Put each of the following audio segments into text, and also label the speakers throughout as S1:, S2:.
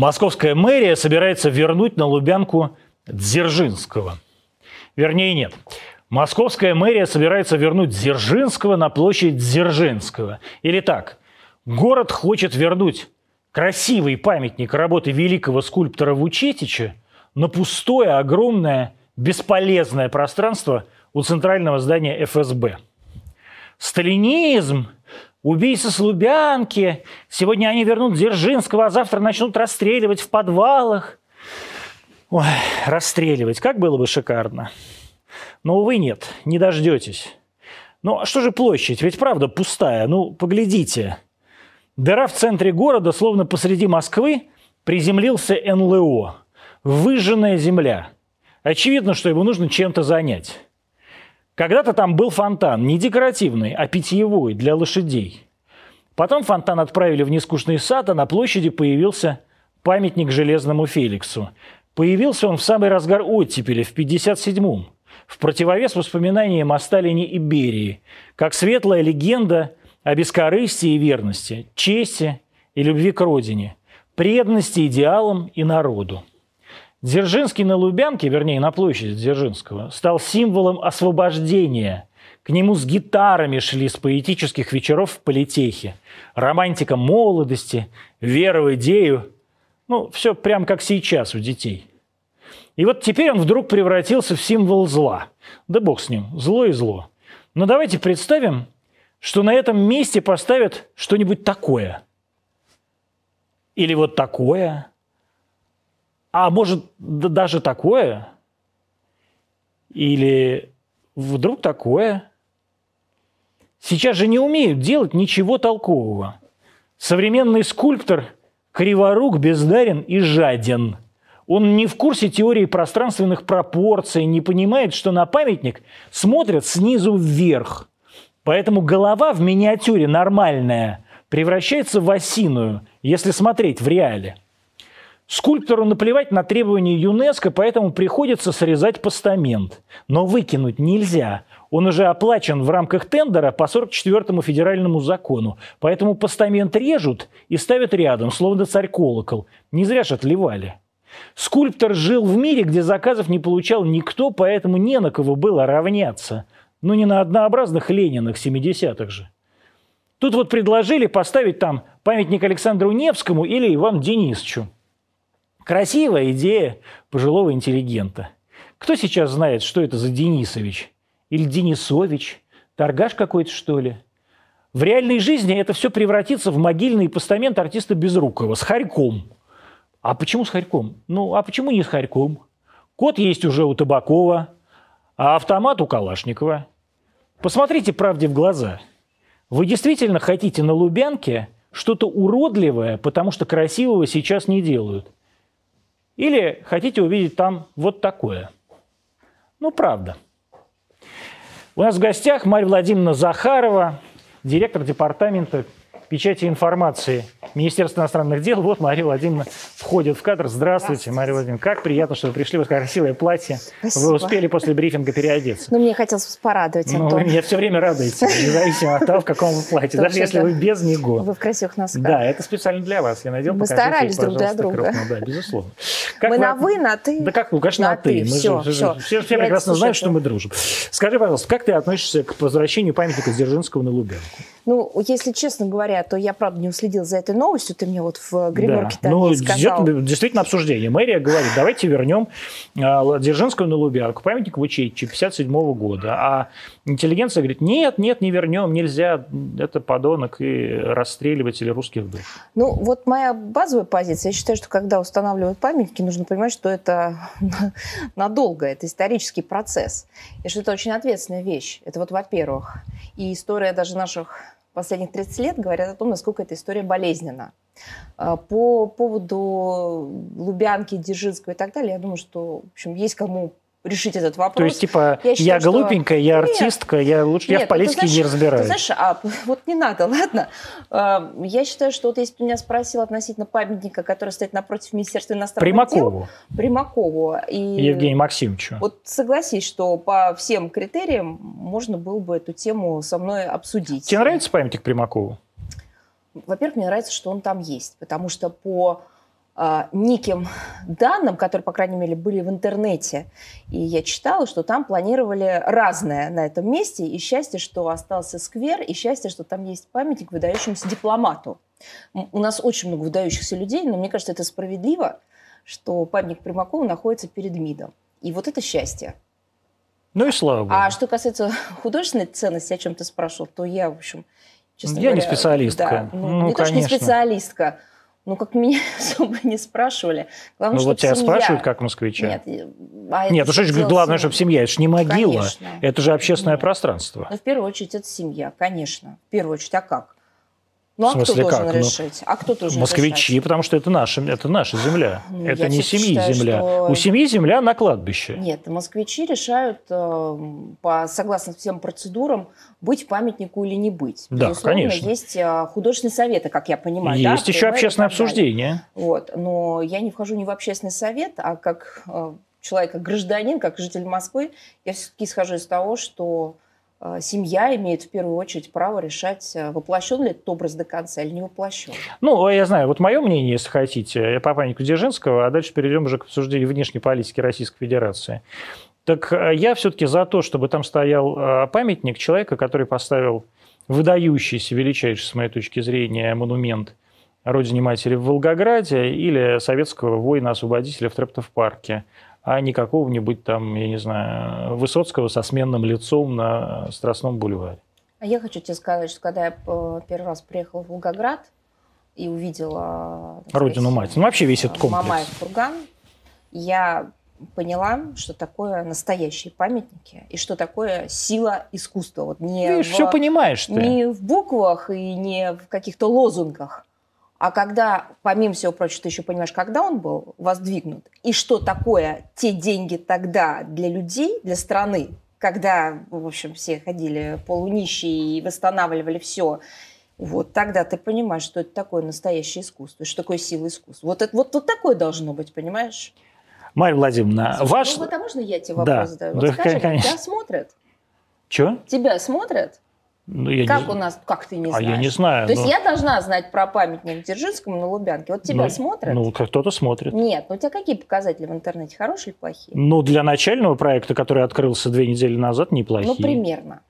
S1: Московская мэрия собирается вернуть на Лубянку Дзержинского. Вернее, нет. Московская мэрия собирается вернуть Дзержинского на площадь Дзержинского. Или так, город хочет вернуть красивый памятник работы великого скульптора Вучетича на пустое, огромное, бесполезное пространство у центрального здания ФСБ. Сталинизм, убийцы с Лубянки, сегодня они вернут Дзержинского, а завтра начнут расстреливать в подвалах. Ой, расстреливать, как было бы шикарно. Но, увы, нет, не дождетесь. Ну, а что же площадь? Ведь правда пустая. Ну, поглядите. Дыра в центре города, словно посреди Москвы, приземлился НЛО. Выжженная земля. Очевидно, что его нужно чем-то занять. Когда-то там был фонтан, не декоративный, а питьевой, для лошадей. Потом фонтан отправили в нескучный сад, а на площади появился памятник Железному Феликсу. Появился он в самый разгар оттепели, в 57-м, в противовес воспоминаниям о Сталине и Берии, как светлая легенда о бескорыстии и верности, чести и любви к родине, преданности идеалам и народу. Дзержинский на Лубянке, вернее, на площади Дзержинского, стал символом освобождения. К нему с гитарами шли с поэтических вечеров в политехе. Романтика молодости, вера в идею. Ну, все прям как сейчас у детей. И вот теперь он вдруг превратился в символ зла. Да бог с ним, зло и зло. Но давайте представим, что на этом месте поставят что-нибудь такое. Или вот такое – а может, даже такое? Или вдруг такое? Сейчас же не умеют делать ничего толкового. Современный скульптор криворук, бездарен и жаден. Он не в курсе теории пространственных пропорций, не понимает, что на памятник смотрят снизу вверх. Поэтому голова в миниатюре нормальная превращается в осиную, если смотреть в реале. Скульптору наплевать на требования ЮНЕСКО, поэтому приходится срезать постамент. Но выкинуть нельзя. Он уже оплачен в рамках тендера по 44-му федеральному закону. Поэтому постамент режут и ставят рядом, словно царь-колокол. Не зря же отливали. Скульптор жил в мире, где заказов не получал никто, поэтому не на кого было равняться. Ну, не на однообразных Лениных 70-х же. Тут вот предложили поставить там памятник Александру Невскому или Ивану Денисовичу. Красивая идея пожилого интеллигента. Кто сейчас знает, что это за Денисович? Или Денисович? Торгаш какой-то, что ли? В реальной жизни это все превратится в могильный постамент артиста Безрукова с Харьком. А почему с Харьком? Ну, а почему не с Харьком? Кот есть уже у Табакова, а автомат у Калашникова. Посмотрите правде в глаза. Вы действительно хотите на Лубянке что-то уродливое, потому что красивого сейчас не делают – или хотите увидеть там вот такое. Ну, правда. У нас в гостях Марья Владимировна Захарова, директор департамента печати информации Министерства иностранных дел. Вот Мария Владимировна входит в кадр. Здравствуйте, Здравствуйте. Мария Владимировна. Как приятно, что вы пришли. Вас красивое платье. Спасибо. Вы успели после брифинга переодеться.
S2: Ну, мне хотелось вас порадовать,
S1: Ну, вы меня все время радуете, независимо от того, в каком вы платье. Даже если вы без него.
S2: Вы в красивых носках.
S1: Да, это специально для вас. Я надел.
S2: Мы старались друг для друга.
S1: Да, безусловно.
S2: Мы на вы, на ты.
S1: Да как, ну, конечно, на ты. Все, все. Все прекрасно знают, что мы дружим. Скажи, пожалуйста, как ты относишься к возвращению памятника Дзержинского на Лубянку?
S2: Ну, если честно говоря, то я, правда, не уследил за этой новостью. Ты мне вот в гримерке да.
S1: ну, сказал. действительно обсуждение. Мэрия говорит, давайте вернем а, Дзержинского на Лубянку, памятник Вучетича 57 года. А интеллигенция говорит, нет, нет, не вернем, нельзя, это подонок и расстреливатели русских душ.
S2: Ну, вот моя базовая позиция. Я считаю, что когда устанавливают памятники, нужно понимать, что это надолго, это исторический процесс. И что это очень ответственная вещь. Это вот во-первых. И история даже наших последних 30 лет говорят о том, насколько эта история болезненна. А, по поводу Лубянки, Дзержинского и так далее, я думаю, что в общем, есть кому решить этот вопрос.
S1: То есть, типа, я, считаю, я глупенькая, что... я артистка, нет, я лучше нет, я в политике знаешь, не разбираюсь.
S2: Ты знаешь, а, вот не надо, ладно. А, я считаю, что вот если ты меня спросил относительно памятника, который стоит напротив Министерства иностранных
S1: Примакову.
S2: дел... Примакову.
S1: И Евгению Максимовичу.
S2: Вот согласись, что по всем критериям можно было бы эту тему со мной обсудить.
S1: Тебе нравится памятник Примакову?
S2: Во-первых, мне нравится, что он там есть, потому что по э, неким данным, которые, по крайней мере, были в интернете. И я читала, что там планировали разное на этом месте. И счастье, что остался сквер, и счастье, что там есть памятник выдающемуся дипломату. У нас очень много выдающихся людей, но мне кажется, это справедливо, что памятник Примакову находится перед МИДом. И вот это счастье.
S1: Ну и слава богу.
S2: А что касается художественной ценности, о чем ты спрашивал, то я, в общем, честно
S1: я
S2: говоря...
S1: не специалистка.
S2: Да, ну,
S1: ну,
S2: не
S1: конечно.
S2: то, что не специалистка, ну, как меня особо не спрашивали. Главное,
S1: ну, вот тебя
S2: семья...
S1: спрашивают, как москвича.
S2: Нет, а
S1: Нет ну что же, главное, чтобы семья. Это же не могила,
S2: Конечно.
S1: это же общественное
S2: Нет.
S1: пространство.
S2: Ну, в первую очередь, это семья, конечно. В первую очередь, а как? Ну, а
S1: смысле,
S2: кто должен
S1: как? Ну,
S2: решить? А кто должен
S1: Москвичи,
S2: решать?
S1: потому что это наша, это наша земля.
S2: Ну,
S1: это не семьи
S2: считаю,
S1: земля.
S2: что-
S1: У семьи земля на кладбище.
S2: Нет, москвичи решают, э, по, согласно всем процедурам, быть памятнику или не быть.
S1: Да,
S2: Безусловно,
S1: конечно.
S2: есть э, художественные советы, как я понимаю. да,
S1: Есть еще
S2: принимают и
S1: общественное обсуждение.
S2: Вот. Но я не вхожу ни в общественный совет, а как э, человек, как гражданин, как житель Москвы, я все-таки исхожу из того, что семья имеет в первую очередь право решать, э, воплощен ли этот образ до конца или не воплощен.
S1: Ну, я знаю, вот мое мнение, если хотите, по памятнику Дзержинского, а дальше перейдем уже к обсуждению внешней политики Российской Федерации. Так э, я все-таки за то, чтобы там стоял э, памятник человека, который поставил выдающийся, величайший, с моей точки зрения, монумент Родине Матери в Волгограде или советского воина-освободителя в Трептов-парке, а не какого-нибудь там, я не знаю, Высоцкого со сменным лицом на Страстном бульваре.
S2: А я хочу тебе сказать, что когда я э, первый раз приехала в Волгоград и увидела... так
S1: Родину мать. Ну, вообще весь этот
S2: э,
S1: комплекс.
S2: Мамаев курган, я поняла, что такое настоящие памятники и что такое сила искусства. Вот не
S1: Видишь,
S2: в-
S1: все понимаешь ты.
S2: не в буквах и не в каких-то лозунгах, а когда, помимо всего прочего, ты еще понимаешь, когда он был воздвигнут, и что такое те деньги тогда для людей, для страны, когда, в общем, все ходили полунищие и восстанавливали все, вот тогда ты понимаешь, что это такое настоящее искусство, что такое сила искусства. Вот, это, вот, вот такое должно быть, понимаешь?
S1: Марья Владимировна,
S2: Слушай,
S1: ваш...
S2: ну вот, а можно я тебе
S1: Да.
S2: вопрос задаю? Вот
S1: Да,
S2: скажи,
S1: конечно.
S2: тебя смотрят?
S1: Че?
S2: Тебя смотрят?
S1: Ну, я
S2: как
S1: не...
S2: у нас, как ты не
S1: А
S2: знаешь?
S1: я не знаю.
S2: То есть
S1: ну,
S2: я должна знать про памятник Дзержинскому на Лубянке. Вот тебя
S1: ну,
S2: смотрят?
S1: Ну, кто-то смотрит.
S2: Нет, ну у тебя какие показатели в интернете? Хорошие или плохие?
S1: Ну, для начального проекта, который открылся две недели назад, неплохие.
S2: Ну, примерно.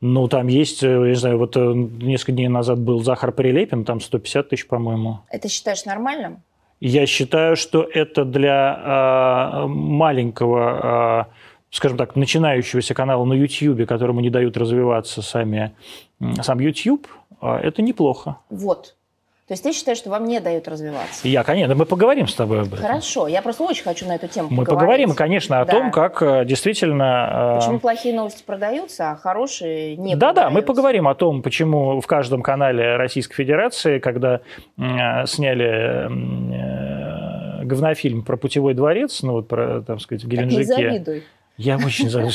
S1: Ну, там есть, э, я не знаю, вот э, несколько дней назад был Захар Прилепин, там 150 тысяч, по-моему.
S2: Это считаешь нормальным?
S1: Я считаю, что это для э, маленького, э, скажем так, начинающегося канала на YouTube, которому не дают развиваться сами, сам YouTube, э, это неплохо.
S2: Вот. То есть ты считаешь, что вам не дают развиваться?
S1: Я, конечно, мы поговорим с тобой об этом.
S2: Хорошо. Я просто очень хочу на эту тему
S1: Мы
S2: поговорить.
S1: поговорим, конечно, о
S2: Да.
S1: том, как э, действительно... э,
S2: Почему плохие новости продаются, а хорошие не
S1: Да-да, мы поговорим о том, почему в каждом канале Российской Федерации, когда э, сняли э, говнофильм про путевой дворец, ну вот про, там сказать, в
S2: Так не
S1: Геленджике.
S2: завидуй.
S1: Я очень за.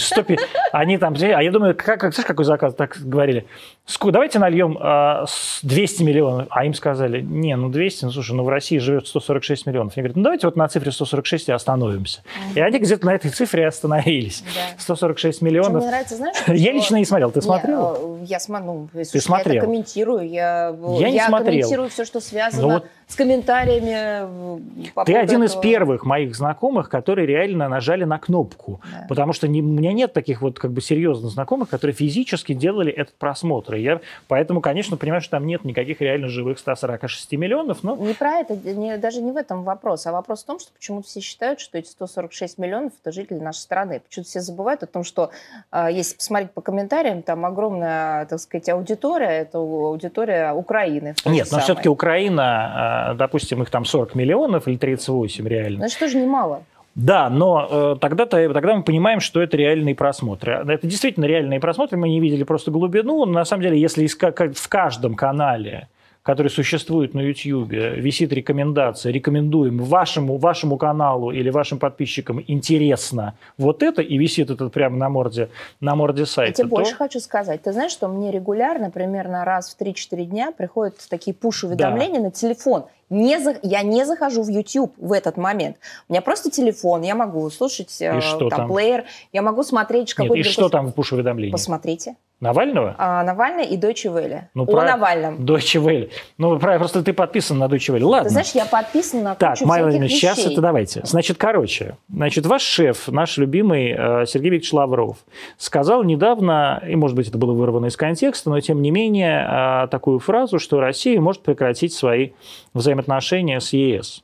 S1: Они там, а я думаю, как, как, знаешь, какой заказ, так говорили, «Ску- давайте нальем а, с 200 миллионов, а им сказали, не, ну 200, ну слушай, ну в России живет 146 миллионов. Они говорят, ну давайте вот на цифре 146 и остановимся. И они где-то на этой цифре остановились.
S2: Да.
S1: 146
S2: Что
S1: миллионов.
S2: мне нравится, знаешь,
S1: Я лично не смотрел, ты смотрел?
S2: э, Я ну, слушай,
S1: смотрел?
S2: Я это комментирую, я,
S1: Я не смотрел.
S2: комментирую все, что связано
S1: Ну вот-
S2: с комментариями. э, по
S1: Ты один из
S2: этого.
S1: первых моих знакомых, которые реально нажали на кнопку.
S2: Да.
S1: Потому что не- у меня нет таких вот как бы серьезных знакомых, которые физически делали этот просмотр. Я поэтому, конечно, понимаю, что там нет никаких реально живых 146 миллионов, но
S2: Не про это, не- даже не в этом вопрос, а вопрос в том, что почему-то все считают, что эти 146 миллионов – это жители нашей страны. Почему-то все забывают о том, что э, если посмотреть по комментариям, там огромная, так сказать, аудитория, это аудитория Украины.
S1: нет,
S2: же
S1: но
S2: самой.
S1: все-таки Украина, э, допустим, их там 40 миллионов или 38 реально.
S2: Ну, это тоже немало.
S1: Да, но э, тогда-то, тогда мы понимаем, что это реальные просмотры. Это действительно реальные просмотры, мы не видели просто глубину. На самом деле, если в каждом канале, который существует на YouTube, висит рекомендация, рекомендуем вашему, вашему каналу или вашим подписчикам интересно вот это, и висит это прямо на морде, на морде
S2: Я
S1: сайта,
S2: тебе
S1: то-
S2: больше хочу сказать. Ты знаешь, что мне регулярно, примерно раз в 3-4 дня, приходят такие пуш-уведомления на телефон. Не за, я не захожу в YouTube в этот момент. У меня просто телефон, я могу слушать э,
S1: что
S2: там,
S1: там?
S2: плеер, я могу смотреть
S1: Нет,
S2: какой-то...
S1: и что там в пуш-уведомлении?
S2: Посмотрите.
S1: Навального?
S2: А, Навальный и Deutsche Welle.
S1: Ну,
S2: О
S1: про-
S2: Навальном.
S1: Deutsche Welle. Ну, правильно, просто ты подписан на Deutsche Welle. Ладно.
S2: Ты знаешь, я подписана на
S1: Так, Майя Владимировна, сейчас это давайте. Значит, короче, значит, ваш шеф, наш любимый э, Сергей Викторович Лавров, сказал недавно, и, может быть, это было вырвано из контекста, но, тем не менее, э, такую фразу, что Россия может прекратить свои взаимоотношения с ЕС.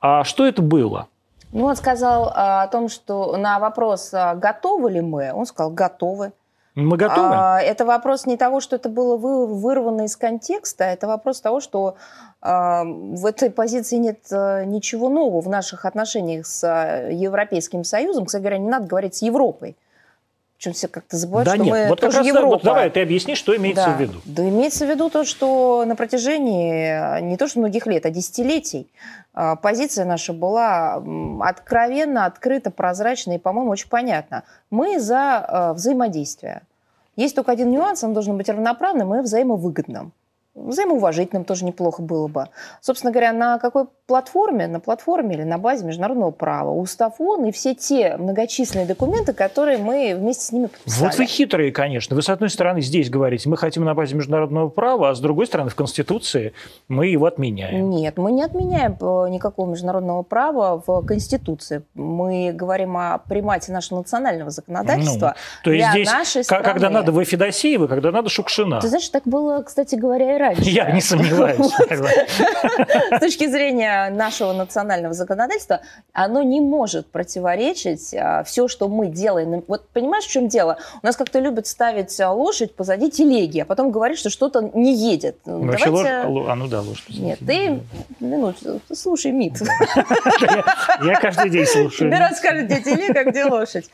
S1: А что это было?
S2: Ну, он сказал а, о том, что на вопрос, а, готовы ли мы, он сказал, готовы.
S1: Мы готовы?
S2: А, это вопрос не того, что это было вы- вырвано из контекста, это вопрос того, что а, в этой позиции нет а, ничего нового в наших отношениях с Европейским Союзом. Кстати говоря, не надо говорить с Европой. Причем все как-то забывают,
S1: да
S2: что
S1: нет,
S2: мы
S1: вот
S2: тоже
S1: раз
S2: Европа.
S1: вот давай ты объясни, что имеется
S2: да.
S1: в виду.
S2: Да, имеется в виду то, что на протяжении э, не то что многих лет, а десятилетий э, позиция наша была откровенно, открыта, прозрачна и, по-моему, очень понятна. Мы за э, взаимодействие. Есть только один нюанс, он должен быть равноправным и взаимовыгодным. Взаимоуважительным тоже неплохо было бы. Собственно говоря, на какой платформе? На платформе или на базе международного права. Устав ООН и все те многочисленные документы, которые мы вместе с ними подписали.
S1: Вот вы хитрые, конечно. Вы, с одной стороны, здесь говорите, мы хотим на базе международного права, а с другой стороны, в Конституции мы его отменяем.
S2: Нет, мы не отменяем э, никакого международного права в Конституции. Мы говорим о примате нашего национального законодательства.
S1: То есть
S2: для
S1: здесь,
S2: нашей
S1: ка- когда
S2: страны.
S1: надо вы Федосеева, когда надо Шукшина.
S2: Ты знаешь, так было, кстати говоря, и раньше.
S1: Я не сомневаюсь.
S2: С точки зрения нашего национального законодательства, оно не может противоречить все, что мы делаем. Вот понимаешь, в чем дело? У нас как-то любят ставить а, лошадь позади телеги, а потом говорить, что что-то не едет.
S1: Вообще
S2: Давайте-
S1: лож- ло- А ну да, ложь.
S2: Нет, ты, минуту, слушай, МИД.
S1: Я, каждый день слушаю.
S2: Тебе расскажет, где телега, где лошадь.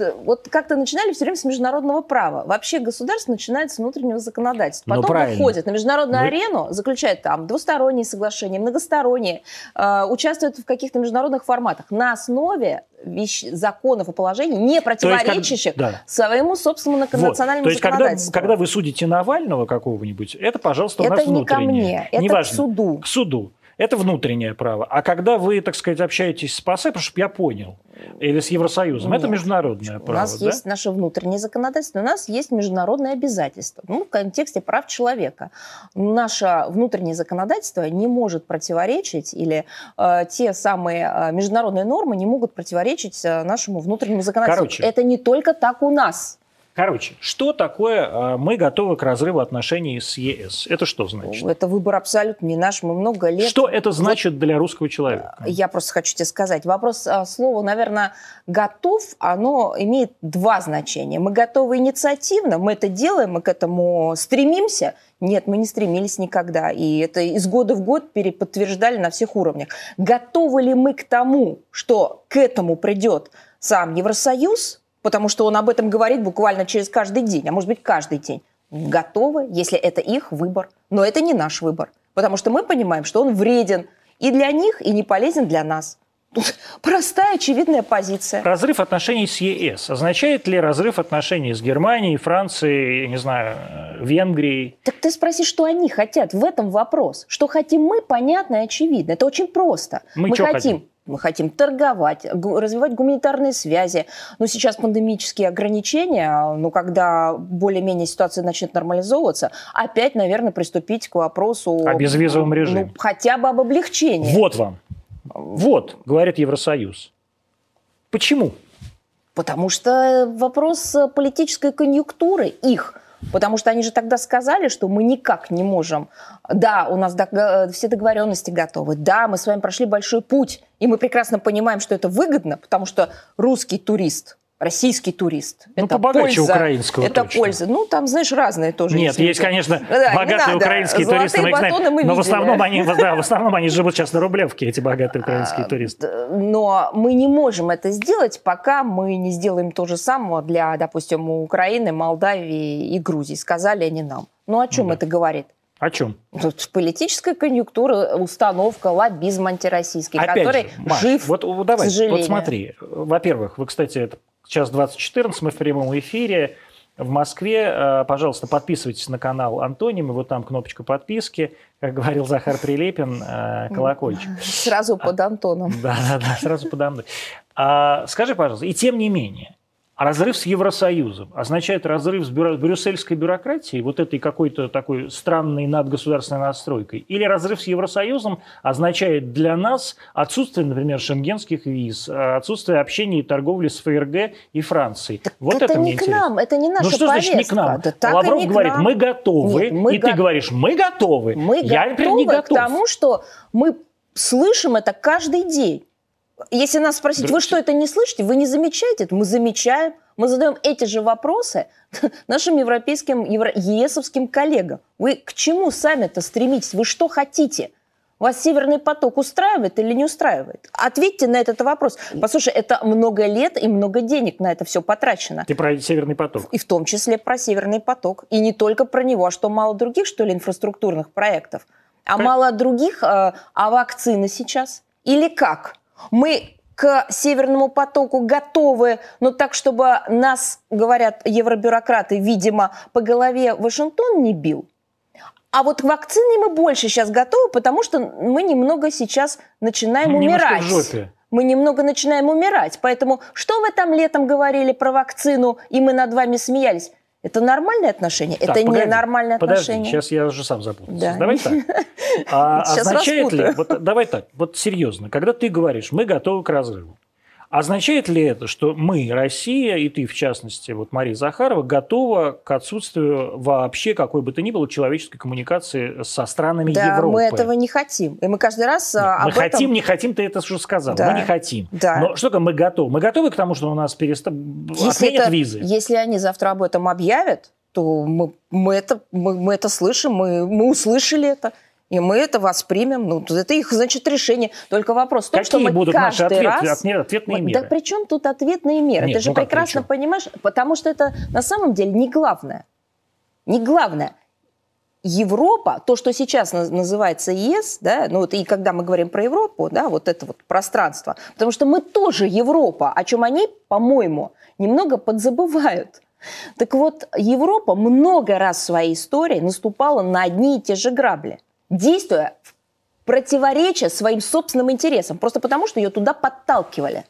S2: Т- Вот как-то начинали все время с международного права. Вообще государство начинает с внутреннего законодательства.
S1: Ну,
S2: Потом
S1: правильно.
S2: выходит на международную
S1: Вы-
S2: арену, заключает там двусторонние соглашения, многосторонние, э, участвует в каких-то международных форматах на основе вещ- законов и положений, не
S1: есть, как-
S2: противоречащих
S1: да.
S2: своему собственному
S1: Вот.
S2: национальному
S1: То есть, когда,
S2: законодательству.
S1: когда вы судите Навального какого-нибудь, это, пожалуйста, у нас
S2: это не ко
S1: внутреннее.
S2: мне, это
S1: Неважно.
S2: к суду.
S1: К суду. Это внутреннее право. А когда вы, так сказать, общаетесь с ПАСЕ, потому что я понял, или с Евросоюзом, это
S2: Нет.
S1: международное
S2: У
S1: право,
S2: нас
S1: да?
S2: есть наше внутреннее законодательство, у нас есть международные обязательства. Ну, в контексте прав человека. Наше внутреннее законодательство не может противоречить, или э, те самые э, международные нормы не могут противоречить э, нашему внутреннему законодательству.
S1: Короче.
S2: Это не только так у нас.
S1: Короче, что такое э, мы готовы к разрыву отношений с ЕС? Это что значит?
S2: Это выбор абсолютно не наш. Мы много лет...
S1: Что это значит для русского человека?
S2: Я просто хочу тебе сказать. Вопрос а, слова, наверное, готов, оно имеет два значения. Мы готовы инициативно, мы это делаем, мы к этому стремимся. Нет, мы не стремились никогда. И это из года в год переподтверждали на всех уровнях. Готовы ли мы к тому, что к этому придет сам Евросоюз, потому что он об этом говорит буквально через каждый день, а может быть каждый день. Готовы, если это их выбор. Но это не наш выбор, потому что мы понимаем, что он вреден и для них, и не полезен для нас. Тут простая, очевидная позиция.
S1: Разрыв отношений с ЕС. Означает ли разрыв отношений с Германией, Францией, я не знаю, э, Венгрией?
S2: Так ты спроси, что они хотят. В этом вопрос. Что хотим мы, понятно и очевидно. Это очень просто.
S1: Мы чё
S2: хотим,
S1: хотим?
S2: Мы хотим торговать, развивать гуманитарные связи. Но сейчас пандемические ограничения, ну, когда более-менее ситуация начнет нормализовываться, опять, наверное, приступить к вопросу...
S1: О безвизовом режиме.
S2: Ну, хотя бы об облегчении.
S1: Вот вам. Вот, говорит Евросоюз. Почему?
S2: Потому что вопрос политической конъюнктуры их. Потому что они же тогда сказали, что мы никак не можем. Да, у нас дога- э, все договоренности готовы. Да, мы с вами прошли большой путь. И мы прекрасно понимаем, что это выгодно, потому что русский турист, российский турист,
S1: Ну,
S2: это
S1: побогаче
S2: польза.
S1: украинского
S2: Это
S1: точно.
S2: польза. Ну, там, знаешь, разные тоже
S1: Нет,
S2: люди.
S1: есть, конечно,
S2: Да,
S1: богатые украинские
S2: Золотые
S1: туристы, мы их знаем,
S2: мы
S1: но в основном, они, да, в основном они живут сейчас на Рублевке, эти богатые
S2: А,
S1: украинские туристы.
S2: Д- Но мы не можем это сделать, пока мы не сделаем то же самое для, допустим, Украины, Молдавии и Грузии. Сказали они нам. Ну о чем
S1: Да.
S2: это говорит?
S1: О чем?
S2: Тут политическая конъюнктура, установка, лоббизм антироссийский,
S1: Опять
S2: который
S1: же, Маш,
S2: жив,
S1: вот, вот давай,
S2: к сожалению.
S1: вот смотри. Во-первых, вы, кстати, это час 2014, мы в прямом эфире. в Москве, э, пожалуйста, подписывайтесь на канал Антоним, вот там кнопочка подписки, как говорил Захар Прилепин, э, колокольчик.
S2: Сразу под Антоном.
S1: Да, да, да, сразу под Антоном. А, скажи, пожалуйста, и тем не менее, а разрыв с Евросоюзом означает разрыв с бюро- брюссельской бюрократией, вот этой какой-то такой странной надгосударственной настройкой? Или разрыв с Евросоюзом означает для нас отсутствие, например, шенгенских виз, э, отсутствие общения и торговли с ФРГ и Францией?
S2: Так
S1: вот
S2: это,
S1: это
S2: не
S1: мне
S2: к
S1: интересно.
S2: нам, это не наша
S1: Ну что значит не к нам?
S2: повестка. Да
S1: Лавров
S2: не
S1: говорит,
S2: нам.
S1: мы готовы,
S2: Нет, мы
S1: и ты
S2: го-
S1: говоришь, мы готовы.
S2: Мы
S1: Я, например, не
S2: готовы к
S1: готов.
S2: тому, что мы слышим это каждый день. Если нас спросить,
S1: Да
S2: вы что, это не слышите? Вы не замечаете это? Мы замечаем. Мы задаем эти же вопросы нашим европейским, евро, ЕСовским коллегам. Вы к чему сами-то стремитесь? Вы что хотите? Вас Северный поток устраивает или не устраивает? Ответьте на этот вопрос. Послушай, это много лет и много денег на это все потрачено.
S1: Ты про Северный поток.
S2: И в том числе про Северный поток. И не только про него, а что мало других, что ли, инфраструктурных проектов? А
S1: Про-
S2: мало других, э, а вакцины сейчас? Или как? Мы к Северному потоку готовы, но так, чтобы нас, говорят евробюрократы, видимо, по голове Вашингтон не бил? А вот к вакцине мы больше сейчас готовы, потому что мы немного сейчас начинаем
S1: Немножко
S2: умирать.
S1: в жопе.
S2: Мы немного начинаем умирать. Поэтому что вы там летом говорили про вакцину, и мы над вами смеялись? Это нормальное отношение?
S1: Так,
S2: это
S1: погоди,
S2: ненормальное
S1: Подожди,
S2: отношение?
S1: сейчас я уже сам запутался.
S2: Да.
S1: Давай так. А, означает ли,
S2: распутаю.
S1: вот, давай так, вот серьезно, когда ты говоришь, мы готовы к разрыву, означает ли это, что мы, Россия, и ты, в частности, вот Мария Захарова, готова к отсутствию вообще какой бы то ни было человеческой коммуникации со странами
S2: да,
S1: Европы?
S2: мы этого не хотим. И мы каждый раз
S1: Нет,
S2: а,
S1: мы
S2: об этом...
S1: хотим, не хотим, ты это уже сказал.
S2: Да.
S1: Мы не хотим.
S2: Да.
S1: Но что такое мы готовы? Мы готовы к тому, что у нас переста...
S2: Если,
S1: отменят
S2: это-
S1: визы?
S2: если они завтра об этом объявят, то мы, мы, это, мы, мы это слышим, мы, мы услышали это. И мы это воспримем. Ну, это их, значит, решение. Только вопрос в том, что
S1: Какие
S2: мы
S1: будут наши
S2: каждый
S1: ответы-
S2: раз...
S1: отме- ответные меры?
S2: Да при чем тут ответные меры?
S1: Нет,
S2: Ты же
S1: ну
S2: прекрасно понимаешь, потому что это на самом деле не главное. Не главное. Европа, то, что сейчас на- называется ЕС, да, ну вот и когда мы говорим про Европу, да, вот это вот пространство, потому что мы тоже Европа, о чем они, по-моему, немного подзабывают. Так вот, Европа много раз в своей истории наступала на одни и те же грабли, действуя в противоречие своим собственным интересам, просто потому что ее туда подталкивали.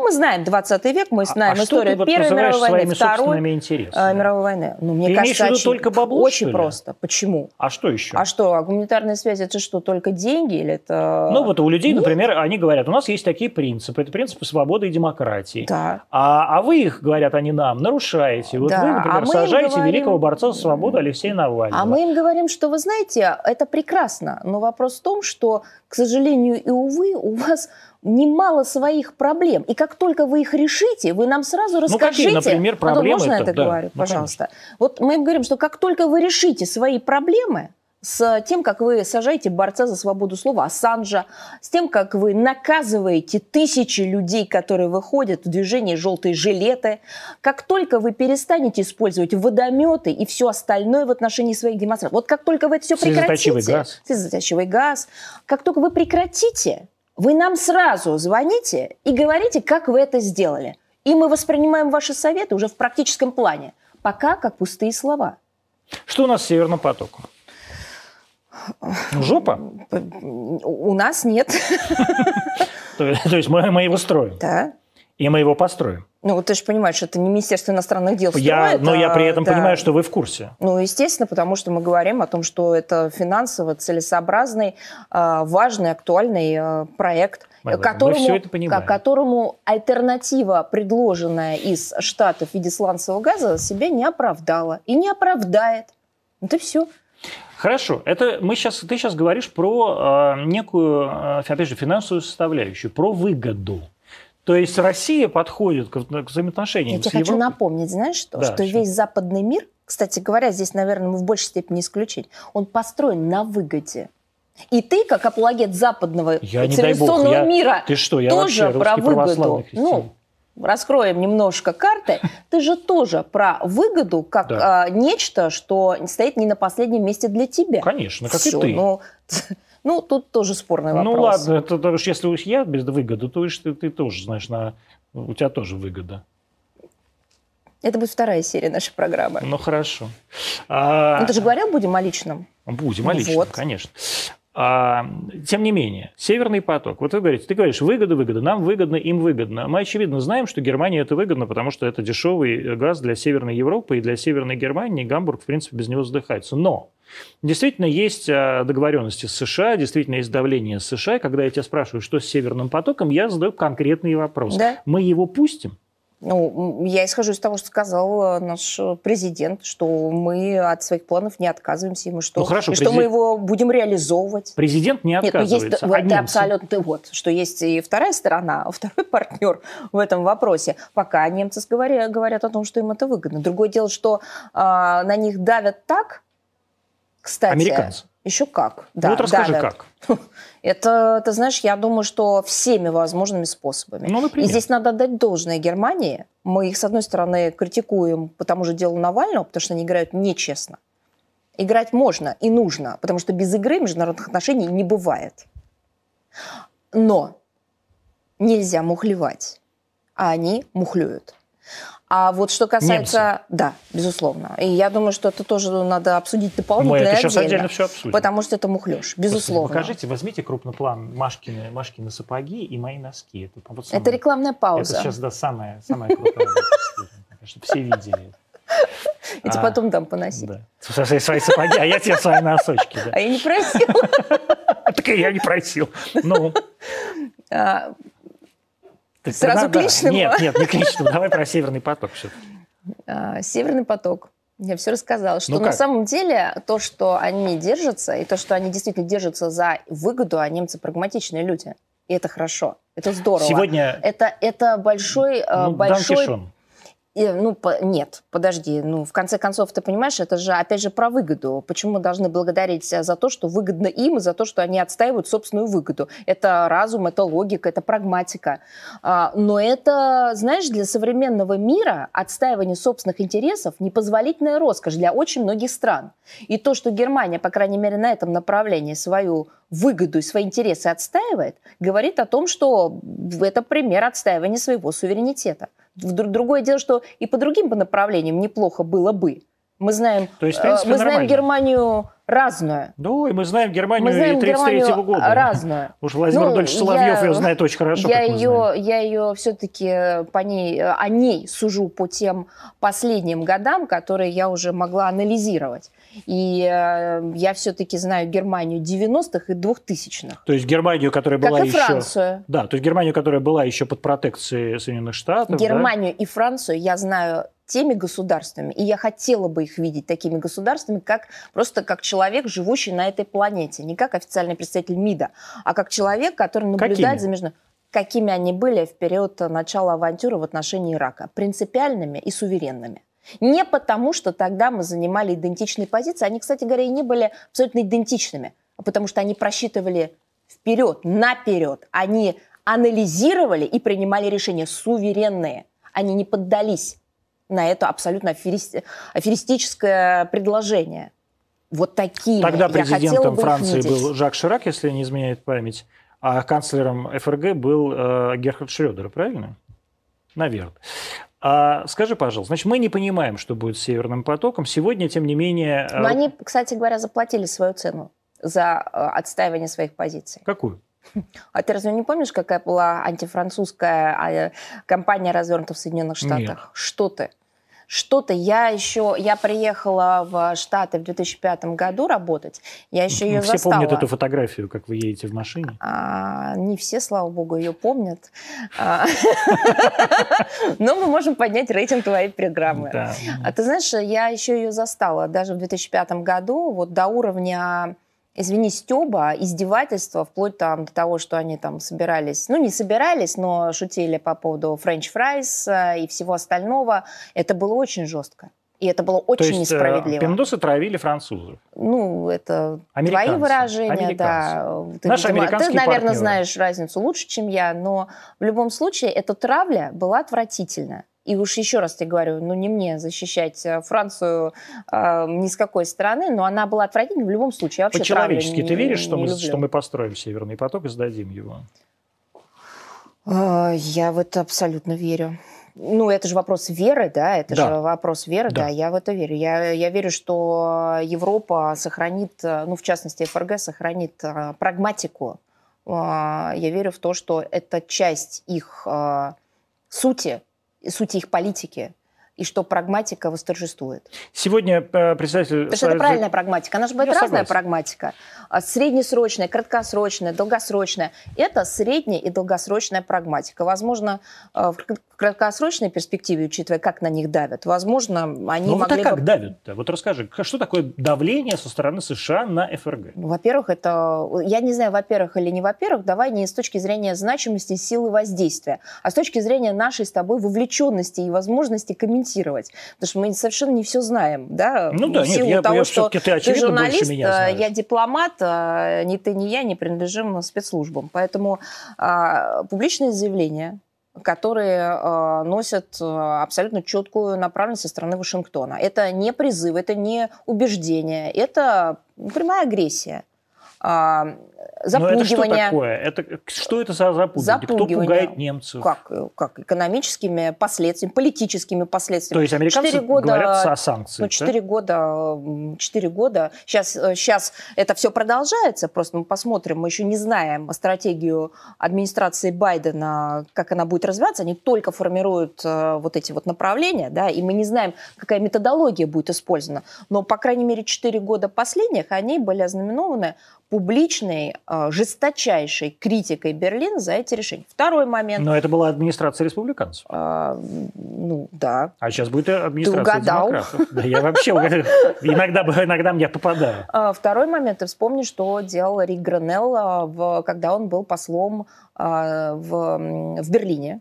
S2: Ну, мы знаем 20 век, мы знаем
S1: а
S2: историю
S1: ты вот
S2: Первой мировой войны, Второй э, мировой войны. Ну, мне
S1: Ты
S2: кажется, очень,
S1: только бабло,
S2: очень просто. Почему?
S1: А что еще?
S2: А что, а гуманитарная связь это что, только деньги или это...
S1: Ну вот у людей,
S2: Нет.
S1: например, они говорят, у нас есть такие принципы, это принципы свободы и демократии.
S2: Да.
S1: А, а вы их, говорят они нам, нарушаете. Вот
S2: Да,
S1: вы,
S2: а
S1: например,
S2: им
S1: сажаете
S2: говорим-
S1: великого борца за свободу Алексея Навального.
S2: А мы им говорим, что вы знаете, это прекрасно, но вопрос в том, что, к сожалению и увы, у вас немало своих проблем. И как только вы их решите, вы нам сразу
S1: Ну, какие,
S2: расскажите.
S1: например,
S2: Антон,
S1: проблемы
S2: можно я
S1: это?
S2: это
S1: Да,
S2: говорю,
S1: ну,
S2: пожалуйста? Вот мы им говорим, что как только вы решите свои проблемы, с тем, как вы сажаете борца за свободу слова Ассанжа, с тем, как вы наказываете тысячи людей, которые выходят в движение «желтые жилеты», как только вы перестанете использовать водометы и все остальное в отношении своих демонстрантов, вот как только вы это все
S1: Слезоточивый
S2: прекратите,
S1: газ.
S2: слезоточивый газ, как только вы прекратите, вы нам сразу звоните и говорите, как вы это сделали. И мы воспринимаем ваши советы уже в практическом плане. Пока как пустые слова.
S1: Что у нас с Северным потоком? Жопа.
S2: У нас нет.
S1: То, есть мы его строим.
S2: Да.
S1: И мы его построим.
S2: Ну, ты же понимаешь, это не Министерство иностранных дел
S1: Я,
S2: строит,
S1: но я
S2: а,
S1: при этом
S2: да.
S1: понимаю, что вы в курсе.
S2: Ну, естественно, потому что мы говорим о том, что это финансово целесообразный, а, важный, актуальный а, проект,
S1: мы
S2: которому, которому альтернатива, предложенная из Штатов в виде сланцевого газа, себя не оправдала и не оправдает. Это все.
S1: Хорошо, это мы сейчас, ты сейчас говоришь про э, некую, опять же, финансовую составляющую, про выгоду. То есть Россия подходит к, взаимоотношениям
S2: Я тебе хочу
S1: Европой.
S2: напомнить, знаешь что?
S1: Да,
S2: что
S1: что?
S2: весь западный мир, кстати говоря, здесь, наверное, мы в большей степени исключить, он построен на выгоде. И ты, как апологет западного
S1: Я, дай бог,
S2: цивилизационного
S1: я-
S2: мира,
S1: Ты что, я
S2: тоже про выгоду. Ну, раскроем немножко карты. Ты же тоже про выгоду как
S1: Да.
S2: а, нечто, что стоит не на последнем месте для тебя.
S1: Конечно, как
S2: Всё,
S1: и ты.
S2: Ну, ну, тут тоже спорный
S1: Ну
S2: вопрос.
S1: ладно, это, это уж если уж я без выгоды, то уж ты, ты тоже знаешь, на, у тебя тоже выгода.
S2: Это будет вторая серия нашей программы.
S1: Ну, хорошо. А...
S2: Ну, ты же говорил, будем о личном.
S1: Будем о личном, вот. конечно. А, тем не менее, Северный поток. Вот вы говорите, ты говоришь, выгода, выгода, нам выгодно, им выгодно. Мы, очевидно, знаем, что Германии это выгодно, потому что это дешевый газ для Северной Европы и для Северной Германии. Гамбург, в принципе, без него задыхается. Но Действительно, есть а, договоренности с США, действительно есть давление с США. Когда я тебя спрашиваю, что с Северным потоком, я задаю конкретный вопрос. Да? Мы его пустим?
S2: Ну, я исхожу из того, что сказал э, наш президент, что мы от своих планов не отказываемся, и мы что, ну, хорошо, и президент... что мы его будем реализовывать.
S1: Президент не отказывается. Нет, ну есть,
S2: а ты абсолютно, ты вот, что есть и вторая сторона, второй партнер в этом вопросе. Пока немцы говорят, говорят о том, что им это выгодно. Другое дело, что а, на них давят так, кстати.
S1: Американцы.
S2: Еще как.
S1: Да, ну вот расскажи, давят. как.
S2: Это, ты знаешь, я думаю, что всеми возможными способами. Ну, например. И здесь надо отдать должное Германии. Мы их, с одной стороны, критикуем по тому же делу Навального, потому что они играют нечестно. Играть можно и нужно, потому что без игры международных отношений не бывает. Но нельзя мухлевать, а они мухлюют. А вот что касается... Немцы. Да, безусловно. И я думаю, что это тоже надо обсудить дополнительно Мы это
S1: сейчас отдельно все обсудим.
S2: Потому что это мухлёж, безусловно.
S1: Покажите, возьмите крупный план Машкины, Машкины сапоги и мои носки.
S2: Это, вот самое, это рекламная пауза.
S1: Это сейчас, да, самая, самая крутая чтобы все видели.
S2: Я тебе потом дам поносить. Да.
S1: Свои, свои сапоги, а я тебе свои носочки.
S2: А я не просил.
S1: Так и я не просил. Ну.
S2: Так Сразу тогда, к личному?
S1: Нет, нет, не к личному. Давай про Северный поток
S2: а, Северный поток. Я все рассказала, что ну на самом деле то, что они держатся, и то, что они действительно держатся за выгоду, а немцы прагматичные люди. И это хорошо, это здорово.
S1: Сегодня...
S2: Это, это большой... Э, ну, большой... И, ну, по, нет, подожди, ну, в конце концов, ты понимаешь, это же, опять же, про выгоду. Почему мы должны благодарить за то, что выгодно им, и за то, что они отстаивают собственную выгоду? Это разум, это логика, это прагматика. А, но это, знаешь, для современного мира отстаивание собственных интересов непозволительная роскошь для очень многих стран. И то, что Германия, по крайней мере, на этом направлении свою выгоду и свои интересы отстаивает, говорит о том, что это пример отстаивания своего суверенитета. Другое дело, что и по другим направлениям неплохо было бы. Мы знаем, То есть, в принципе, мы знаем Германию разную.
S1: Ну, и мы знаем Германию мы знаем 33 года.
S2: разную.
S1: Уж Владимир ну, Дольч Соловьев я, ее знает очень хорошо,
S2: я ее, Я ее все-таки по ней, о ней сужу по тем последним годам, которые я уже могла анализировать. И э, я все-таки знаю Германию 90-х и 2000-х.
S1: То есть Германию, которая была
S2: как
S1: и
S2: еще... Францию.
S1: Да, то есть Германию, которая была еще под протекцией Соединенных Штатов.
S2: Германию
S1: да?
S2: и Францию я знаю теми государствами, и я хотела бы их видеть такими государствами, как просто как человек, живущий на этой планете, не как официальный представитель МИДа, а как человек, который наблюдает Какими? за между какими они были в период начала авантюры в отношении Ирака, принципиальными и суверенными. Не потому, что тогда мы занимали идентичные позиции, они, кстати говоря, и не были абсолютно идентичными, а потому что они просчитывали вперед, наперед, они анализировали и принимали решения суверенные, они не поддались на это абсолютно аферисти- аферистическое предложение. Вот такие.
S1: Тогда президентом Франции был Жак Ширак, если не изменяет память, а канцлером ФРГ был э, Герхард Шрёдер, правильно? Наверное. А скажи, пожалуйста, значит, мы не понимаем, что будет с Северным потоком. Сегодня, тем не менее...
S2: Но э, они, кстати говоря, заплатили свою цену за э, отстаивание своих позиций.
S1: Какую?
S2: А ты разве не помнишь, какая была антифранцузская а, кампания развернута в Соединенных Штатах? Нет. Что ты? Что-то. Я еще, я приехала в Штаты в 2005 году работать. Я еще ее
S1: все
S2: застала.
S1: помнят эту фотографию, как вы едете в машине?
S2: А, не все, слава богу, ее помнят. А, но мы можем поднять рейтинг твоей программы. А ты знаешь, я еще ее застала даже в 2005 году, вот до уровня извини, стеба, издевательства, вплоть там до того, что они там собирались, ну, не собирались, но шутили по поводу french fries э, и всего остального. Это было очень жестко. И это было очень То есть, э, несправедливо.
S1: Пиндосы травили французов.
S2: Ну, это твои выражения, да.
S1: Ты, Наш видимо,
S2: ты, наверное, партнеры. знаешь разницу лучше, чем я, но в любом случае эта травля была отвратительная. И уж еще раз тебе говорю, ну не мне защищать э, Францию э, ни с какой стороны, но она была отвратительной в любом случае. Я
S1: По-человечески ты веришь, что, мы, что мы построим Северный поток и сдадим его?
S2: Э, я в это абсолютно верю. Ну, это же вопрос веры, да, это
S1: Да.
S2: же вопрос веры, да.
S1: Да.
S2: я в это верю. Я, я верю, что Европа сохранит, ну, в частности, ФРГ сохранит э, прагматику. А, Я верю в то, что это часть их э, сути, сути их политики, и что прагматика восторжествует.
S1: Сегодня э, председатель...
S2: Потому что это правильная прагматика. Она же бывает
S1: Я
S2: разная
S1: согласен.
S2: прагматика. А Среднесрочная, краткосрочная, долгосрочная. Это средняя и долгосрочная прагматика. Возможно, э, в кр- краткосрочной перспективе, учитывая, как на них давят, возможно, они
S1: Ну вот а
S2: могли
S1: как
S2: бы...
S1: давят-то? Вот расскажи, что такое давление со стороны США на ФРГ?
S2: Ну, Во-первых, это... Я не знаю, во-первых или не во-первых, давай не с точки зрения значимости, силы воздействия, а с точки зрения нашей с тобой вовлеченности и возможности комментировать. Потому что мы совершенно не все знаем, да?
S1: Ну да,
S2: в
S1: нет, я-
S2: того,
S1: я
S2: что
S1: ты,
S2: ты журналист, э, я дипломат, э, ни ты, ни я не принадлежим спецслужбам. Поэтому а, публичные заявления, которые э, носят э, абсолютно четкую направленность со стороны Вашингтона. Это не призыв, это не убеждение, это прямая агрессия. А,
S1: Но это что такое? Это, что это за запугивание? Кто пугает немцев?
S2: Как, э, как экономическими последствиями, политическими последствиями.
S1: То есть американцы
S2: Четыре года-
S1: говорят о санкциях,
S2: Ну,
S1: да?
S2: четыре года, м, четыре года. Сейчас, сейчас это все продолжается, просто мы посмотрим, мы еще не знаем стратегию администрации Байдена, как она будет развиваться. Они только формируют э, вот эти вот направления, да, и мы не знаем, какая методология будет использована. Но, по крайней мере, четыре года последних, они были ознаменованы публичной, э, жесточайшей критикой Берлина за эти решения. Второй момент.
S1: Но это была администрация республиканцев.
S2: э, ну, да,
S1: А сейчас будет администрация
S2: угадал.
S1: демократов. Да, я вообще иногда, иногда мне попадаю.
S2: А, Второй момент. Ты вспомни, что делал Рик Гранелл, а, когда он был послом а, в, в Берлине.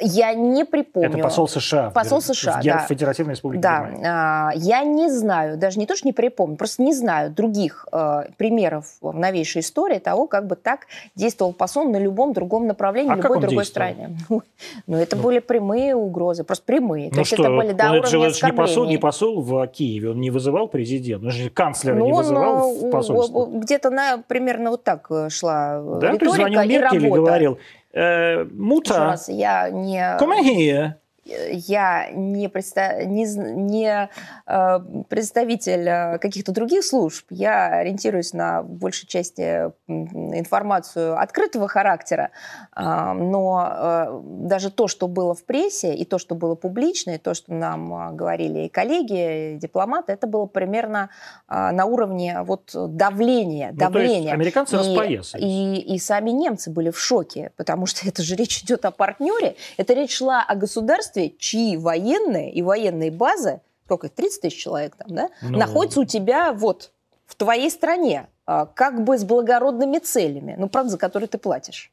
S2: Я не припомню.
S1: Это посол США. в
S2: Посол
S1: Бер-
S2: США,
S1: в
S2: да.
S1: Федеративной Республике
S2: Да,
S1: Германия.
S2: а, я не знаю, даже не то, что не припомню, просто не знаю других а, примеров в новейшей истории того, как бы так действовал посол на любом другом направлении,
S1: А
S2: в любой
S1: он
S2: другой
S1: действовал?
S2: стране. Ну, ну, это
S1: Ну.
S2: были прямые угрозы, просто прямые. То
S1: Ну
S2: есть
S1: что,
S2: это были до
S1: он- это же,
S2: уровня
S1: это же не посол, не посол в Киеве, он не вызывал президента, он же канцлера
S2: Ну,
S1: не
S2: он,
S1: вызывал
S2: э,
S1: в посольство.
S2: где-то на, примерно вот так э, шла э,
S1: Да, то есть звонил
S2: риторика и
S1: и говорил, э,
S2: Еще
S1: Мута,
S2: раз, я не,
S1: come here.
S2: Я не, предста- не, не, э, представитель э, каких-то других служб. Я ориентируюсь на большей части информацию открытого характера. А, Но э, даже то, что было в прессе, и то, что было публично, и то, что нам говорили и коллеги, и дипломаты, это было примерно а, на уровне вот давления.
S1: Ну,
S2: давления.
S1: американцы
S2: И-
S1: распоясались.
S2: И, и сами немцы были в шоке, потому что это же речь идет о партнере. Это речь шла о государстве, чьи военные и военные базы, сколько их, 30 тысяч человек там, да,
S1: Ну,
S2: находятся у тебя вот в твоей стране, а, как бы с благородными целями, ну, правда, за которые ты платишь.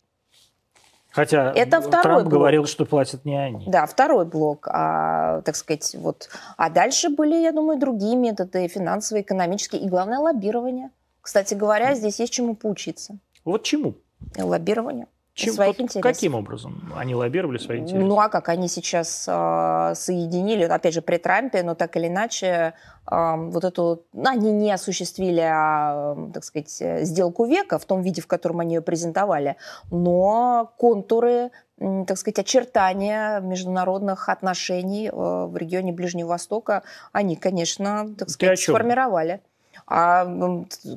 S1: Хотя
S2: это второй
S1: Трамп
S2: блок.
S1: говорил, что платят не они.
S2: Да, второй блок, а, так сказать, вот. А дальше были, я думаю, другие методы, финансовые, экономические, и главное, лоббирование. Кстати говоря, здесь есть чему поучиться.
S1: Вот чему?
S2: Лоббирование.
S1: Чем-
S2: своих
S1: вот
S2: интересов.
S1: каким образом они лоббировали свои интересы?
S2: Ну а как они сейчас а, соединили, опять же при Трампе, но так или иначе а, вот эту, ну, они не осуществили, а, так сказать, э, сделку века в том виде, в котором они ее презентовали, но контуры, так сказать, очертания международных отношений э, в регионе Ближнего Востока, они, конечно, так сказать, сформировали. А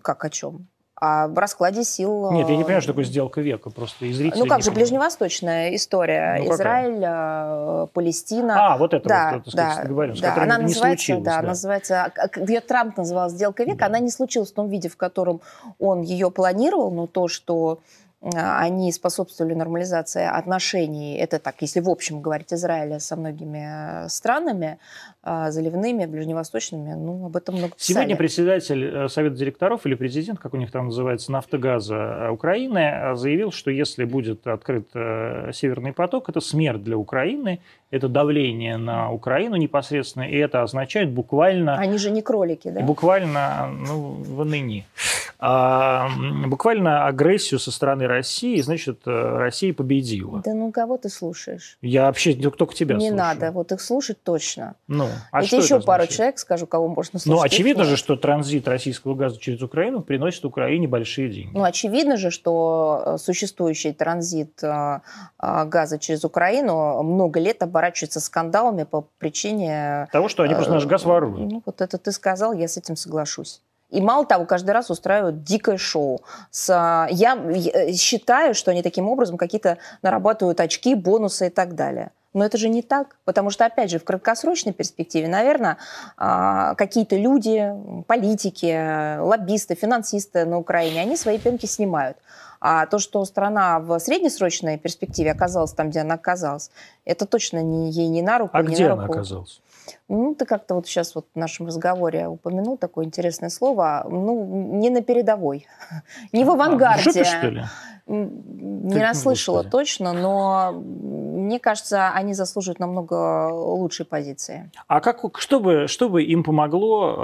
S2: как о чем? О раскладе сил.
S1: Нет, я не
S2: э,
S1: понимаю, что такое сделка века, просто и зрители
S2: ну как же,
S1: понимают.
S2: ближневосточная история.
S1: Ну, какая?
S2: Израиль, э, Палестина.
S1: А, вот это
S2: да,
S1: вот, так сказать,
S2: да,
S1: которая
S2: Она
S1: не
S2: называется,
S1: случилась.
S2: да,
S1: да.
S2: называется, а, ее Трамп называл сделка века,
S1: Да.
S2: она не случилась в том виде, в котором он ее планировал, но то, что э, они способствовали нормализации отношений, это так, если в общем говорить Израиля со многими э, странами, э, заливными, ближневосточными, ну, об этом много писали.
S1: Сегодня председатель э, Совета директоров или президент, как у них там называется, Нафтогаза э, Украины, э, заявил, что если будет открыт Северный поток, это смерть для Украины, это давление на Украину непосредственно, и это означает буквально
S2: Они же не кролики, да?
S1: Буквально, ну, в ныне. А, буквально агрессию со стороны России, значит, Россия победила.
S2: Да ну кого ты слушаешь?
S1: Я вообще только тебя
S2: не
S1: слушаю.
S2: надо, вот их слушать точно.
S1: Ну, А
S2: Я тебе
S1: это
S2: еще пару человек скажу, кого можно слушать.
S1: Ну, очевидно же, что транзит российского газа через Украину приносит Украине большие деньги.
S2: Ну, очевидно же, что э, существующий транзит э, э, газа через Украину много лет оборачивается скандалами по причине...
S1: Того, что они просто наш газ воруют.
S2: Ну, вот это ты сказал, я с этим соглашусь. И мало того, каждый раз устраивают дикое шоу. С, я э, считаю, что они таким образом какие-то нарабатывают очки, бонусы и так далее. Но это же не так, потому что, опять же, в краткосрочной перспективе, наверное, а, какие-то люди, политики, лоббисты, финансисты на Украине, они свои пенки снимают. А то, что страна в среднесрочной перспективе оказалась там, где она оказалась, это точно не, ей не на руку,
S1: А
S2: не
S1: где
S2: на
S1: она
S2: руку.
S1: оказалась?
S2: Ну, ты как-то вот сейчас вот в нашем разговоре упомянул такое интересное слово. Ну, не на передовой, не в
S1: А,
S2: авангарде.
S1: В жопе, что ли?
S2: Не
S1: Ты-
S2: расслышала
S1: Господи.
S2: точно, но мне кажется, они заслуживают намного лучшей позиции.
S1: А как, что, бы, что бы им помогло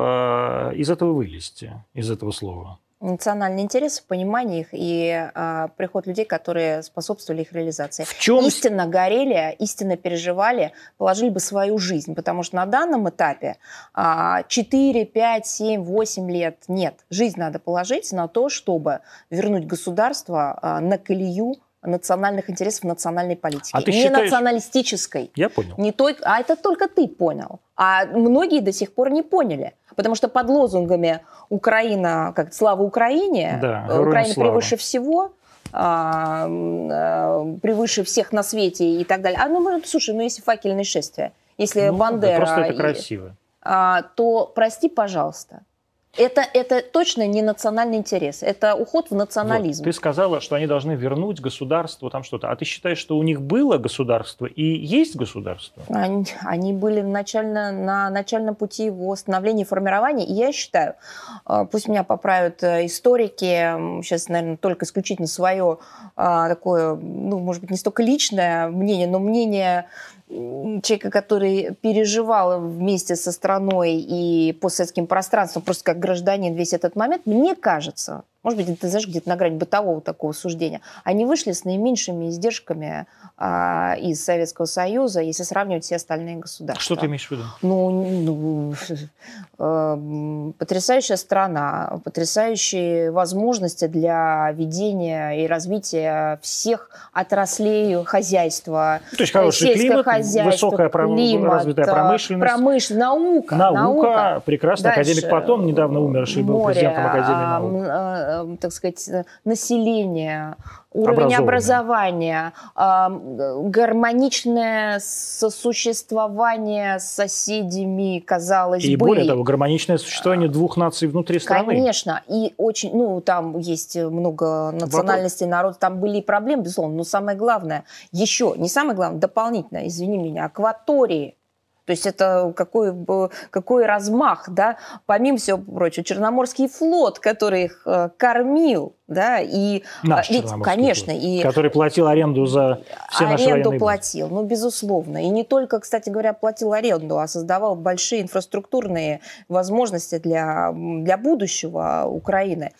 S1: э, из этого вылезти, из этого слова?
S2: Национальный интерес в понимании их и а, приход людей, которые способствовали их реализации.
S1: В чем...
S2: Истинно горели, истинно переживали, положили бы свою жизнь. Потому что на данном этапе а, 4, 5, 7, 8 лет нет. Жизнь надо положить на то, чтобы вернуть государство а, на колею национальных интересов национальной политики.
S1: А ты
S2: не
S1: считаешь-
S2: националистической.
S1: Я понял.
S2: Не той, а это только ты понял. А многие до сих пор не поняли. Потому что под лозунгами «Украина, как слава Украине»,
S1: Да,
S2: э, «Украина
S1: слава».
S2: превыше всего», а, а, превыше всех на свете и так далее. А ну, слушай, ну если факельное шествие, если
S1: Ну, да,
S2: Бандера,
S1: Просто это красиво.
S2: а, то прости, пожалуйста. Это, это точно не национальный интерес, это уход в национализм.
S1: Вот. Ты сказала, что они должны вернуть государству там что-то. А ты считаешь, что у них было государство и есть государство?
S2: Они, они были начально, на начальном пути его становления и формирования. И я считаю, э, пусть меня поправят э, историки, сейчас, наверное, только исключительно свое а, такое, ну, может быть, не столько личное мнение, но мнение человека, который переживал вместе со страной и постсоветским пространством, просто как гражданин весь этот момент, мне кажется, может быть, ты знаешь, где-то на грани бытового такого суждения, они вышли с наименьшими издержками а, из Советского Союза, если сравнивать все остальные государства.
S1: Что ты имеешь в виду?
S2: Ну, ну, э, потрясающая страна, потрясающие возможности для ведения и развития всех отраслей хозяйства.
S1: То есть хороший климат,
S2: хозяйство,
S1: высокая пром-
S2: климат,
S1: развитая
S2: э,
S1: промышленность,
S2: промыш- наука,
S1: наука, прекрасно.
S2: Дальше,
S1: Академик Платон, недавно умерший, был президентом Академии
S2: а,
S1: наук.
S2: М, э, э, так сказать, э, население, уровень образования, а, м, гармоничное сосуществование с соседями, казалось
S1: И
S2: бы.
S1: более того, гармоничное существование двух наций внутри страны.
S2: Конечно, и очень, ну, там есть много национальностей, народ, там были и проблемы, безусловно, но самое главное, еще, не самое главное, дополнительно, извини меня, акватории. То есть это какой, какой размах, да, помимо всего прочего, Черноморский флот, который их э, кормил, да, и
S1: Наш
S2: а, ведь, конечно,
S1: флот,
S2: и
S1: который платил аренду за все наши
S2: аренду
S1: военные базы.
S2: платил, ну, безусловно. И не только, кстати говоря, платил аренду, а создавал большие инфраструктурные возможности для, для будущего Украины.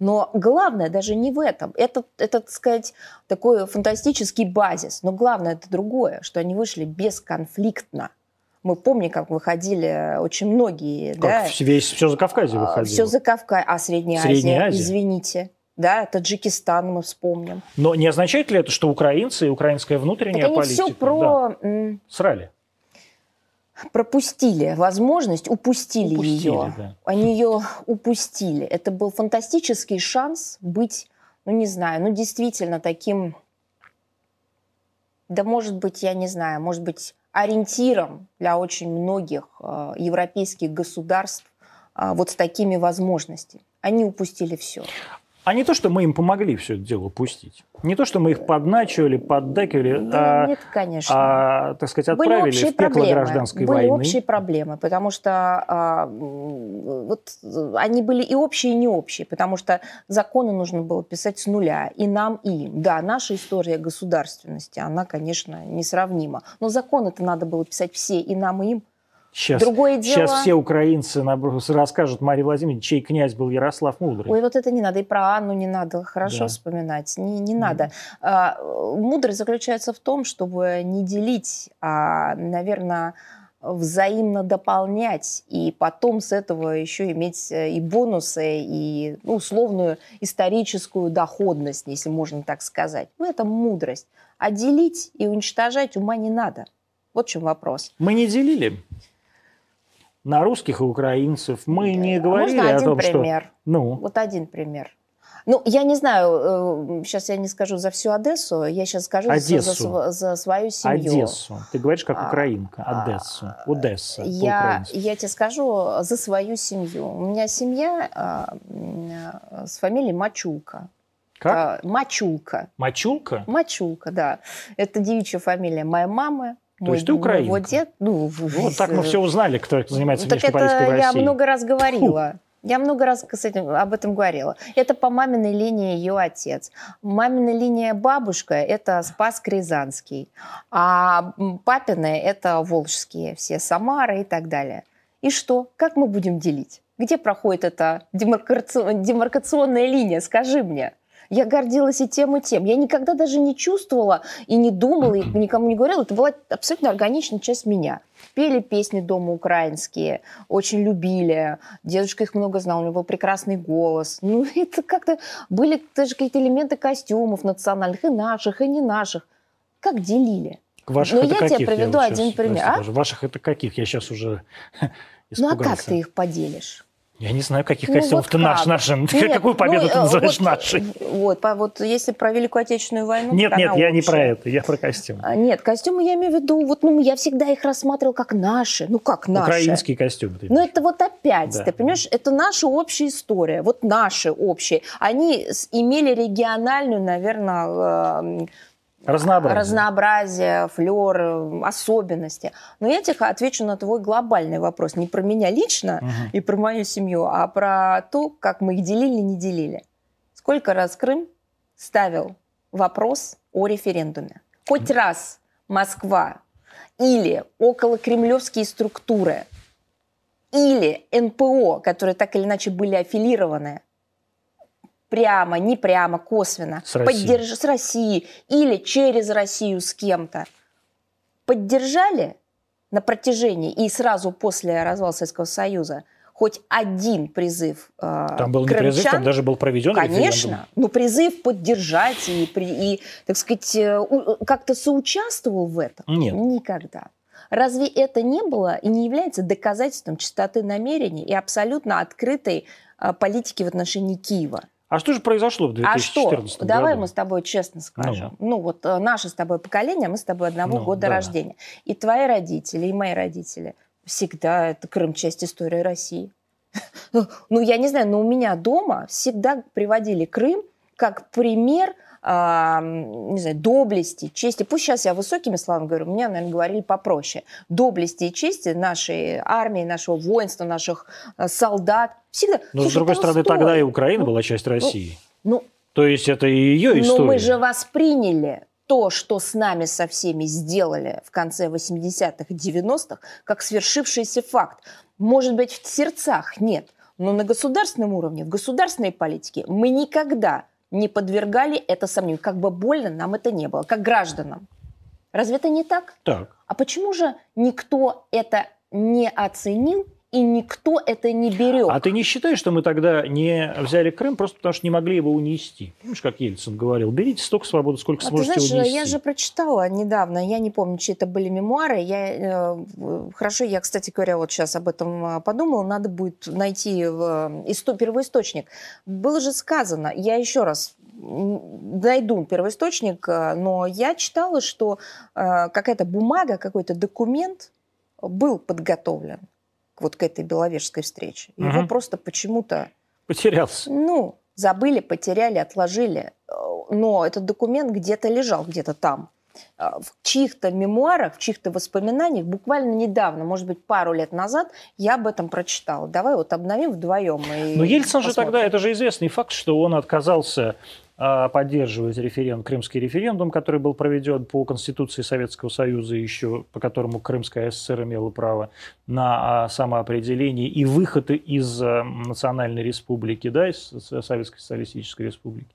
S2: Но главное даже не в этом. Это, это, так сказать, такой фантастический базис. Но главное это другое, что они вышли бесконфликтно. Мы помним, как выходили очень многие,
S1: Как
S2: да,
S1: весь, все за Кавказе выходило.
S2: все за Кавказ, а Средняя,
S1: Средняя
S2: Азия,
S1: Азия.
S2: извините. Да, Таджикистан мы вспомним.
S1: Но не означает ли это, что украинцы и украинская внутренняя
S2: Так они
S1: политика
S2: все про
S1: да, срали?
S2: пропустили возможность, упустили,
S1: Упустили,
S2: ее.
S1: да.
S2: Они ее упустили. Это был фантастический шанс быть, ну не знаю, ну действительно таким, да может быть, я не знаю, может быть ориентиром для очень многих э, европейских государств э, вот с такими возможностями. Они упустили все.
S1: А не то, что мы им помогли все это дело упустить. Не то, что мы их подначивали, поддакивали,
S2: Да,
S1: а,
S2: нет, конечно.
S1: а, так сказать,
S2: были
S1: отправили
S2: общие
S1: в пекло
S2: проблемы.
S1: гражданской
S2: были
S1: войны.
S2: общие проблемы, потому что а, вот они были и общие, и не общие, потому что законы нужно было писать с нуля, и нам, и им. Да, наша история государственности, она, конечно, несравнима, но законы-то надо было писать все, и нам, и им.
S1: Сейчас,
S2: Другое дело...
S1: сейчас все украинцы расскажут Марии Владимировне, чей князь был Ярослав Мудрый.
S2: Ой, вот это не надо, и про Анну не надо хорошо
S1: Да.
S2: вспоминать, не, не надо. А, мудрость заключается в том, чтобы не делить, а, наверное, взаимно дополнять, и потом с этого еще иметь э, и бонусы, и ну, условную историческую доходность, если можно так сказать. Ну, это мудрость. А делить и уничтожать ума не надо. Вот в чем вопрос.
S1: Мы не делили на русских и украинцев. Мы не говорили
S2: Можно
S1: о
S2: один
S1: том,
S2: пример?
S1: что... Ну,
S2: Вот один пример. Ну, я не знаю, сейчас я не скажу за всю Одессу, я сейчас скажу
S1: Одессу.
S2: за, за свою семью.
S1: Одессу. Ты говоришь как
S2: А,
S1: украинка.
S2: а,
S1: Одессу. Одесса.
S2: Я, я тебе скажу за свою семью. У меня семья а, а, с фамилией Мачулка.
S1: Как?
S2: А, Мачулка.
S1: Мачулка?
S2: Мачулка, да. Это девичья фамилия моей мамы.
S1: То есть ты украинка?
S2: Моего дед. Ну,
S1: Вот так мы все узнали, кто занимается
S2: Ну, так
S1: политикой в
S2: это я
S1: России.
S2: много раз говорила. Я много раз с этим, об этом говорила. Это по маминой линии ее отец. Мамина линия бабушка – это Спас Рязанский. А папины – это Волжские, все Самары и так далее. И что? Как мы будем делить? Где проходит эта демаркацион- демаркационная линия? Скажи мне. Я гордилась и тем, и тем. Я никогда даже не чувствовала и не думала, и никому не говорила. Это была абсолютно органичная часть меня. Пели песни дома украинские, очень любили. Дедушка их много знал, у него был прекрасный голос. Ну, это как-то были даже какие-то элементы костюмов национальных, и наших, и не наших. Как делили?
S1: Ваших
S2: Ну,
S1: это
S2: я тебе
S1: каких?
S2: приведу
S1: вот
S2: один
S1: щас,
S2: пример, а?
S1: Ваших это каких? Я сейчас уже
S2: Ну, а
S1: испугался.
S2: как ты их поделишь?
S1: Я не знаю, каких
S2: Ну,
S1: костюмов
S2: вот
S1: ты наш,
S2: как?
S1: нашим.
S2: Нет,
S1: Какую победу
S2: ну,
S1: ты
S2: э,
S1: называешь
S2: вот,
S1: нашей?
S2: Вот, по- вот если про Великую Отечественную войну...
S1: Нет, нет, я не про это, я про костюм.
S2: А, Нет, костюмы я имею в виду, вот, ну, я всегда их рассматривала как наши. Ну, как наши?
S1: Украинский костюм. ты
S2: Ну, это вот опять,
S1: Да.
S2: ты понимаешь, это наша общая история, вот наши общие. Они имели региональную, наверное,
S1: Разнообразие.
S2: разнообразие, флер, особенности. Но я тебе отвечу на твой глобальный вопрос. Не про меня лично
S1: Мгм.
S2: и про мою семью, а про то, как мы их делили, не делили. Сколько раз Крым ставил вопрос о референдуме? Хоть раз Москва или около кремлевские структуры или НПО, которые так или иначе были аффилированы, прямо, не прямо, косвенно,
S1: С
S2: поддерж- с Россией или через Россию с кем-то, поддержали на протяжении и сразу после развала Советского Союза хоть один призыв э,
S1: Там был не призыв, там
S2: крымчан?
S1: даже был проведен.
S2: Конечно, ну призыв поддержать и, и так сказать, э, у- как-то соучаствовал в этом?
S1: Нет.
S2: Никогда. Разве это не было и не является доказательством чистоты намерений и абсолютно открытой э, политики в отношении Киева?
S1: А что же произошло в
S2: А что?
S1: 2014 году?
S2: Давай мы с тобой честно скажем. Ну, вот э, наше с тобой поколение, мы с тобой одного
S1: Ну,
S2: года
S1: да.
S2: рождения. И твои родители, и мои родители. Всегда это Крым часть истории России. Ну, я не знаю, но у меня дома всегда приводили Крым как пример не знаю, доблести, чести. Пусть сейчас я высокими словами говорю, мне, наверное, говорили попроще. Доблести и чести нашей армии, нашего воинства, наших э, солдат. Всегда.
S1: Но, с
S2: Слушай,
S1: другой
S2: это
S1: стороны,
S2: устой.
S1: тогда и Украина
S2: Ну,
S1: была часть России.
S2: Ну,
S1: То есть это и ее история.
S2: но мы же восприняли то, что с нами со всеми сделали в конце 80-х и 90-х, как свершившийся факт. Может быть, в сердцах нет, но на государственном уровне, в государственной политике мы никогда не подвергали это сомнению, как бы больно нам это не было, как гражданам. Разве это не так?
S1: Так.
S2: А почему же никто это не оценил и никто это не берет?
S1: А ты не считаешь, что мы тогда не взяли Крым просто потому, что не могли его унести? Помнишь, как Ельцин говорил, берите столько свободы, сколько
S2: А ты
S1: сможете
S2: знаешь,
S1: унести.
S2: я же прочитала недавно, я не помню, чьи это были мемуары. Я, э, хорошо, я, кстати говоря, вот сейчас об этом э, подумала, надо будет найти в, исто- первоисточник. Было же сказано, я еще раз найду первоисточник, э, но я читала, что э, какая-то бумага, какой-то документ был подготовлен вот к этой Беловежской встрече. Его
S1: Мгм.
S2: просто почему-то
S1: Потерялся.
S2: ну, забыли, потеряли, отложили. Но этот документ где-то лежал, где-то там. Э, В чьих-то мемуарах, в чьих-то воспоминаниях, буквально недавно, может быть, пару лет назад, я об этом прочитала. Давай вот обновим вдвоем. И
S1: Но Ельцин же
S2: посмотрим.
S1: тогда, это же известный факт, что он отказался а, поддерживать референдум, крымский референдум, который был проведен по Конституции Советского Союза, еще по которому Крымская ССР имела право на а, самоопределение и выход из а, национальной республики, да, из Советской Социалистической Республики.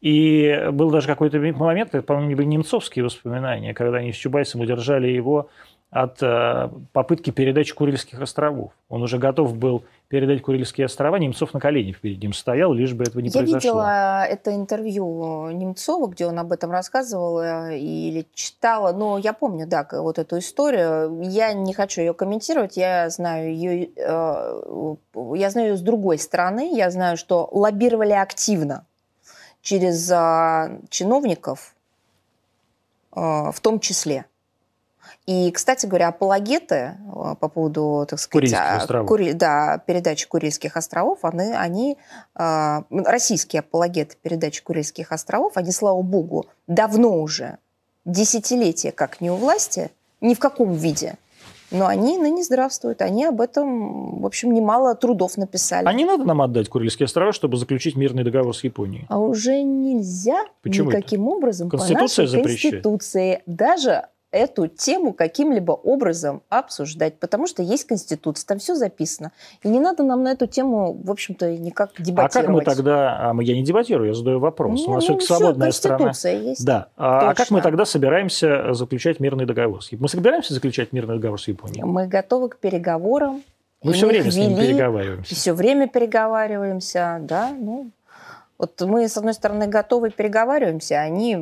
S1: И был даже какой-то момент, это, по-моему, немцовские воспоминания, когда они с Чубайсом удержали его от э, попытки передачи Курильских островов. Он уже готов был передать Курильские острова, Немцов на коленях перед ним стоял, лишь бы этого не
S2: Я
S1: произошло.
S2: видела это интервью Немцова, где он об этом рассказывал э, или читала, но я помню, да, вот эту историю. Я не хочу ее комментировать, я знаю ее, э, я знаю ее с другой стороны, я знаю, что лоббировали активно через чиновников, в том числе. И, кстати говоря, апологеты э, по поводу, так сказать, а, Кури, да, передачи Курильских островов, они, они э, российские апологеты передачи Курильских островов, они, слава богу, давно уже, десятилетия как не у власти, ни в каком виде, но они ныне здравствуют. Они об этом, в общем, немало трудов написали.
S1: А не надо нам отдать Курильские острова, чтобы заключить мирный договор с Японией?
S2: А уже нельзя Почему никаким это? образом
S1: Конституция по нашей
S2: запрещает. Конституции. Даже эту тему каким-либо образом обсуждать, потому что есть Конституция, там все записано. И не надо нам на эту тему, в общем-то, никак дебатировать.
S1: А как мы тогда... А, я не дебатирую, я задаю вопрос. Не, У нас ну, все-таки свободная страна.
S2: есть.
S1: Да. А, а как мы тогда собираемся заключать мирный договор? Мы собираемся заключать мирный договор с Японией?
S2: Мы готовы к переговорам.
S1: Мы все время ввели, с ними переговариваемся.
S2: Все время переговариваемся, да. Ну, вот мы, с одной стороны, готовы переговариваемся, они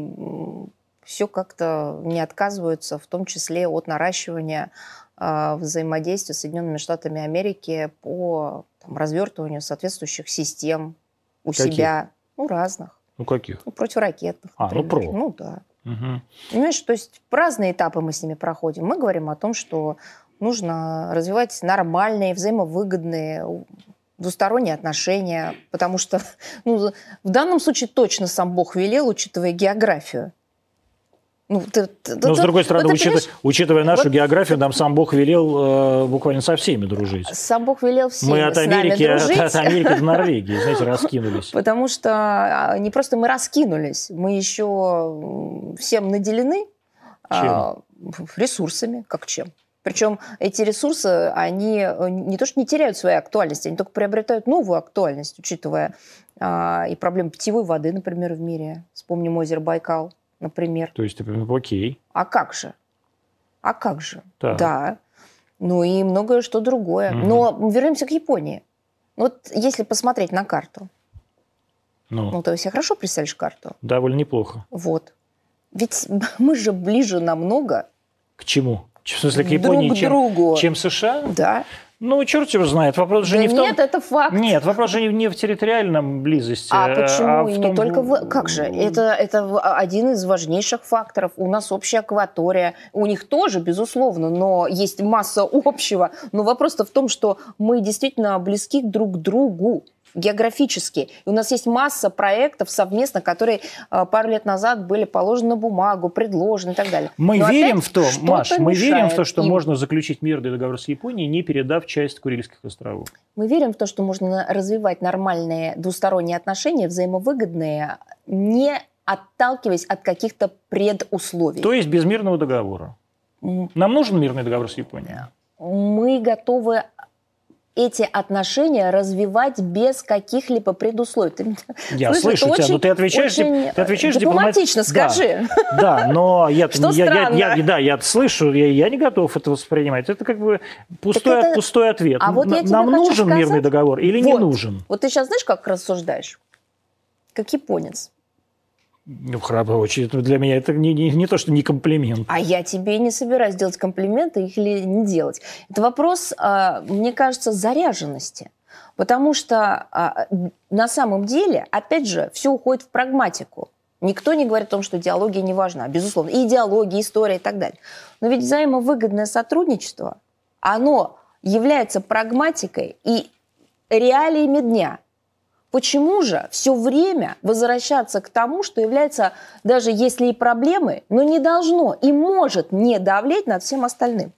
S2: все как-то не отказываются, в том числе от наращивания э, взаимодействия с Соединенными Штатами Америки по там, развертыванию соответствующих систем у каких? себя, ну, разных.
S1: Ну, каких?
S2: Ну, противоракетных.
S1: А, ну, про.
S2: Ну, да. Угу. Понимаешь, то есть разные этапы мы с ними проходим. Мы говорим о том, что нужно развивать нормальные, взаимовыгодные двусторонние отношения, потому что ну, в данном случае точно сам Бог велел, учитывая географию.
S1: Ну, ты, ты, Но, ты, с другой стороны, вот учитывая, учитывая нашу вот, географию, нам сам Бог велел э, буквально со всеми дружить.
S2: Сам Бог велел всеми
S1: Мы от Америки, от, от Америки до Норвегии, знаете, раскинулись.
S2: Потому что а, не просто мы раскинулись, мы еще всем наделены чем? ресурсами, как чем. Причем эти ресурсы, они э, не то что не теряют своей актуальности, они только приобретают новую актуальность, учитывая а, и проблемы питьевой воды, например, в мире. Вспомним озеро Байкал например.
S1: То есть, ну, окей.
S2: А как же? А как же? Так. Да. Ну и многое что другое. Угу. Но вернемся к Японии. Вот если посмотреть на карту. Ну, ну ты себе хорошо представляешь карту?
S1: Довольно неплохо.
S2: Вот. Ведь мы же ближе намного.
S1: К чему? В смысле, к Японии,
S2: друг
S1: чем,
S2: другу.
S1: чем США?
S2: Да.
S1: Ну, черт его знает. Вопрос же
S2: да
S1: не
S2: в
S1: том...
S2: Нет, это факт.
S1: Нет, вопрос же не в территориальном близости.
S2: А почему? А в и том... не только в... Как же? Это, это один из важнейших факторов. У нас общая акватория. У них тоже, безусловно, но есть масса общего. Но вопрос-то в том, что мы действительно близки друг к другу географически. И у нас есть масса проектов совместно, которые э, пару лет назад были положены на бумагу, предложены и так далее.
S1: Мы Но верим в то, Маш, мы верим в то, что им. можно заключить мирный договор с Японией, не передав часть Курильских островов.
S2: Мы верим в то, что можно развивать нормальные двусторонние отношения, взаимовыгодные, не отталкиваясь от каких-то предусловий.
S1: То есть без мирного договора. Нам нужен мирный договор с Японией?
S2: Мы готовы эти отношения развивать без каких-либо предусловий. Ты,
S1: я слышу тебя, очень, но ты отвечаешь, очень ты отвечаешь
S2: дипломатично, дипломат... скажи.
S1: Да, да но я, Что я, я, я, я, да, я слышу, я, я не готов это воспринимать. Это как бы пустой, это... пустой ответ.
S2: А вот я
S1: Нам нужен
S2: сказать...
S1: мирный договор или
S2: вот.
S1: не нужен?
S2: Вот ты сейчас знаешь, как рассуждаешь? Как японец.
S1: Ну, храбро очень. Для меня это не, не, не то, что не комплимент.
S2: А я тебе не собираюсь делать комплименты или не делать. Это вопрос, а, мне кажется, заряженности. Потому что а, на самом деле, опять же, все уходит в прагматику. Никто не говорит о том, что идеология не важна. Безусловно, идеология, история и так далее. Но ведь взаимовыгодное сотрудничество, оно является прагматикой и реалиями дня – Почему же все время возвращаться к тому, что является, даже если и проблемой, но не должно и может не давлеть над всем остальным?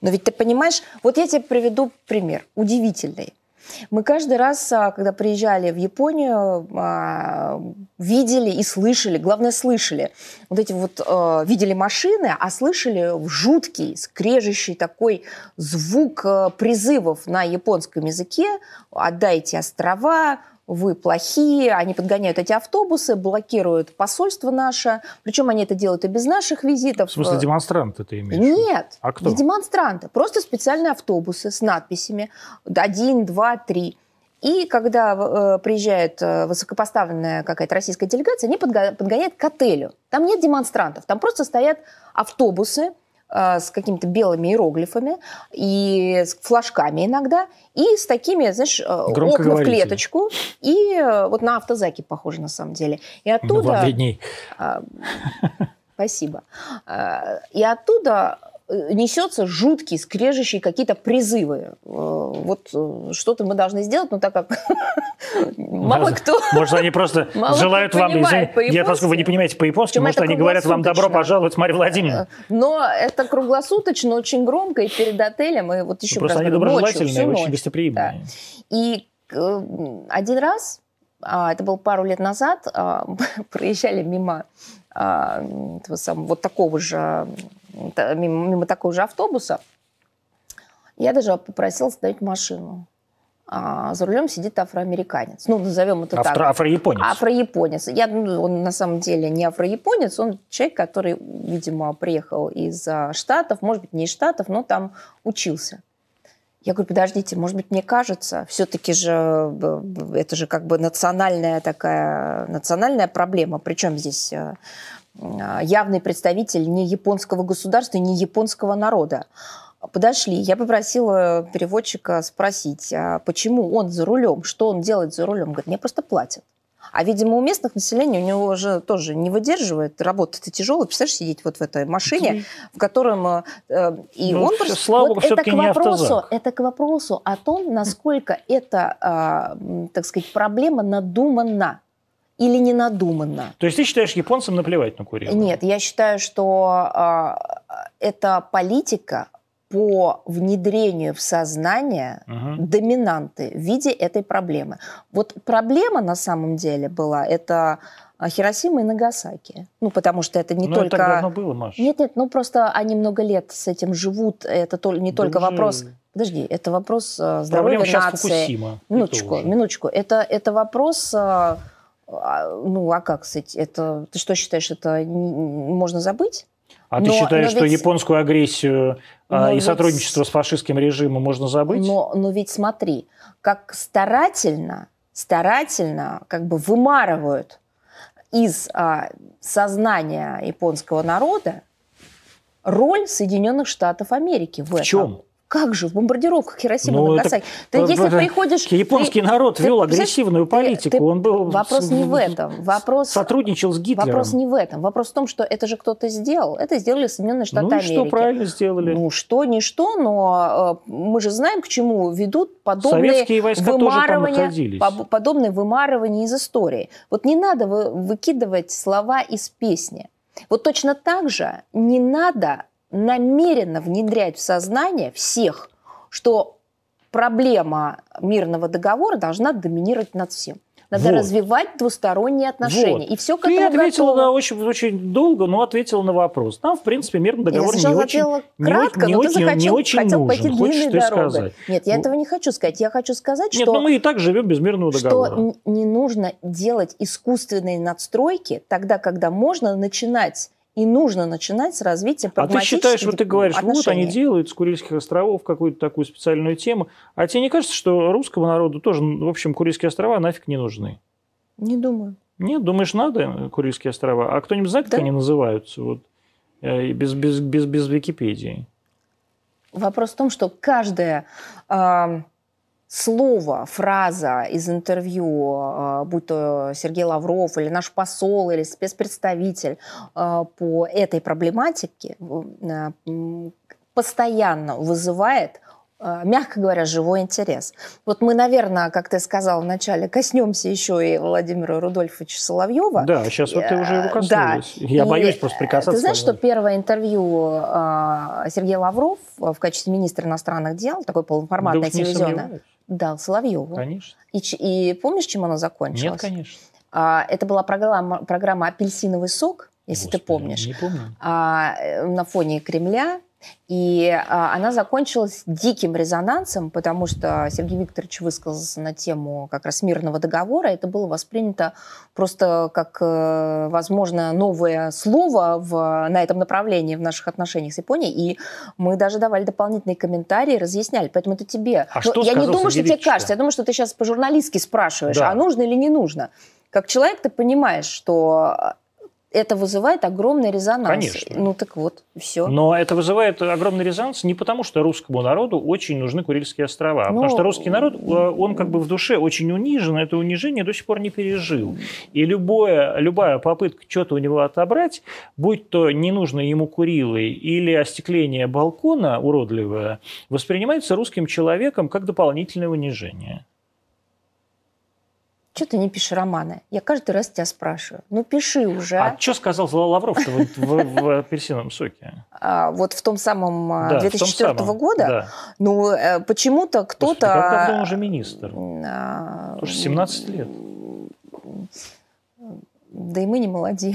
S2: Но ведь ты понимаешь, вот я тебе приведу пример, удивительный. Мы каждый раз, а, когда приезжали в Японию, а, видели и слышали, главное слышали, вот эти вот, а, видели машины, а слышали жуткий, скрежещий такой звук призывов на японском языке. «отдайте острова», вы плохие, они подгоняют эти автобусы, блокируют посольство наше, причем они это делают и без наших визитов.
S1: В смысле демонстранты ты имеешь?
S2: Нет,
S1: а кто?
S2: не демонстранты, просто специальные автобусы с надписями один, два, три. И когда э, приезжает э, высокопоставленная какая-то российская делегация, они подго- подгоняют к отелю. Там нет демонстрантов, там просто стоят автобусы, Э, с какими-то белыми иероглифами и с флажками иногда, и с такими, знаешь, э, окна в клеточку, и э, вот на автозаке похоже на самом деле. И оттуда...
S1: Ну, дней.
S2: Спасибо. И оттуда несется жуткий, скрежещий какие-то призывы. Э, вот э, что-то мы должны сделать, но так как мало кто...
S1: Может, они просто желают вам... Я, поскольку вы не понимаете по-японски, может, они говорят вам «добро пожаловать, Марья Владимировна». Э,
S2: но это круглосуточно, очень громко, и перед отелем, и вот еще
S1: Просто они доброжелательные, очень гостеприимные.
S2: И один раз, а, это было пару лет назад, а, проезжали мимо этого самого, вот такого же мимо, мимо такого же автобуса, я даже попросила остановить машину. А за рулем сидит афроамериканец. Ну, назовем это Афро, так.
S1: Афрояпонец.
S2: Афрояпонец. Я, ну, он на самом деле не афрояпонец, он человек, который, видимо, приехал из Штатов, может быть, не из Штатов, но там учился. Я говорю, подождите, может быть, мне кажется, все-таки же это же как бы национальная такая, национальная проблема. Причем здесь э, а, явный представитель не японского государства, не японского народа. Подошли, я попросила переводчика спросить, а почему он за рулем, что он делает за рулем. Говорит, мне просто платят. А, видимо, у местных населения у него же тоже не выдерживает. Работа-то тяжелая. Представляешь, сидеть вот в этой машине, в котором... Э, и
S1: ну,
S2: он
S1: просто... Слава вот это, к вопросу,
S2: это к вопросу о том, насколько эта, э, так сказать, проблема надумана или не надуманно.
S1: То есть ты считаешь японцам наплевать на курение?
S2: Нет, я считаю, что э, это политика по внедрению в сознание угу. доминанты в виде этой проблемы. Вот проблема на самом деле была это Хиросима и Нагасаки. Ну, потому что это не
S1: Но
S2: только...
S1: это давно было, Маша.
S2: Нет, нет, ну просто они много лет с этим живут. Это не да только уже... вопрос... Подожди, это вопрос э, здоровья Проблема нации. Фукусима. Минуточку, минуточку. Это, это вопрос а, ну, а как, кстати, это... Ты что считаешь, это можно забыть?
S1: А но, ты считаешь, ведь... что японскую агрессию а, но и ведь... сотрудничество с фашистским режимом можно забыть?
S2: Но, но ведь смотри, как старательно, старательно как бы вымарывают из а, сознания японского народа роль Соединенных Штатов Америки в, в этом. Чем? Как же в бомбардировках Хиросима ну, Нагасаки? Ты это, если это, приходишь...
S1: Японский ты, народ вел агрессивную политику. Ты, он был...
S2: Вопрос не в этом. Вопрос,
S1: сотрудничал с Гитлером.
S2: Вопрос не в этом. Вопрос в том, что это же кто-то сделал. Это сделали Соединенные Штаты
S1: ну,
S2: Америки.
S1: Ну что правильно сделали?
S2: Ну что, не что, но э, мы же знаем, к чему ведут подобные вымарывания, подобные вымарывания из истории. Вот не надо вы, выкидывать слова из песни. Вот точно так же не надо намеренно внедрять в сознание всех, что проблема мирного договора должна доминировать над всем. Надо вот. развивать двусторонние отношения.
S1: Вот.
S2: И все к
S1: Ты ответила на очень, очень долго, но ответила на вопрос. Там, в принципе, мирный договор не очень,
S2: кратко,
S1: не,
S2: но
S1: не,
S2: ты захотел,
S1: не очень
S2: хотел
S1: нужен.
S2: пойти
S1: Хочешь
S2: длинной дорогой. Сказать? Нет, я этого не хочу сказать. Я хочу сказать,
S1: Нет,
S2: что...
S1: но мы и так живем без мирного договора.
S2: Что не нужно делать искусственные надстройки тогда, когда можно начинать и нужно начинать с развития
S1: А ты считаешь, вот ты говоришь, отношений. вот они делают с Курильских островов какую-то такую специальную тему. А тебе не кажется, что русскому народу тоже, в общем, Курильские острова нафиг не нужны?
S2: Не думаю.
S1: Нет, думаешь, надо Курильские острова? А кто-нибудь знает, как да? они называются? Вот, э, без, без, без, без Википедии.
S2: Вопрос в том, что каждая... Э, слово, фраза из интервью, а, будь то Сергей Лавров или наш посол или спецпредставитель а, по этой проблематике, а, постоянно вызывает мягко говоря, живой интерес. Вот мы, наверное, как ты сказал вначале, коснемся еще и Владимира Рудольфовича Соловьева.
S1: Да, сейчас вот ты уже его коснулись. Да. Я и боюсь просто прикасаться.
S2: Ты знаешь, что первое интервью Сергея Лавров в качестве министра иностранных дел, такой полноформатное да телевизионное, дал Соловьеву.
S1: Конечно.
S2: И, и помнишь, чем оно закончилось?
S1: Нет, конечно.
S2: А, это была программа, программа «Апельсиновый сок», если
S1: Господи,
S2: ты помнишь.
S1: Не помню.
S2: А, э, на фоне Кремля. И а, она закончилась диким резонансом, потому что Сергей Викторович высказался на тему как раз мирного договора. Это было воспринято просто как, э, возможно, новое слово в, на этом направлении в наших отношениях с Японией. И мы даже давали дополнительные комментарии, разъясняли. Поэтому это тебе.
S1: А что
S2: я не думаю, что тебе кажется. Я думаю, что ты сейчас по-журналистски спрашиваешь,
S1: Да.
S2: а нужно или не нужно. Как человек ты понимаешь, что это вызывает огромный резонанс.
S1: Конечно.
S2: Ну так вот, все.
S1: Но это вызывает огромный резонанс не потому, что русскому народу очень нужны Курильские острова, а потому
S2: Ну,
S1: что русский народ, э, он как бы в душе очень унижен, это унижение до сих пор не пережил. И любое, любая попытка что-то у него отобрать, будь то ненужные ему Курилы или остекление балкона уродливое, воспринимается русским человеком как дополнительное унижение.
S2: Что ты не пишешь романы? Я каждый раз тебя спрашиваю. Ну пиши уже.
S1: А что сказал Лавров-то в, в- в апельсиновом соке?
S2: А, вот в том самом а,
S1: Да, в том
S2: 2004
S1: самом.
S2: года,
S1: Да.
S2: ну э, почему-то кто-то...
S1: как давно уже министр?
S2: а,
S1: Слушай, 17 лет.
S2: Да и мы не молодые.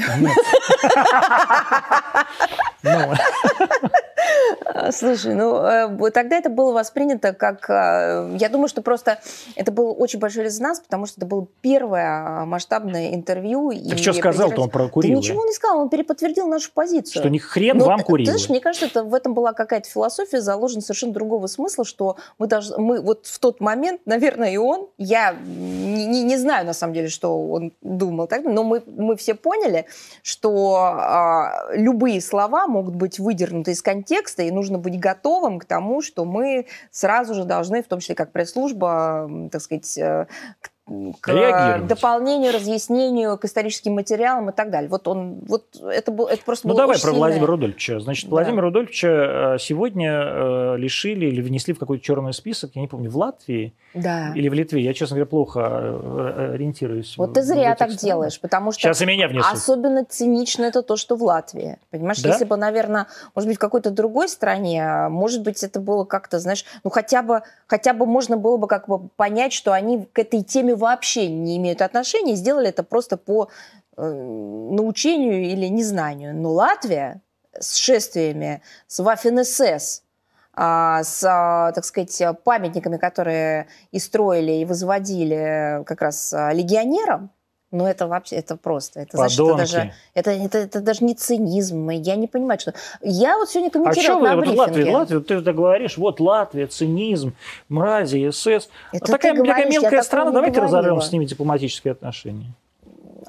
S2: А, Слушай, ну э, тогда это было воспринято как... э, Я думаю, что просто это был очень большой резонанс, потому что это было первое а, масштабное интервью.
S1: Так что сказал-то он про
S2: Да
S1: Курилы?
S2: ничего не сказал, он переподтвердил нашу позицию.
S1: Что ни хрен
S2: Ну,
S1: вам
S2: ты-
S1: Курилы.
S2: Ты знаешь, мне кажется, это, в этом была какая-то философия, заложена совершенно другого смысла, что мы должны, мы вот в тот момент, наверное, и он, я не, не- не знаю на самом деле, что он думал тогда, но мы, мы все поняли, что а, любые слова могут быть выдернуты из контекста, и нужно быть готовым к тому, что мы сразу же должны, в том числе как пресс-служба, так сказать, э, к- к
S1: Реагировать.
S2: дополнению, разъяснению, к историческим материалам и так далее. Вот он, вот это, был, это просто
S1: Ну давай про
S2: сильное-
S1: Владимира Рудольфовича. Значит,
S2: Да.
S1: Владимира Рудольфовича э, сегодня э, лишили или внесли в какой-то черный список, я не помню, в Латвии
S2: Да.
S1: или в Литве. Я, честно говоря, плохо э, ориентируюсь.
S2: Вот ты зря так
S1: странах.
S2: делаешь, потому что
S1: Сейчас и меня внесут.
S2: особенно цинично это то, что в Латвии. Понимаешь,
S1: Да?
S2: если бы, наверное, может быть, в какой-то другой стране, может быть, это было как-то, знаешь, ну хотя бы, хотя бы можно было бы как бы понять, что они к этой теме вообще не имеют отношения, сделали это просто по э, научению или незнанию. Но Латвия с шествиями, с Waffen-СС, а, с, а, так сказать, памятниками, которые и строили, и возводили как раз а, легионерам, ну, это вообще, это просто, это, значит, это даже, это, это, это даже не цинизм, я не понимаю, что... Я вот сегодня
S1: А
S2: комментировала
S1: что вы
S2: на
S1: вот
S2: брифинге.
S1: Латвия, Латвия, ты это говоришь, вот Латвия, цинизм, мрази, СС.
S2: Это
S1: А такая, такая мелкая страна, давайте разорвем с ними дипломатические отношения.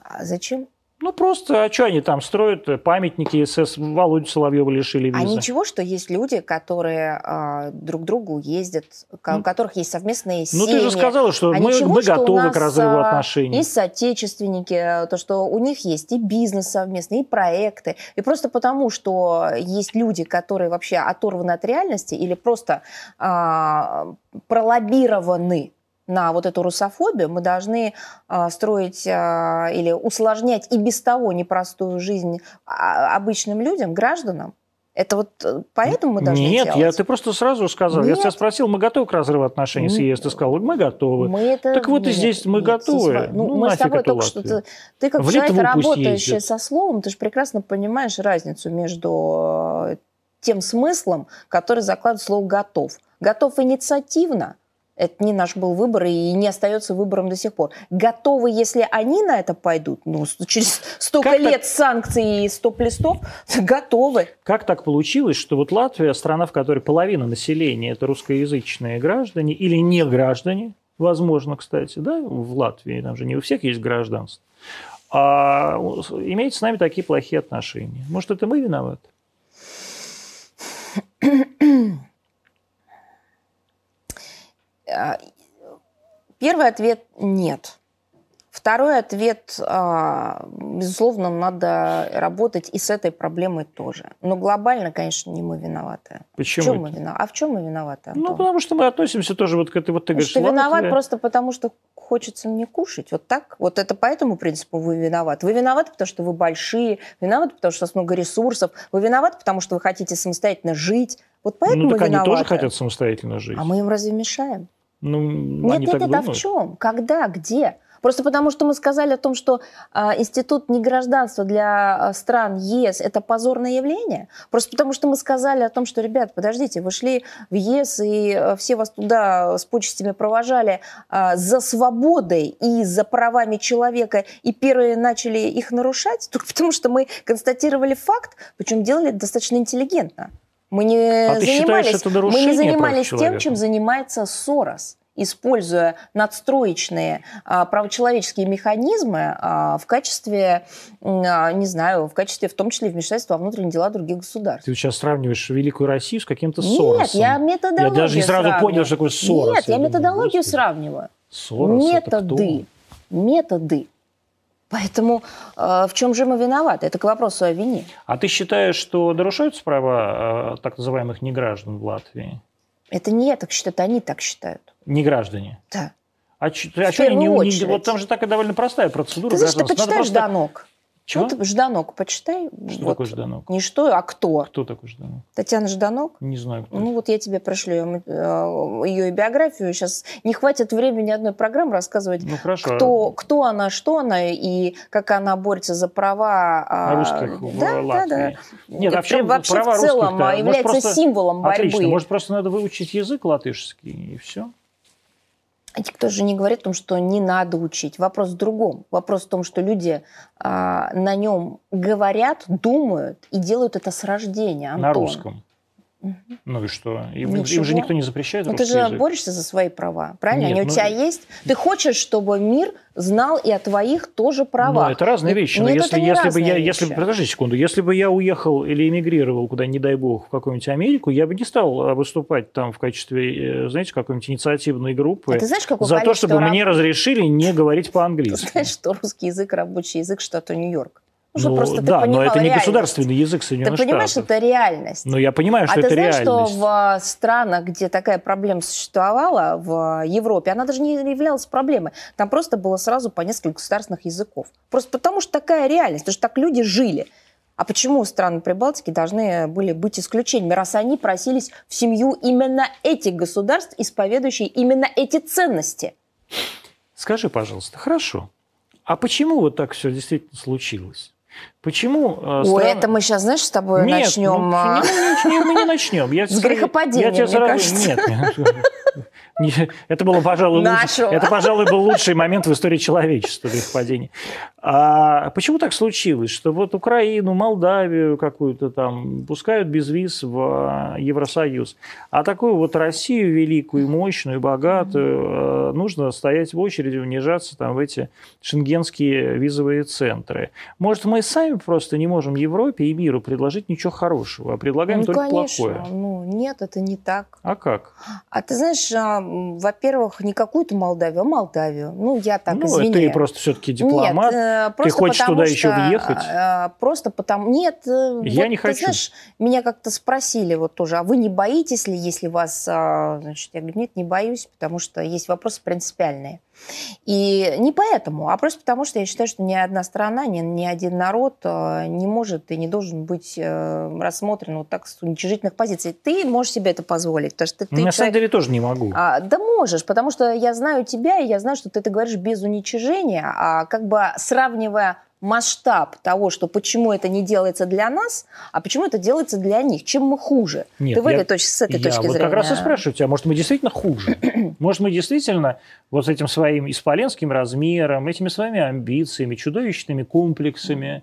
S2: А зачем?
S1: Ну просто, а что они там строят э, памятники СС, Володю Соловьева лишили
S2: А
S1: визы.
S2: ничего, что есть люди, которые а, друг к другу ездят, ка- у
S1: Ну,
S2: которых есть совместные
S1: Ну
S2: семьи.
S1: ты же сказала, что
S2: А
S1: мы,
S2: ничего,
S1: мы
S2: что у
S1: готовы
S2: нас,
S1: к разрыву
S2: а,
S1: отношений.
S2: Есть соотечественники, э, то, что у них есть и бизнес совместный, и проекты. И просто потому, что есть люди, которые вообще оторваны от реальности или просто а, пролоббированы на вот эту русофобию, мы должны а, строить а, или усложнять и без того непростую жизнь а, обычным людям, гражданам. Это вот э, поэтому мы должны
S1: Нет,
S2: делать.
S1: я, ты просто сразу сказал. Я
S2: Нет.
S1: тебя спросил, мы готовы к разрыву отношений с
S2: Нет.
S1: ЕС? Ты сказал, мы готовы.
S2: Мы это...
S1: Так вот и здесь мы готовы.
S2: ну,
S1: Ну,
S2: мы с тобой только что...
S1: Латвию.
S2: Ты, ты как
S1: В
S2: человек,
S1: Литву
S2: работающий со словом, ты же прекрасно понимаешь разницу между э, тем смыслом, который закладывает слово «готов». Готов инициативно, это не наш был выбор и не остается выбором до сих пор. Готовы, если они на это пойдут, ну, через столько
S1: Как так-
S2: лет санкций и стоп-листов, готовы.
S1: Как так получилось, что вот Латвия, страна, в которой половина населения это русскоязычные граждане или не граждане, возможно, кстати, да, в Латвии, там же не у всех есть гражданство, а имеет с нами такие плохие отношения. Может, это мы виноваты?
S2: А, Первый ответ – нет. Второй ответ, а, безусловно, надо работать и с этой проблемой тоже. Но глобально, конечно, не мы виноваты. В
S1: Почему?
S2: чем мы виноваты? А в чем мы виноваты,
S1: Ну,
S2: Антон?
S1: потому что мы относимся тоже вот к этой вот, ты говоришь,
S2: что виноват
S1: Латвия.
S2: просто потому, что хочется мне кушать. Вот так? Вот это по этому принципу вы виноваты. Вы виноваты, потому что вы большие, виноваты, потому что у вас много ресурсов, вы виноваты, потому что вы хотите самостоятельно жить. Вот поэтому
S1: Ну, так
S2: мы
S1: они
S2: виноваты.
S1: тоже хотят самостоятельно жить.
S2: А мы им разве мешаем?
S1: Ну,
S2: Нет, нет, нет, а в чем? Когда? Где? Просто потому, что мы сказали о том, что а, институт негражданства для а, стран ЕС – это позорное явление? Просто потому, что мы сказали о том, что, ребят, подождите, вы шли в ЕС, и а, все вас туда с почестями провожали а, за свободой и за правами человека, и первые начали их нарушать, только потому что мы констатировали факт, причем делали достаточно интеллигентно. Мы не
S1: А считаешь,
S2: занимались,
S1: это
S2: мы не занимались тем, чем занимается Сорос используя надстроечные а, правочеловеческие механизмы а, в качестве, а, не знаю, в качестве в том числе вмешательства во внутренние дела других государств.
S1: Ты сейчас сравниваешь Великую Россию с каким-то
S2: Нет,
S1: Соросом.
S2: я методологию
S1: Я даже не сразу
S2: сравниваю.
S1: понял, что такое Сорос.
S2: Нет, я
S1: думаю,
S2: методологию
S1: господи,
S2: сравниваю.
S1: Сорос,
S2: методы. Методы. Поэтому э, в чем же мы виноваты? Это к вопросу о вине.
S1: А ты считаешь, что нарушаются права э, так называемых неграждан в Латвии?
S2: Это не я так считаю, это они так считают.
S1: Неграждане.
S2: Да.
S1: А, ч- а чё они не, не-. Вот там же такая довольно простая процедура
S2: Ты знаешь, ты почитай
S1: просто-
S2: Жданок.
S1: Чего?
S2: Ну, ты Жданок почитай.
S1: Что
S2: Вот.
S1: такое Жданок?
S2: Не что, а кто.
S1: Кто такой Жданок?
S2: Татьяна Жданок.
S1: Не знаю. Кто.
S2: Ну вот я тебе пришлю э, ее биографию. Сейчас не хватит времени одной программы рассказывать,
S1: ну хорошо.
S2: кто, кто она, что она и как она борется за права
S1: А русских в
S2: да,
S1: Латвии.
S2: Да, да.
S1: Нет, а в чем
S2: вообще
S1: права
S2: в целом
S1: русских-то? Может,
S2: является
S1: просто-
S2: символом борьбы.
S1: Отлично. Может, просто надо выучить язык латышский, и все?
S2: А Никто же не говорит о том, что не надо учить. Вопрос в другом. Вопрос в том, что люди а, на нем говорят, думают и делают это с рождения.
S1: На
S2: Антон.
S1: русском. Ну и что? Им, им
S2: Ничего.
S1: же никто не запрещает
S2: Ну, ты же
S1: язык.
S2: борешься за свои права, правильно?
S1: Нет,
S2: Они у
S1: ну-
S2: тебя есть. Ты хочешь, чтобы мир знал и о твоих тоже правах.
S1: Ну, это разные
S2: Нет,
S1: вещи. Но если,
S2: это не
S1: если бы я, если,
S2: вещи.
S1: подожди секунду, если бы я уехал или эмигрировал куда, не дай бог, в какую-нибудь Америку, я бы не стал а, выступать там в качестве, э, знаете, какой-нибудь инициативной группы
S2: А ты знаешь, какое
S1: за то, чтобы мне
S2: раб-
S1: разрешили не говорить
S2: Ты
S1: по-английски.
S2: знаешь, что русский язык рабочий язык штата Нью-Йорк. Ну,
S1: Ну,
S2: просто ты
S1: да, но это не
S2: реальность.
S1: государственный язык
S2: Ты
S1: Соединенных
S2: понимаешь,
S1: Штатов.
S2: это реальность.
S1: Но я понимаю, что
S2: а
S1: это
S2: ты знаешь,
S1: реальность.
S2: что в а, странах, где такая проблема существовала, в Европе, она даже не являлась проблемой. Там просто было сразу по несколько государственных языков. Просто потому что такая реальность, потому что так люди жили. А почему страны Прибалтики должны были быть исключениями, раз они просились в семью именно этих государств, исповедующие именно эти ценности?
S1: Скажи, пожалуйста, хорошо. А почему вот так все действительно случилось? Почему э,
S2: Ой,
S1: страны-
S2: это мы сейчас, знаешь, с тобой
S1: Нет,
S2: начнем...
S1: ну,
S2: а,
S1: не, не, не, мы не начнем. Я
S2: С грехопадения,
S1: я тебе
S2: мне
S1: сразу-
S2: кажется.
S1: Нет, нет. Не, Это было, пожалуй, лучше- это, пожалуй, был лучший момент в истории человечества грехопадения. А почему так случилось, что вот Украину, Молдавию какую-то там пускают без виз в э, Евросоюз, а такую вот Россию великую, мощную, богатую э, нужно стоять в очереди, унижаться там в эти шенгенские визовые центры. Может, мы сами просто не можем Европе и миру предложить ничего хорошего, а предлагаем
S2: Ну,
S1: только
S2: конечно.
S1: плохое.
S2: Ну, нет, это не так.
S1: А как?
S2: А ты знаешь, а, во-первых, не какую-то Молдавию, а Молдавию. Ну, я так,
S1: ну,
S2: извини.
S1: ты просто все-таки дипломат.
S2: Нет, э, просто
S1: хочешь туда
S2: что,
S1: еще въехать?
S2: э, Просто потому... Нет, э,
S1: Я
S2: вот
S1: не
S2: ты
S1: хочу.
S2: знаешь, меня как-то спросили вот тоже, а вы не боитесь ли, если вас... а, Значит, я говорю, нет, не боюсь, потому что есть вопросы принципиальные. И не поэтому, а просто потому, что я считаю, что ни одна страна, ни, ни один народ э, не может и не должен быть э, рассмотрен вот так с уничижительных позиций. Ты можешь себе это позволить, потому что ты, ты
S1: На самом
S2: человек-
S1: деле тоже не могу.
S2: а, да можешь, потому что я знаю тебя, и я знаю, что ты это говоришь без уничижения, а как бы сравнивая масштаб того, что почему это не делается для нас, а почему это делается для них. Чем мы хуже?
S1: Нет,
S2: ты в
S1: я-
S2: этой точке, с этой
S1: Я
S2: точки
S1: вот
S2: зрения.
S1: как раз и спрашиваю тебя, может, мы действительно хуже? Может, мы действительно вот с этим своим исполенским размером, этими своими амбициями, чудовищными комплексами,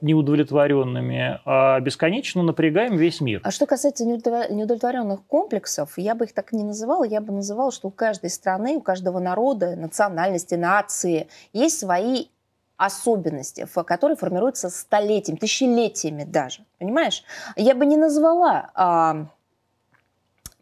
S1: неудовлетворенными, а бесконечно напрягаем весь мир?
S2: А что касается неудовлетворенных комплексов, я бы их так не называла, я бы называла, что у каждой страны, у каждого народа, национальности, нации есть свои особенности, которые формируются столетиями, тысячелетиями даже. Понимаешь? Я бы не назвала а,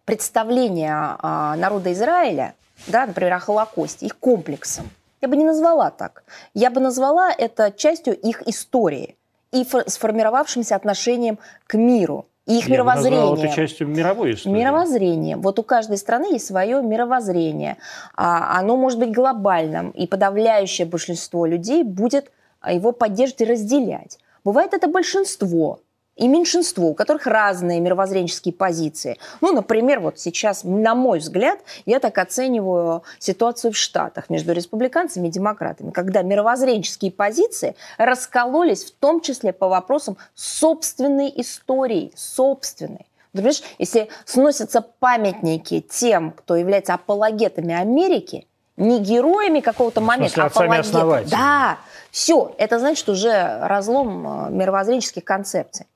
S2: представление а, народа Израиля, да, например, о Холокосте, их комплексом. Я бы не назвала так. Я бы назвала это частью их истории и фор- сформировавшимся отношением к миру и их
S1: Я бы назвал
S2: мировоззрением.
S1: это частью мировой истории.
S2: Мировоззрение. Вот у каждой страны есть свое мировоззрение. А, Оно может быть глобальным, и подавляющее большинство людей будет его поддерживать и разделять. Бывает это большинство, и меньшинству, у которых разные мировоззренческие позиции. Ну, например, вот сейчас, на мой взгляд, я так оцениваю ситуацию в Штатах между республиканцами и демократами, когда мировоззренческие позиции раскололись в том числе по вопросам собственной истории, собственной. Ты понимаешь, если сносятся памятники тем, кто является апологетами Америки, не героями какого-то момента,
S1: а апологетами.
S2: Да, все, это значит уже разлом э, мировоззренческих концепций.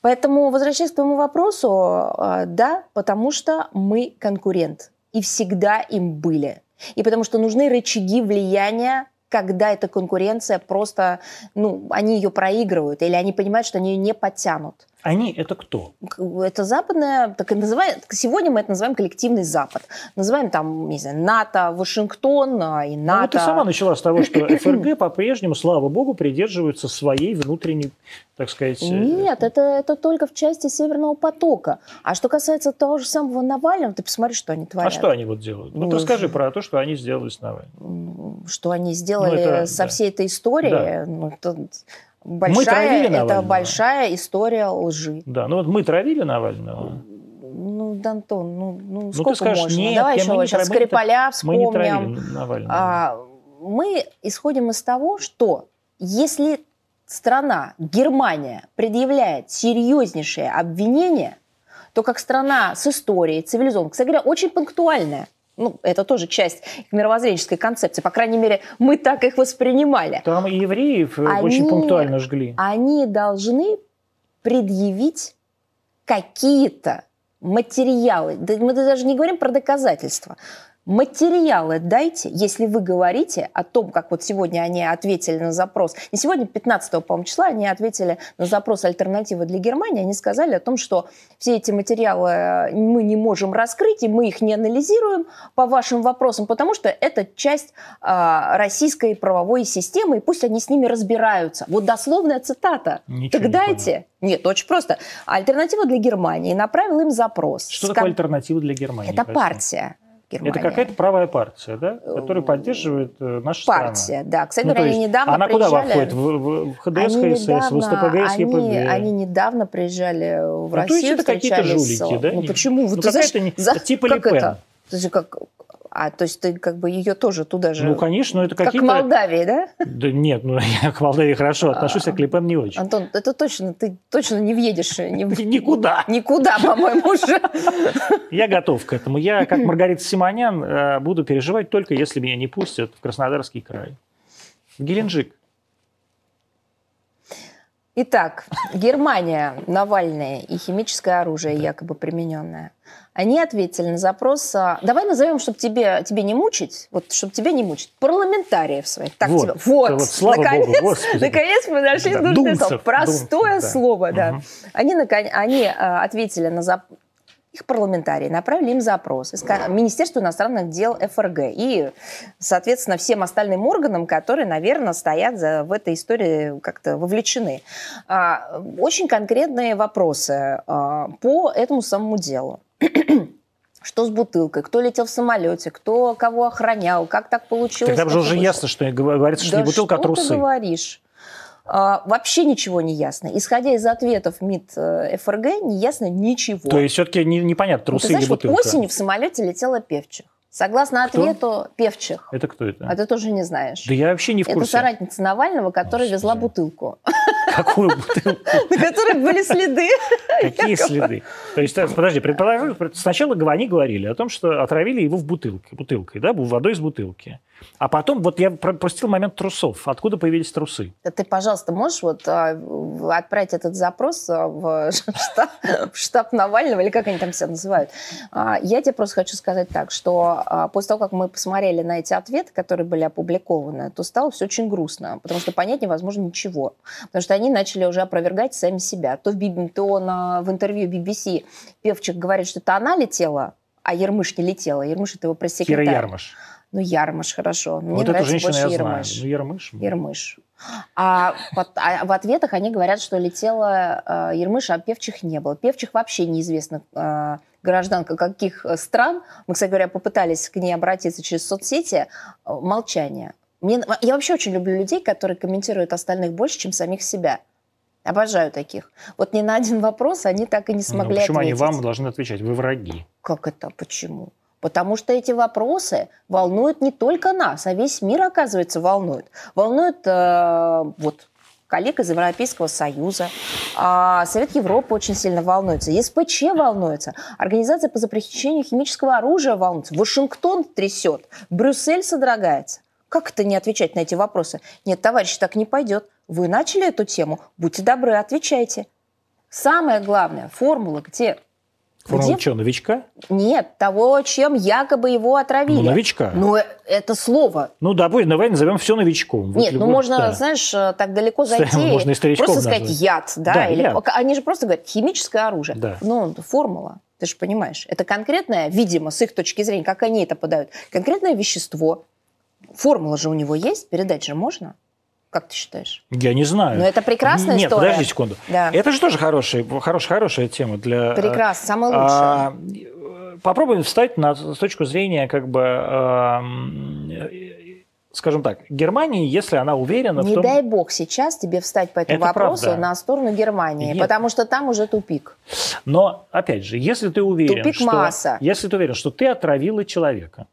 S2: Поэтому, возвращаясь к твоему вопросу, э, да, потому что мы конкурент. И всегда им были. И потому что нужны рычаги влияния когда эта конкуренция просто, ну, они ее проигрывают, или они понимают, что они ее не подтянут.
S1: Они это кто?
S2: Это западная, так и называем, сегодня мы это называем коллективный Запад. Называем там, не знаю, НАТО, Вашингтон а, и НАТО. Ну,
S1: ты сама начала с того, что ФРГ по-прежнему, слава богу, придерживаются своей внутренней, так сказать... Э,
S2: Нет, это, это только в части Северного потока. А что касается того же самого Навального, ты посмотри, что они творят.
S1: А что они вот делают? Ну, ну расскажи про то, что они сделали с Навальным.
S2: Что они сделали ну, это, со да. всей этой историей. Да. Ну, это, большая, мы это большая история лжи.
S1: Да, ну вот мы травили Навального.
S2: Ну, Дантон, ну, ну, ну сколько скажешь, можно? Нет, Давай еще сейчас травили, Скрипаля вспомним. Мы не травили Навального. А, мы исходим из того, что если страна, Германия, предъявляет серьезнейшее обвинение, то как страна с историей, цивилизованной, кстати говоря, очень пунктуальная, ну, это тоже часть мировоззренческой концепции. По крайней мере, мы так их воспринимали.
S1: Там и евреев э, они, очень пунктуально жгли.
S2: Они должны предъявить какие-то материалы. Мы даже не говорим про доказательства. Материалы дайте, если вы говорите о том, как вот сегодня они ответили на запрос. Не сегодня, 15 по числа, они ответили на запрос альтернативы для Германии. Они сказали о том, что все эти материалы э, мы не можем раскрыть, и мы их не анализируем по вашим вопросам, потому что это часть э, российской правовой системы, и пусть они с ними разбираются. Вот дословная цитата. Ничего так дайте. Нет, очень просто. Альтернатива для Германии направила им запрос.
S1: Что такое альтернатива для Германии?
S2: Это партия.
S1: Германия. Это какая-то правая партия, да, которая поддерживает э, нашу
S2: партия, да. Кстати ну, они недавно
S1: она
S2: приезжали...
S1: куда входит? В, в, ХДС, они ХСС, недавно, в СТПГ, СЕПГ?
S2: Они, они недавно приезжали в ну, Россию, то есть это какие-то
S1: жулики, да?
S2: Ну почему?
S1: Ну, какая-то за... типа как Лепен. Это?
S2: То есть как а, то есть ты как бы ее тоже туда же...
S1: Ну, конечно, это какие-то...
S2: Как в Молдавии, да?
S1: Да нет, ну я к Молдавии хорошо отношусь, а к Липен не очень.
S2: Антон, это точно, ты точно не въедешь ни,
S1: никуда.
S2: Никуда, по-моему, уже.
S1: Я готов к этому. Я, как Маргарита Симонян, э, буду переживать только, если меня не пустят в Краснодарский край. В Геленджик.
S2: Итак, Германия, Навальное и химическое оружие, якобы примененное. Они ответили на запрос, а, давай назовем, чтобы тебе, тебе не мучить, вот чтобы тебя не мучить, парламентариев своих. Так вот, тебя, вот, вот слава наконец, Богу, наконец мы нашли да, нужное слово. Простое Думцев, слово, да. Угу. Они, они а, ответили на запрос их парламентарии направили им запрос Министерству иностранных дел ФРГ и, соответственно, всем остальным органам, которые, наверное, стоят за, в этой истории как-то вовлечены. А, очень конкретные вопросы по этому самому делу. Что с бутылкой? Кто летел в самолете? Кто кого охранял? Как так получилось?
S1: Тогда уже ясно, что говорится, что да не бутылка, а трусы.
S2: что ты говоришь? А, вообще ничего не ясно. Исходя из ответов МИД э, ФРГ, не ясно ничего.
S1: То есть все-таки не, непонятно, трусы ну, ты знаешь, или бутылка?
S2: Вот осенью в самолете летела Певчих. Согласно кто? ответу, Певчих.
S1: Это кто это?
S2: А ты тоже не знаешь.
S1: Да я вообще не в курсе.
S2: Это соратница Навального, которая Господи. везла бутылку.
S1: Какую бутылку?
S2: На которой были следы.
S1: Какие следы? То есть, подожди, предположим, сначала они говорили о том, что отравили его в бутылке, бутылкой, да, водой из бутылки. А потом, вот я пропустил момент трусов. Откуда появились трусы?
S2: Ты, пожалуйста, можешь вот а, отправить этот запрос а, в штаб, в штаб Навального, или как они там себя называют? А, я тебе просто хочу сказать так, что после того, как мы посмотрели на эти ответы, которые были опубликованы, то стало все очень грустно, потому что понять невозможно ничего. Потому что они начали уже опровергать сами себя. То в, то на, в интервью BBC Певчик говорит, что это она летела, а Ермыш не летела. Ермыш – это его пресс-секретарь.
S1: Кира Ярмаш.
S2: Ну, Ярмаш, хорошо.
S1: Мне вот эту женщину я Ермыш. знаю. Ну,
S2: Ермыш. Ермыш. А, а в ответах они говорят, что летела э, Ермыш, а певчих не было. Певчих вообще неизвестно э, гражданка каких стран. Мы, кстати говоря, попытались к ней обратиться через соцсети. Э, молчание. Мне, я вообще очень люблю людей, которые комментируют остальных больше, чем самих себя. Обожаю таких. Вот ни на один вопрос они так и не смогли
S1: ну, почему
S2: ответить.
S1: они вам должны отвечать? Вы враги.
S2: Как это? Почему? Потому что эти вопросы волнуют не только нас, а весь мир, оказывается, волнует. Волнует э, вот коллег из Европейского Союза, а Совет Европы очень сильно волнуется, ЕСПЧ волнуется, Организация по запрещению химического оружия волнуется, Вашингтон трясет, Брюссель содрогается. Как это не отвечать на эти вопросы? Нет, товарищи, так не пойдет. Вы начали эту тему, будьте добры, отвечайте. Самое главное, формула где?
S1: Формула
S2: Где?
S1: что, новичка?
S2: Нет, того, чем якобы его отравили.
S1: Ну, новичка.
S2: Ну, э, это слово.
S1: Ну, допустим, давай назовем все новичком. Вот
S2: Нет, ну
S1: любой-
S2: можно,
S1: да.
S2: знаешь, э, так далеко зайти.
S1: Можно и
S2: Просто сказать
S1: назвать.
S2: яд, да?
S1: Да,
S2: или,
S1: яд.
S2: Они же просто говорят химическое оружие.
S1: Да.
S2: Ну, формула. Ты же понимаешь. Это конкретное, видимо, с их точки зрения, как они это подают, конкретное вещество. Формула же у него есть, передать же можно? Как ты считаешь?
S1: Я не знаю.
S2: Ну, это прекрасная
S1: Нет,
S2: история.
S1: подожди секунду.
S2: Да.
S1: Это же тоже хорошая, хорошая, хорошая тема для...
S2: Прекрасно, самое лучшее.
S1: А, э, попробуем встать на, с точку зрения, как бы, э, скажем так, Германии, если она уверена
S2: Не
S1: в том...
S2: дай бог сейчас тебе встать по этому
S1: Это
S2: вопросу
S1: правда.
S2: на сторону Германии,
S1: Нет.
S2: потому что там уже тупик.
S1: Но, опять же, если ты уверен,
S2: Тупик
S1: что...
S2: масса.
S1: Если ты уверен, что ты отравила человека,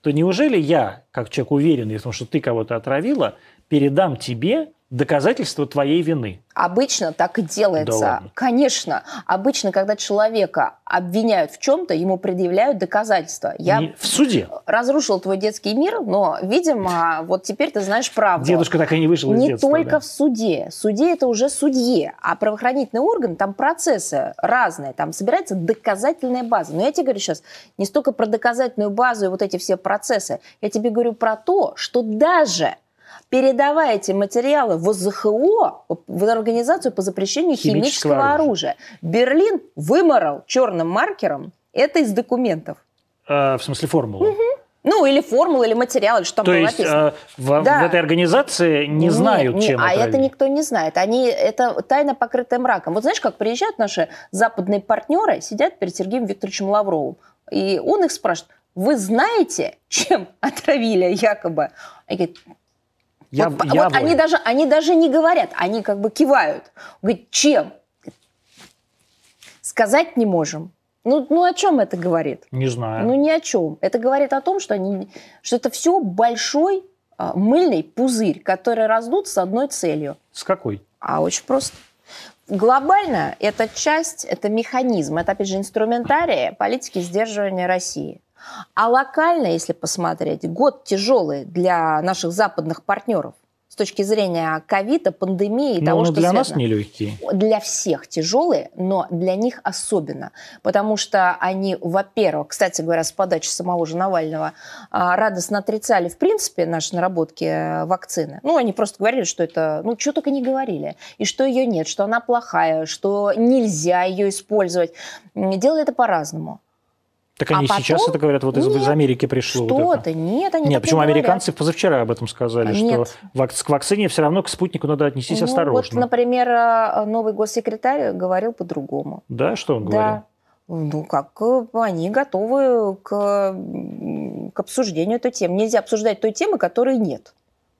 S1: то неужели я, как человек уверенный в том, что ты кого-то отравила, передам тебе доказательства твоей вины?
S2: Обычно так и делается.
S1: Да ладно.
S2: Конечно. Обычно, когда человека обвиняют в чем-то, ему предъявляют доказательства. Я
S1: Не- В суде.
S2: разрушил твой детский мир, но, видимо, вот теперь ты знаешь правду.
S1: Дедушка так и не вышел из
S2: Не
S1: детства.
S2: только
S1: да.
S2: в суде. Суде это уже судье, а правоохранительный орган, там процессы разные, там собирается доказательная база. Но я тебе говорю сейчас не столько про доказательную базу и вот эти все процессы, я тебе говорю про то, что даже передавая эти материалы в ОЗХО, в Организацию по запрещению
S1: Химического
S2: химического, оружия, Берлин выморал черным маркером это из документов.
S1: А, в смысле формулу.
S2: Ну, или формула, или материал, или что там
S1: То
S2: было
S1: есть
S2: написано.
S1: а, в,
S2: Да.
S1: в этой организации не
S2: Нет,
S1: знают,
S2: не-
S1: чем
S2: А
S1: отравили.
S2: это никто не знает. Они, это тайна, покрытая мраком. Вот знаешь, как приезжают наши западные партнеры, сидят перед Сергеем Викторовичем Лавровым, и он их спрашивает, вы знаете, чем отравили якобы? Они говорят,
S1: Я,
S2: вот,
S1: я
S2: вот они, даже, они даже не говорят, они как бы кивают. Говорит, чем? Сказать не можем. Ну, ну о чем это говорит?
S1: Не знаю.
S2: Ну, ни о чем. Это говорит о том, что, они, что это все большой а, мыльный пузырь, который раздут с одной целью.
S1: С какой?
S2: А очень просто. Глобально это часть, это механизм, это, опять же, инструментария политики сдерживания России. А локально, если посмотреть, год тяжелый для наших западных партнеров с точки зрения ковида, пандемии и
S1: Ну,
S2: того, что
S1: для нас
S2: связано
S1: нелегкий.
S2: для всех тяжелые, но для них особенно. Потому что они, во-первых, кстати говоря, с подачи самого же Навального, а, радостно отрицали, в принципе, наши наработки э, вакцины. Ну, они просто говорили, что это, ну, что только не говорили. И что ее нет, что она плохая, что нельзя ее использовать. Делали это по-разному.
S1: Так они
S2: А
S1: сейчас
S2: потом-
S1: это говорят, вот из, из
S2: Нет,
S1: Америки пришло. вот это.
S2: Что-то, нет, они
S1: Нет, почему американцы позавчера об этом сказали,
S2: Нет.
S1: что к вакцине все равно к спутнику надо отнестись
S2: Ну, вот,
S1: осторожно.
S2: например, э, новый госсекретарь говорил по-другому.
S1: Да, что он говорил?
S2: Да. Ну, как э, они готовы к, к обсуждению этой темы. Нельзя обсуждать той темы, которой нет.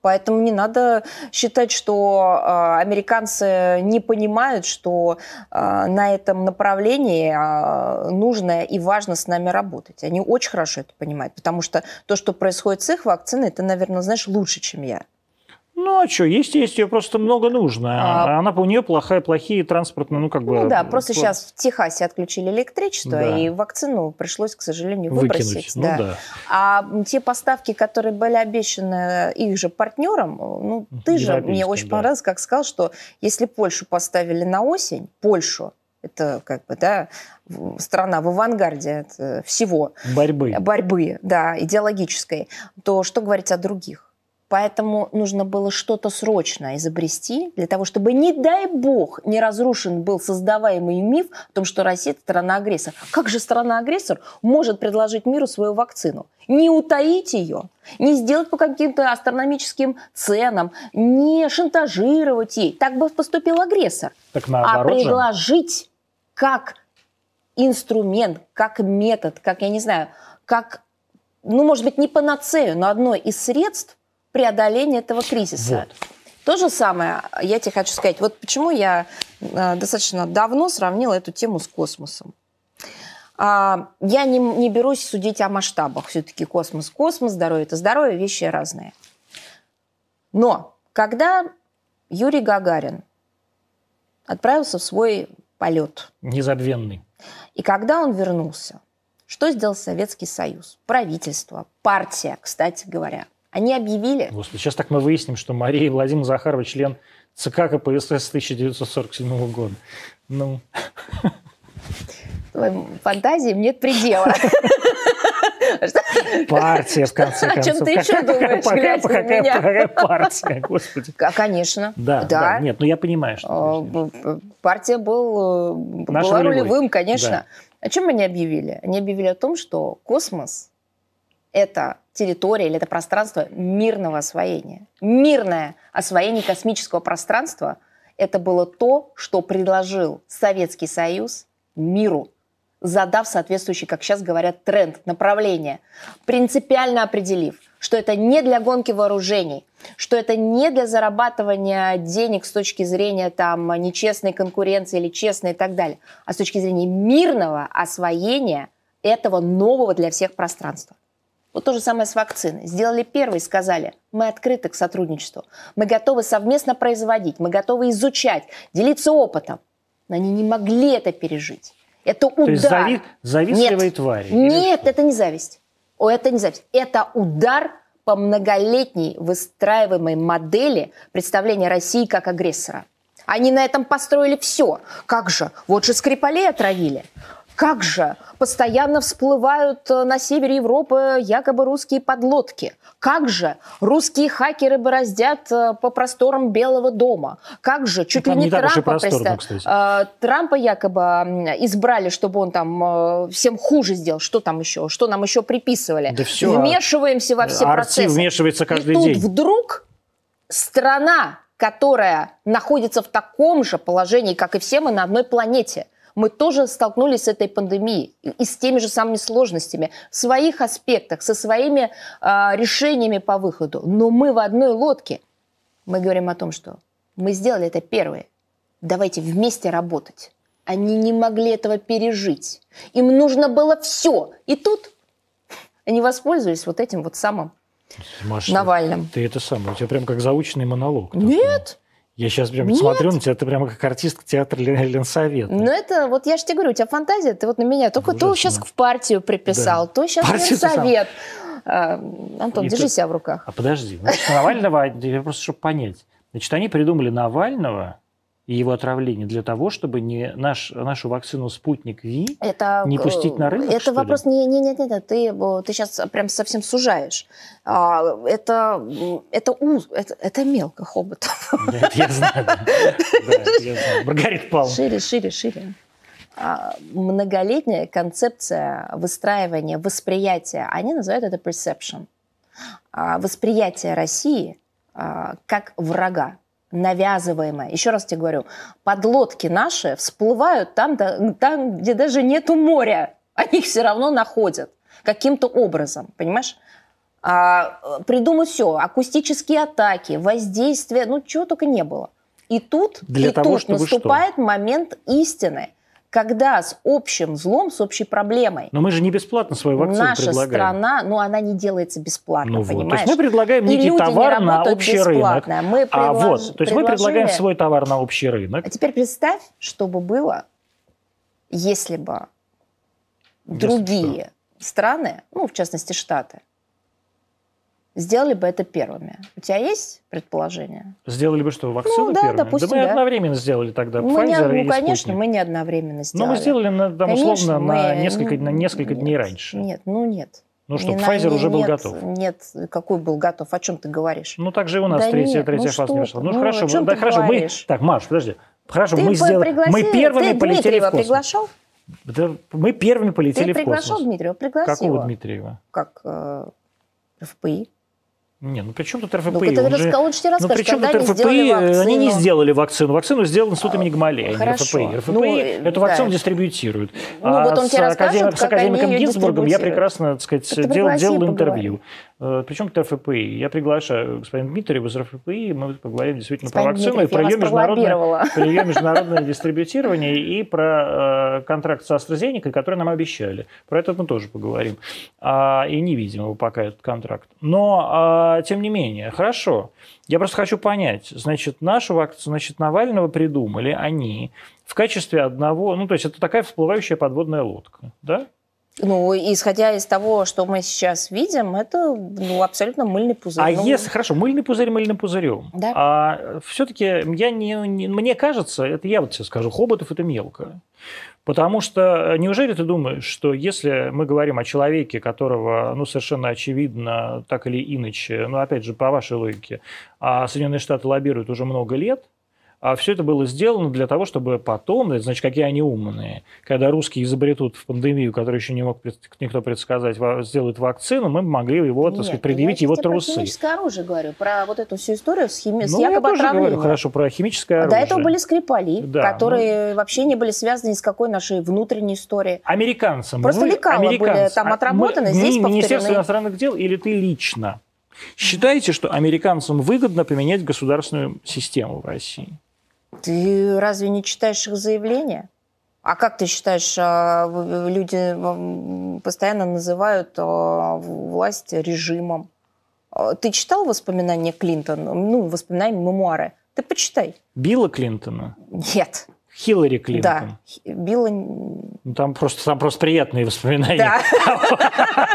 S2: Поэтому не надо считать, что э, американцы не понимают, что э, на этом направлении э, нужно и важно с нами работать. Они очень хорошо это понимают, потому что то, что происходит с их вакциной, ты, наверное, знаешь лучше, чем я.
S1: Ну а что, есть, есть, ее просто много нужно.
S2: А-
S1: А она у нее плохая, плохие транспортные, ну как бы...
S2: Ну да, просто
S1: вот,
S2: сейчас в Техасе отключили электричество,
S1: Да.
S2: и вакцину пришлось, к сожалению,
S1: Выкинуть.
S2: выбросить.
S1: Ну
S2: да.
S1: да.
S2: А те поставки, которые были обещаны их же партнерам, ну, ты же, мне очень
S1: да.
S2: понравилось, как сказал, что если Польшу поставили на осень, Польшу, это как бы, да, страна в авангарде от всего
S1: Борьбы.
S2: борьбы, да, идеологической, то что говорить о других? Поэтому нужно было что-то срочно изобрести для того, чтобы, не дай бог, не разрушен был создаваемый миф о том, что Россия – это страна-агрессор. Как же страна-агрессор может предложить миру свою вакцину? Не утаить ее, не сделать по каким-то астрономическим ценам, не шантажировать ей. Так бы поступил агрессор
S1: Так
S2: а
S1: наоборот же.
S2: предложить как инструмент, как метод, как, я не знаю, как, ну, может быть, не панацею, но одно из средств преодоления этого кризиса.
S1: Вот.
S2: То же самое, я тебе хочу сказать, вот почему я э, достаточно давно сравнила эту тему с космосом. А, я не, не берусь судить о масштабах. Все-таки космос, космос, здоровье – это здоровье, вещи разные. Но когда Юрий Гагарин отправился в свой полет.
S1: Незабвенный.
S2: И когда он вернулся, что сделал Советский Союз? Правительство, партия, кстати говоря. Они объявили...
S1: Господи, сейчас так мы выясним, что Мария Владимировна Захарова член ЦК КПСС 1947 года. Ну...
S2: Фантазиям нет предела.
S1: Партия, в конце концов.
S2: О чем ты еще думаешь, глядя на меня?
S1: Какая партия, господи.
S2: Конечно.
S1: Да, да. Нет, ну я понимаю, что...
S2: А, партия э, была рулевым, конечно. О чем они объявили? Они объявили о том, что космос – это территория или это пространство мирного освоения. Мирное освоение космического пространства – это было то, что предложил Советский Союз миру – задав соответствующий, как сейчас говорят, тренд, направление, принципиально определив, что это не для гонки вооружений, что это не для зарабатывания денег с точки зрения там, нечестной конкуренции или честной и так далее, а с точки зрения мирного освоения этого нового для всех пространства. Вот то же самое с вакциной. Сделали первый, сказали, мы открыты к сотрудничеству, мы готовы совместно производить, мы готовы изучать, делиться опытом. Но они не могли это пережить. Это удар. То есть зави...
S1: завистливые
S2: Нет.
S1: твари?
S2: Нет, это не зависть. О, это не зависть. Это удар по многолетней выстраиваемой модели представления России как агрессора. Они на этом построили все. Как же? Вот же Скрипалей отравили. Как же постоянно всплывают э, на севере Европы якобы русские подлодки? Как же русские хакеры бороздят э, по просторам Белого дома? Как же чуть
S1: ли
S2: не,
S1: не
S2: Трампа,
S1: просторно,
S2: э, Трампа якобы избрали, чтобы он там всем хуже сделал? Что там еще? Что нам еще приписывали?
S1: Да все.
S2: Вмешиваемся во все
S1: Арти
S2: процессы.
S1: вмешивается каждый
S2: И тут
S1: день.
S2: вдруг страна, которая находится в таком же положении, как и все мы на одной планете – мы тоже столкнулись с этой пандемией и с теми же самыми сложностями в своих аспектах, со своими э, решениями по выходу. Но мы в одной лодке. Мы говорим о том, что мы сделали это первые. Давайте вместе работать. Они не могли этого пережить. Им нужно было все. И тут они воспользовались вот этим вот самым
S1: Маша,
S2: Навальным.
S1: Ты это самое, у тебя прям как заученный монолог.
S2: Нет,
S1: я сейчас прям Нет. смотрю на тебя, ты прямо как артистка театра Ленсовета.
S2: Ну это, вот я же тебе говорю, у тебя фантазия, ты вот на меня только Ужасно. то сейчас в партию приписал, да. то сейчас Партию Ленсовет. А, Антон, И держи ты... себя в руках.
S1: А подожди, значит, Навального, я просто чтобы понять, значит, они придумали Навального, и его отравление для того, чтобы не наш, нашу вакцину «Спутник Ви»
S2: это,
S1: не пустить на рынок,
S2: Это вопрос... Ли? Не, не, нет, нет, ты, ты сейчас прям совсем сужаешь. А, это, это, уз, это, это мелко, хобот.
S1: Это я знаю. Маргарита Павловна.
S2: Шире, шире, шире. А, многолетняя концепция выстраивания, восприятия, они называют это perception. А, восприятие России как врага навязываемое. Еще раз тебе говорю, подлодки наши всплывают там, там где даже нету моря. Они их все равно находят каким-то образом, понимаешь? А, придумать все, акустические атаки, воздействие, ну чего только не было. И тут,
S1: Для
S2: и
S1: того,
S2: тут наступает
S1: что?
S2: момент истины когда с общим злом, с общей проблемой.
S1: Но мы же не бесплатно свою вакцину
S2: наша
S1: предлагаем.
S2: Наша страна, ну, она не делается бесплатно,
S1: ну
S2: понимаешь?
S1: Вот. То есть мы предлагаем некий товар на общий рынок.
S2: Мы
S1: предлож... а вот, то есть мы предлагаем свой товар на общий рынок.
S2: А теперь представь, что бы было, если бы если другие что? страны, ну, в частности, Штаты, сделали бы это первыми. У тебя есть предположение?
S1: Сделали бы что, вакцину
S2: ну, да,
S1: первыми?
S2: Допустим,
S1: да мы
S2: да.
S1: одновременно сделали тогда
S2: мы
S1: Pfizer
S2: не, Ну, конечно,
S1: Спутник.
S2: мы не одновременно сделали.
S1: Но мы сделали, на, там,
S2: конечно,
S1: условно,
S2: мы,
S1: на несколько, на несколько
S2: нет,
S1: дней раньше.
S2: Нет, ну нет.
S1: Ну что,
S2: не
S1: Pfizer
S2: на,
S1: уже был
S2: нет,
S1: готов.
S2: Нет, какой был готов? О чем ты говоришь?
S1: Ну так же и у нас
S2: да
S1: третья,
S2: нет,
S1: третья
S2: ну
S1: фаза не
S2: что
S1: Ну,
S2: ты? Ну,
S1: хорошо,
S2: чем
S1: да,
S2: ты
S1: хорошо. Мы... Так, Маш, подожди. Хорошо,
S2: ты
S1: мы сделали. Мы первыми
S2: ты
S1: полетели
S2: Дмитриева
S1: в космос.
S2: приглашал?
S1: Да, мы первыми полетели
S2: ты
S1: в космос.
S2: приглашал Дмитриева? Пригласил
S1: Какого. Дмитриева?
S2: Как э, ФПИ.
S1: Не, ну при чем тут РФПИ?
S2: Ну,
S1: он же...
S2: же тебе
S1: ну при
S2: расскажет,
S1: чем тут РФПИ?
S2: сделали вакцину.
S1: Они не сделали вакцину. Вакцину сделал институт имени Гамалея, а не. РФПИ. РФПИ
S2: Ну,
S1: эту
S2: да.
S1: вакцину дистрибьютирует.
S2: Ну, вот он
S1: с,
S2: тебе расскажет,
S1: академ... с
S2: как
S1: академиком Гинзбургом я прекрасно, так сказать,
S2: Это
S1: делал, интервью. Э, Причем это РФПИ. Я приглашаю господина Дмитриева из РФПИ, мы поговорим действительно Господин про вакцину, и про ее, международное, про ее международное дистрибутирование и про э, контракт с AstraZeneca, который нам обещали. Про это мы тоже поговорим. А, и не видим его пока, этот контракт. Но, а, тем не менее, хорошо. Я просто хочу понять, значит, нашу вакцину, значит, Навального придумали они в качестве одного, ну, то есть это такая всплывающая подводная лодка, да?
S2: Ну, исходя из того, что мы сейчас видим, это ну, абсолютно мыльный пузырь.
S1: А
S2: ну,
S1: если, хорошо, мыльный пузырь мыльным пузырем.
S2: Да.
S1: А все-таки я не, не, мне кажется, это я вот тебе скажу, Хоботов это мелко. Потому что неужели ты думаешь, что если мы говорим о человеке, которого, ну, совершенно очевидно, так или иначе, ну, опять же, по вашей логике, а Соединенные Штаты лоббируют уже много лет, а все это было сделано для того, чтобы потом, значит, какие они умные, когда русские изобретут в пандемию, которую еще не мог никто предсказать, сделают вакцину, мы могли его, Нет, так сказать, предъявить его трусы.
S2: Я про химическое оружие говорю, про вот эту всю историю с, хими...
S1: ну,
S2: с якобы
S1: я тоже говорю, хорошо, про химическое оружие.
S2: До этого были Скрипали, да, которые ну... вообще не были связаны ни с какой нашей внутренней историей.
S1: Американцам.
S2: Просто
S1: вы,
S2: лекала были там а, отработаны, мы, здесь
S1: Министерство иностранных дел или ты лично считаете, что американцам выгодно поменять государственную систему в России?
S2: Ты разве не читаешь их заявления? А как ты считаешь, а, люди постоянно называют а, власть режимом? А, ты читал воспоминания Клинтона? Ну, воспоминания, мемуары. Ты почитай.
S1: Билла Клинтона?
S2: Нет.
S1: Хиллари Клинтон.
S2: Да, Билла...
S1: Ну, там просто, там просто приятные воспоминания. Да.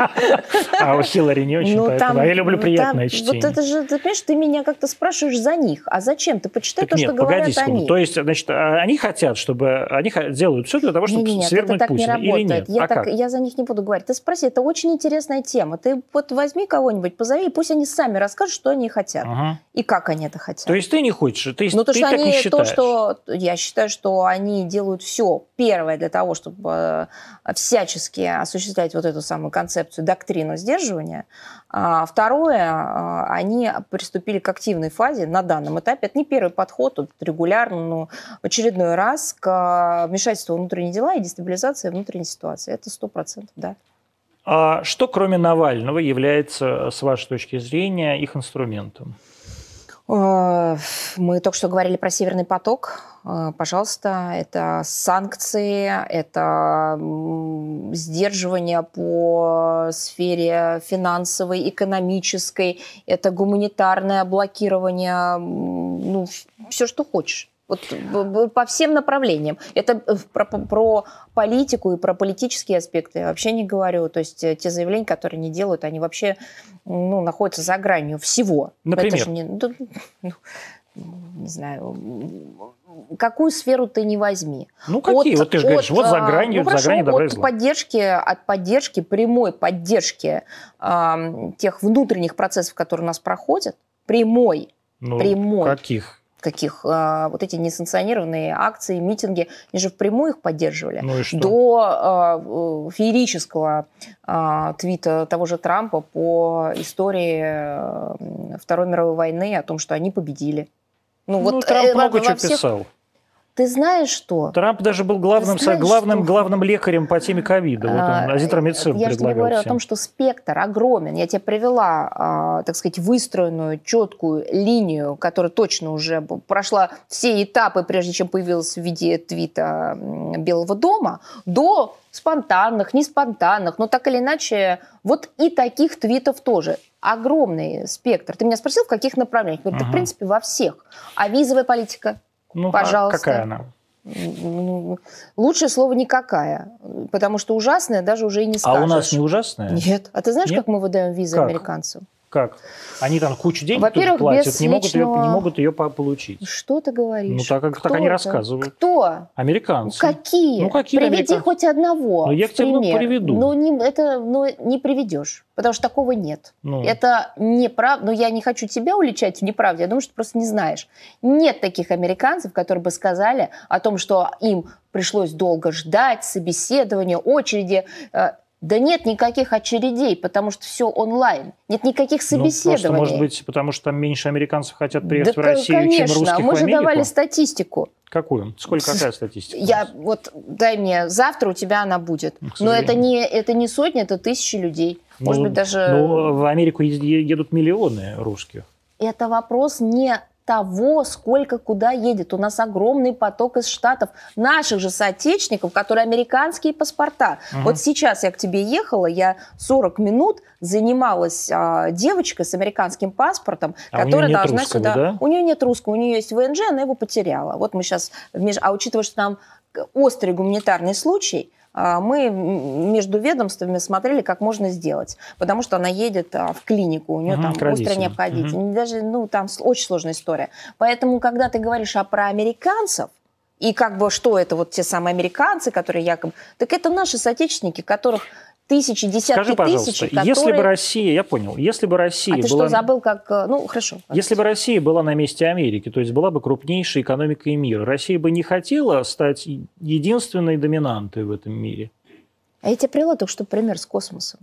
S1: А у Хиллари не очень, ну, поэтому там, я люблю приятное там, чтение.
S2: Вот это же, ты понимаешь, ты меня как-то спрашиваешь за них. А зачем? Ты почитай так то, нет, что
S1: погоди,
S2: говорят они.
S1: То есть, значит, а, они хотят, чтобы... Они делают все для того, чтобы нет, свергнуть это так Путина. Не работает. Или нет?
S2: Я,
S1: а
S2: так,
S1: как?
S2: я за них не буду говорить. Ты спроси, это очень интересная тема. Ты вот возьми кого-нибудь, позови, пусть они сами расскажут, что они хотят. Ага. И как они это хотят.
S1: То есть ты не хочешь, ты,
S2: ну, то,
S1: ты
S2: что
S1: так
S2: они,
S1: не считаешь.
S2: То, что я считаю, что они делают все, первое, для того, чтобы э, всячески осуществлять вот эту самую концепцию, доктрину сдерживания. А второе, э, они приступили к активной фазе на данном этапе. Это не первый подход, тут регулярно, но в очередной раз к вмешательству в внутренние дела и дестабилизации внутренней ситуации. Это сто процентов, да.
S1: А что, кроме Навального, является, с вашей точки зрения, их инструментом?
S2: Э, мы только что говорили про Северный поток. Э, пожалуйста, это санкции, это сдерживание по сфере финансовой, экономической, это гуманитарное блокирование, ну, все, что хочешь. Вот по всем направлениям. Это э, про, про политику и про политические аспекты я вообще не говорю. То есть те заявления, которые они делают, они вообще ну, находятся за гранью всего.
S1: Например?
S2: Это же не, ну, не знаю, какую сферу ты не возьми.
S1: Ну какие? От, вот ты же говоришь, вот за гранью, ну, за гранью добра
S2: от поддержки, от поддержки, прямой поддержки э, тех внутренних процессов, которые у нас проходят, прямой,
S1: ну,
S2: прямой.
S1: Каких?
S2: Каких а, вот эти несанкционированные акции, митинги, они же впрямую их поддерживали.
S1: Ну и что?
S2: До а, феерического а, твита того же Трампа по истории Второй мировой войны о том, что они победили.
S1: Ну, ну вот Трамп э, много чего всех... писал.
S2: Ты знаешь что?
S1: Трамп даже был главным, главным, что? главным лекарем по теме ковида. Вот он а, азитромицин
S2: Я же тебе говорю всем. о том, что спектр огромен. Я тебе привела, а, так сказать, выстроенную четкую линию, которая точно уже прошла все этапы, прежде чем появилась в виде твита Белого дома, до спонтанных, не спонтанных, но так или иначе, вот и таких твитов тоже. Огромный спектр. Ты меня спросил, в каких направлениях? Я говорю, uh-huh. да, в принципе, во всех. А визовая политика,
S1: ну, а
S2: Пожалуйста.
S1: А какая она?
S2: Лучшее слово никакая, потому что ужасная даже уже и не скажешь.
S1: А у нас не ужасная?
S2: Нет. А ты знаешь,
S1: Нет?
S2: как мы выдаем визы как? американцам?
S1: Как? Они там кучу денег Во-первых, платят, без не, могут личного... ее, не могут ее получить.
S2: Что ты говоришь?
S1: Ну, так, как, так они рассказывают.
S2: Кто?
S1: Американцы.
S2: Какие?
S1: Ну, какие
S2: Приведи
S1: американцы?
S2: хоть одного.
S1: Ну, я к тебе ну, приведу.
S2: Ну, не, это ну, не приведешь, потому что такого нет. Ну. Это неправда. Но я не хочу тебя уличать в неправде, я думаю, что ты просто не знаешь. Нет таких американцев, которые бы сказали о том, что им пришлось долго ждать, собеседования, очереди. Да нет никаких очередей, потому что все онлайн. Нет никаких собеседований. Ну,
S1: просто, может быть, потому что там меньше американцев хотят приехать да, в Россию, конечно. чем русских
S2: Мы
S1: в
S2: же давали статистику.
S1: Какую? Сколько, какая статистика?
S2: Я вот дай мне завтра у тебя она будет. Но это не это не сотни, это тысячи людей. Ну, Может быть даже.
S1: Ну в Америку едут миллионы русских.
S2: Это вопрос не того, сколько куда едет. У нас огромный поток из Штатов наших же соотечественников, которые американские паспорта. Угу. Вот сейчас я к тебе ехала, я 40 минут занималась а, девочкой с американским паспортом,
S1: а которая должна русского, сюда... Да?
S2: У нее нет русского, у нее есть ВНЖ, она его потеряла. Вот мы сейчас... А учитывая, что там острый гуманитарный случай, мы между ведомствами смотрели, как можно сделать. Потому что она едет а, в клинику, у нее угу, там острая необходимость. Угу. Даже, ну, там очень сложная история. Поэтому, когда ты говоришь а про американцев, и как бы что это вот те самые американцы, которые якобы... Так это наши соотечественники, которых тысячи, десятки
S1: Скажи, пожалуйста,
S2: тысяч, которые...
S1: если бы Россия, я понял, если бы Россия
S2: а ты
S1: была...
S2: что, забыл, как... Э, ну, хорошо.
S1: Если бы Россия была на месте Америки, то есть была бы крупнейшей экономикой мира, Россия бы не хотела стать единственной доминантой в этом мире?
S2: А я тебе привела только что пример с космосом.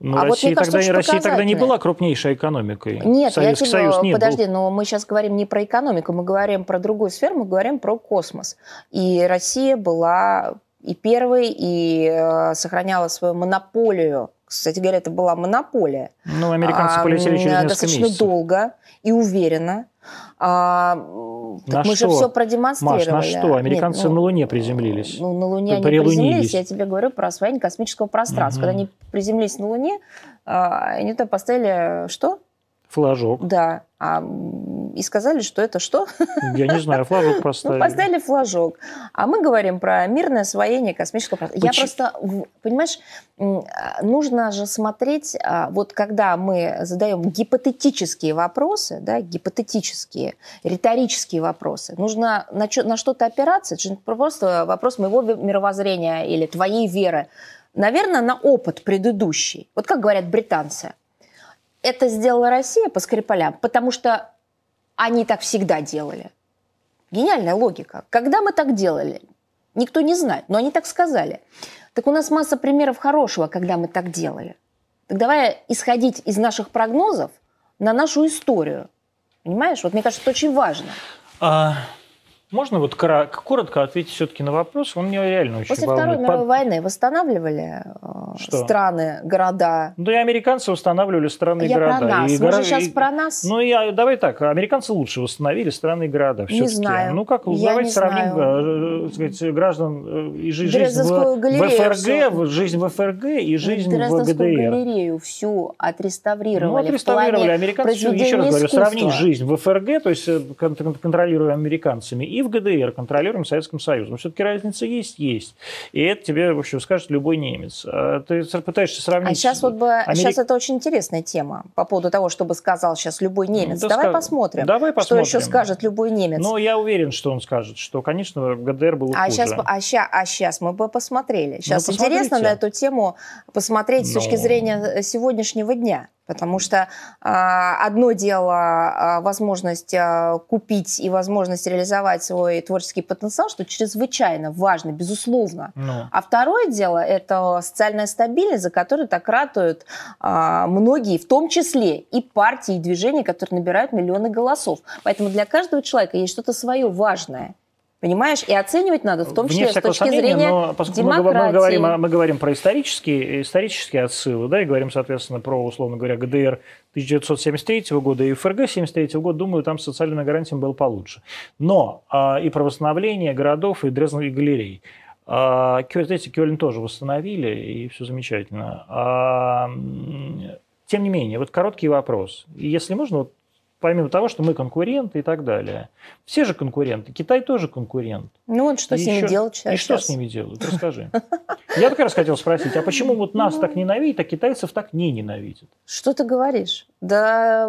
S1: Но а Россия, вот, кажется, тогда, Россия тогда не была крупнейшей экономикой.
S2: Нет, Советский я тебе, Союз не подожди, был. но мы сейчас говорим не про экономику, мы говорим про другую сферу, мы говорим про космос. И Россия была и первой, и э, сохраняла свою монополию. Кстати говоря, это была монополия.
S1: Ну, американцы а, полетели через несколько
S2: Достаточно
S1: месяцев.
S2: долго и уверенно. А, так мы что? же все продемонстрировали.
S1: Маш, на что? Американцы Нет, ну, на Луне приземлились.
S2: Ну, на Луне они приземлились. Я тебе говорю про освоение космического пространства. Угу. Когда они приземлились на Луне, а, они там поставили что?
S1: Флажок.
S2: Да. А, и сказали, что это что?
S1: Я не знаю, флажок ну, поставили.
S2: Ну, поставили флажок. А мы говорим про мирное освоение космического пространства. Я просто, понимаешь, нужно же смотреть, а, вот когда мы задаем гипотетические вопросы, да, гипотетические, риторические вопросы, нужно на, на что-то опираться. Это же просто вопрос моего мировоззрения или твоей веры. Наверное, на опыт предыдущий. Вот как говорят британцы – это сделала Россия по Скрипалям, потому что они так всегда делали. Гениальная логика. Когда мы так делали? Никто не знает, но они так сказали. Так у нас масса примеров хорошего, когда мы так делали. Так давай исходить из наших прогнозов на нашу историю. Понимаешь? Вот мне кажется, это очень важно.
S1: А, можно вот коротко ответить все-таки на вопрос? Он меня реально очень
S2: После
S1: волнует.
S2: Второй мировой войны восстанавливали э, Что? страны, города?
S1: Да и американцы восстанавливали страны и
S2: я
S1: города.
S2: про нас.
S1: И
S2: Мы горо... же сейчас и... про нас.
S1: Ну, я, давай так, американцы лучше восстановили страны и города.
S2: Не знаю.
S1: Ну, как,
S2: я
S1: давайте сравним
S2: знаю.
S1: Э, сказать, граждан э, и жизнь, жизнь в, в ФРГ, жизнь в ФРГ и жизнь в ГДР.
S2: галерею всю отреставрировали. Ну,
S1: отреставрировали. Американцы, еще раз говорю, сравнить жизнь в ФРГ, то есть контролируя американцами, и в ГДР контролируем Советским Союзом. Все-таки разница есть, есть. И это тебе, в общем, скажет любой немец. А ты пытаешься сравнить...
S2: А сейчас вот бы, Америк... сейчас это очень интересная тема по поводу того, чтобы сказал сейчас любой немец. Да Давай сказ... посмотрим,
S1: Давай посмотрим,
S2: что еще скажет любой немец.
S1: Но я уверен, что он скажет, что, конечно, ГДР был
S2: а
S1: хуже.
S2: Сейчас, а, ща, а сейчас мы бы посмотрели. Сейчас ну, интересно на эту тему посмотреть Но... с точки зрения сегодняшнего дня. Потому что э, одно дело э, возможность э, купить и возможность реализовать свой творческий потенциал, что чрезвычайно важно, безусловно.
S1: Ну.
S2: А второе дело это социальная стабильность, за которую так ратуют э, многие, в том числе и партии, и движения, которые набирают миллионы голосов. Поэтому для каждого человека есть что-то свое важное. Понимаешь? И оценивать надо в том числе с точки сомнения, зрения но поскольку демократии.
S1: Мы, говорим, мы говорим про исторические, исторические отсылы, да, и говорим, соответственно, про, условно говоря, ГДР 1973 года и ФРГ 1973 года, думаю, там социальная гарантия была получше. Но а, и про восстановление городов и Дрезден и галерей. А, эти Кёльн тоже восстановили, и все замечательно. А, тем не менее, вот короткий вопрос. Если можно, вот помимо того, что мы конкуренты и так далее. Все же конкуренты. Китай тоже конкурент.
S2: Ну вот что и с ними еще... делать
S1: сейчас? И что с ними делают? Расскажи. Я как раз хотел спросить, а почему вот нас так ненавидят, а китайцев так не ненавидят?
S2: Что ты говоришь? Да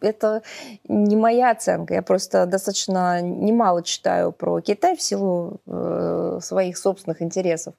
S2: это не моя оценка. Я просто достаточно немало читаю про Китай в силу э, своих собственных интересов.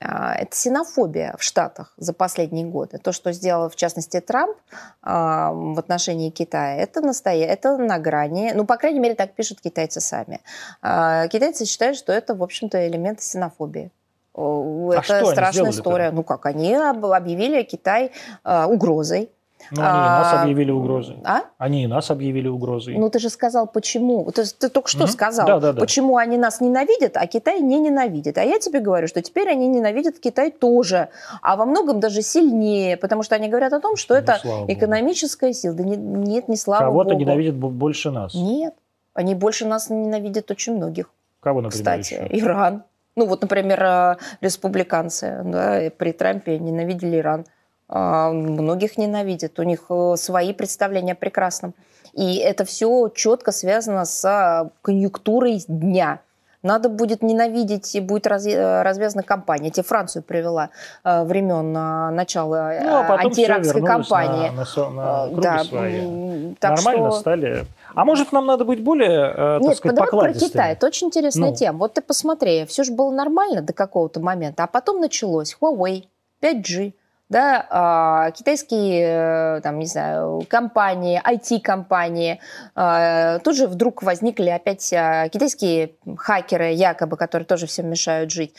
S2: А, это синофобия в Штатах за последние годы. То, что сделал, в частности, Трамп а, в отношении Китая, это, настоя... это на грани, ну, по крайней мере, так пишут китайцы сами. А, китайцы считают, что это, в общем-то, элемент синофобии. Это
S1: а
S2: страшная история. Ну как, они объявили Китай угрозой
S1: Ну, они и нас
S2: А,
S1: объявили угрозой.
S2: А?
S1: Они и нас объявили угрозой.
S2: Ну, ты же сказал, почему. Есть ты только что
S1: Мгм.
S2: сказал,
S1: Да, да, да.
S2: почему они нас ненавидят, а Китай не ненавидит. А я тебе говорю, что теперь они ненавидят Китай тоже, а во многом даже сильнее, потому что они говорят о том, что
S1: Ну,
S2: это
S1: слава богу.
S2: экономическая сила. Да не- нет, не слава
S1: Кого-то
S2: богу.
S1: ненавидят бо- больше нас.
S2: Нет, они больше нас ненавидят очень многих.
S1: Кого, например,
S2: Кстати,
S1: еще?
S2: Иран. Ну вот, например, э, республиканцы да, при Трампе ненавидели Иран. А, Многих ненавидят. У них э, свои представления о прекрасном. И это все четко связано с а, конъюнктурой дня. Надо будет ненавидеть, и будет раз- э, развязана кампания. Тебе Францию привела э, времен а, начала э,
S1: Ну, а
S2: антииракской кампании.
S1: На, на на
S2: да,
S1: свои.
S2: так
S1: Нормально
S2: что-
S1: стали. А может, нам надо быть более, э,
S2: Нет,
S1: сказать,
S2: давай про? Китай. Это очень интересная
S1: Ну.
S2: тема. Вот ты посмотри, все же было нормально до какого-то момента, а потом началось Huawei, 5G, да, а, китайские, э, там, не знаю, компании, IT-компании. А, Тут же вдруг возникли опять а, китайские хакеры, якобы, которые тоже всем мешают жить.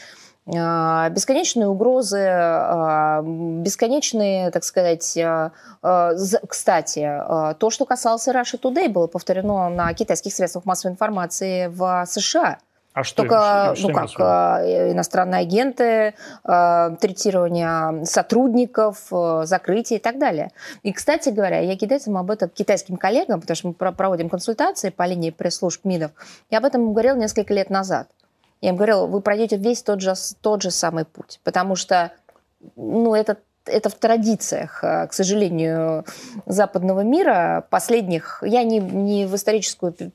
S2: Бесконечные угрозы, бесконечные, так сказать, за- кстати, то, что касалось Russia Today, было повторено на китайских средствах массовой информации в США.
S1: А что,
S2: Только,
S1: что
S2: ну
S1: имеется
S2: как,
S1: в виду?
S2: э, иностранные агенты, э, третирование сотрудников, э, закрытие и так далее. И, кстати говоря, я китайцам об этом, китайским коллегам, потому что мы про- проводим консультации по линии пресс-служб МИДов, я об этом им говорила несколько лет назад. Я им говорила, вы пройдете весь тот же, тот же самый путь, потому что ну, это, это в традициях, э, к сожалению, западного мира последних, я не, не в историческую пе-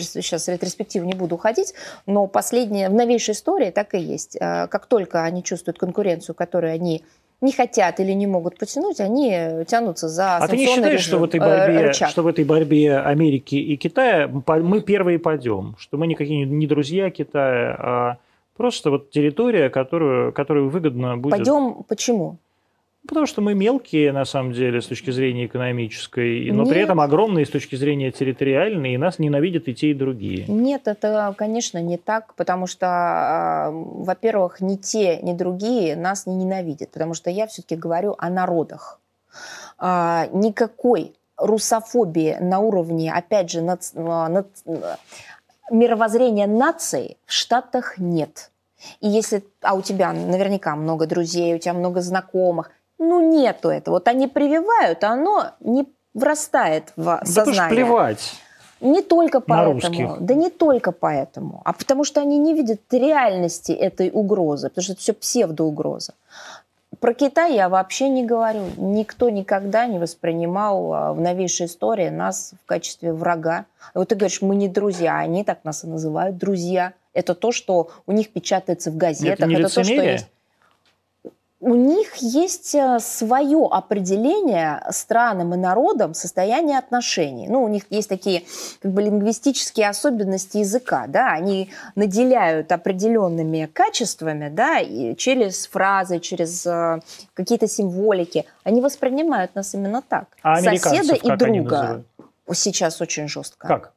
S2: сейчас ретроспективу не буду уходить, но последние, в новейшей истории так и есть. Э, Как только они чувствуют конкуренцию, которую они не хотят или не могут потянуть, они тянутся за
S1: А ты не считаешь, что в
S2: режим,
S1: этой
S2: э,
S1: борьбе,
S2: рычаг?
S1: что в этой борьбе Америки и Китая мы первые пойдем, что мы никакие не друзья Китая, а просто вот территория, которую, которую выгодно будет.
S2: Пойдем, почему?
S1: Потому что мы мелкие, на самом деле, с точки зрения экономической, но при этом огромные с точки зрения территориальной, и нас ненавидят и те, и другие.
S2: Нет, это, конечно, не так, потому что, а, во-первых, ни те, ни другие нас не ненавидят, потому что я все-таки говорю о народах. А, Никакой русофобии на уровне, опять же, нац- а, нац- мировоззрения наций в Штатах нет. И если, а у тебя наверняка много друзей, у тебя много знакомых, ну нету этого. Вот они прививают, а оно не врастает в
S1: Да
S2: сознание.
S1: что плевать.
S2: Не только поэтому,
S1: русских.
S2: да не только поэтому, а потому что они не видят реальности этой угрозы, потому что это все псевдоугроза. Про Китай я вообще не говорю. Никто никогда не воспринимал а, в новейшей истории нас в качестве врага. Вот ты говоришь, мы не друзья, а они так нас и называют друзья. Это то, что у них печатается в газетах.
S1: Это не
S2: то, что есть у них есть свое определение странам и народам состояния отношений. Ну, у них есть такие как бы лингвистические особенности языка, да, они наделяют определенными качествами, да, и через фразы, через э, какие-то символики. Они воспринимают нас именно так.
S1: А
S2: Соседа и друга. Сейчас очень жестко.
S1: Как?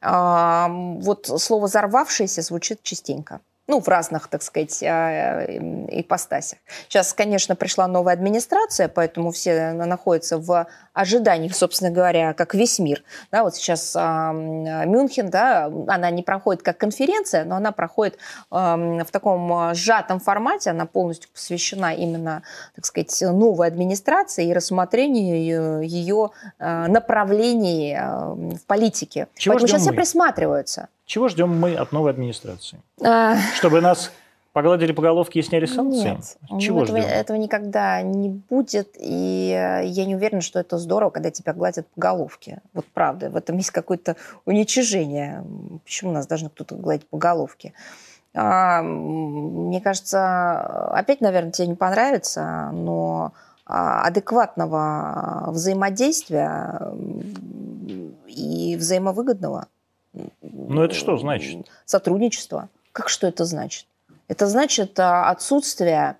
S2: А, вот слово «взорвавшийся» звучит частенько. Ну, в разных, так сказать, а, ипостасях. Сейчас, конечно, пришла новая администрация, поэтому все находятся в ожидании, собственно говоря, как весь мир. Да, вот сейчас а, Мюнхен, да, она не проходит как конференция, но она проходит ам, в таком а, сжатом формате, она полностью посвящена именно, так сказать, новой администрации и рассмотрению ее а, направлений а, в политике.
S1: Чего
S2: Поэтому сейчас все
S1: мы?
S2: присматриваются.
S1: Чего ждем мы от новой администрации?
S2: А,
S1: Чтобы нас погладили по головке и сняли санкции?
S2: Нет,
S1: Чего
S2: этого,
S1: ждем?
S2: этого никогда не будет, и я не уверена, что это здорово, когда тебя гладят по головке. Вот правда, в этом есть какое-то уничижение. Почему нас должны кто-то гладить по головке? А, мне кажется, опять, наверное, тебе не понравится, но а, адекватного взаимодействия и взаимовыгодного
S1: Ну, это что значит?
S2: сотрудничества. Как что это значит? Это значит а, отсутствие...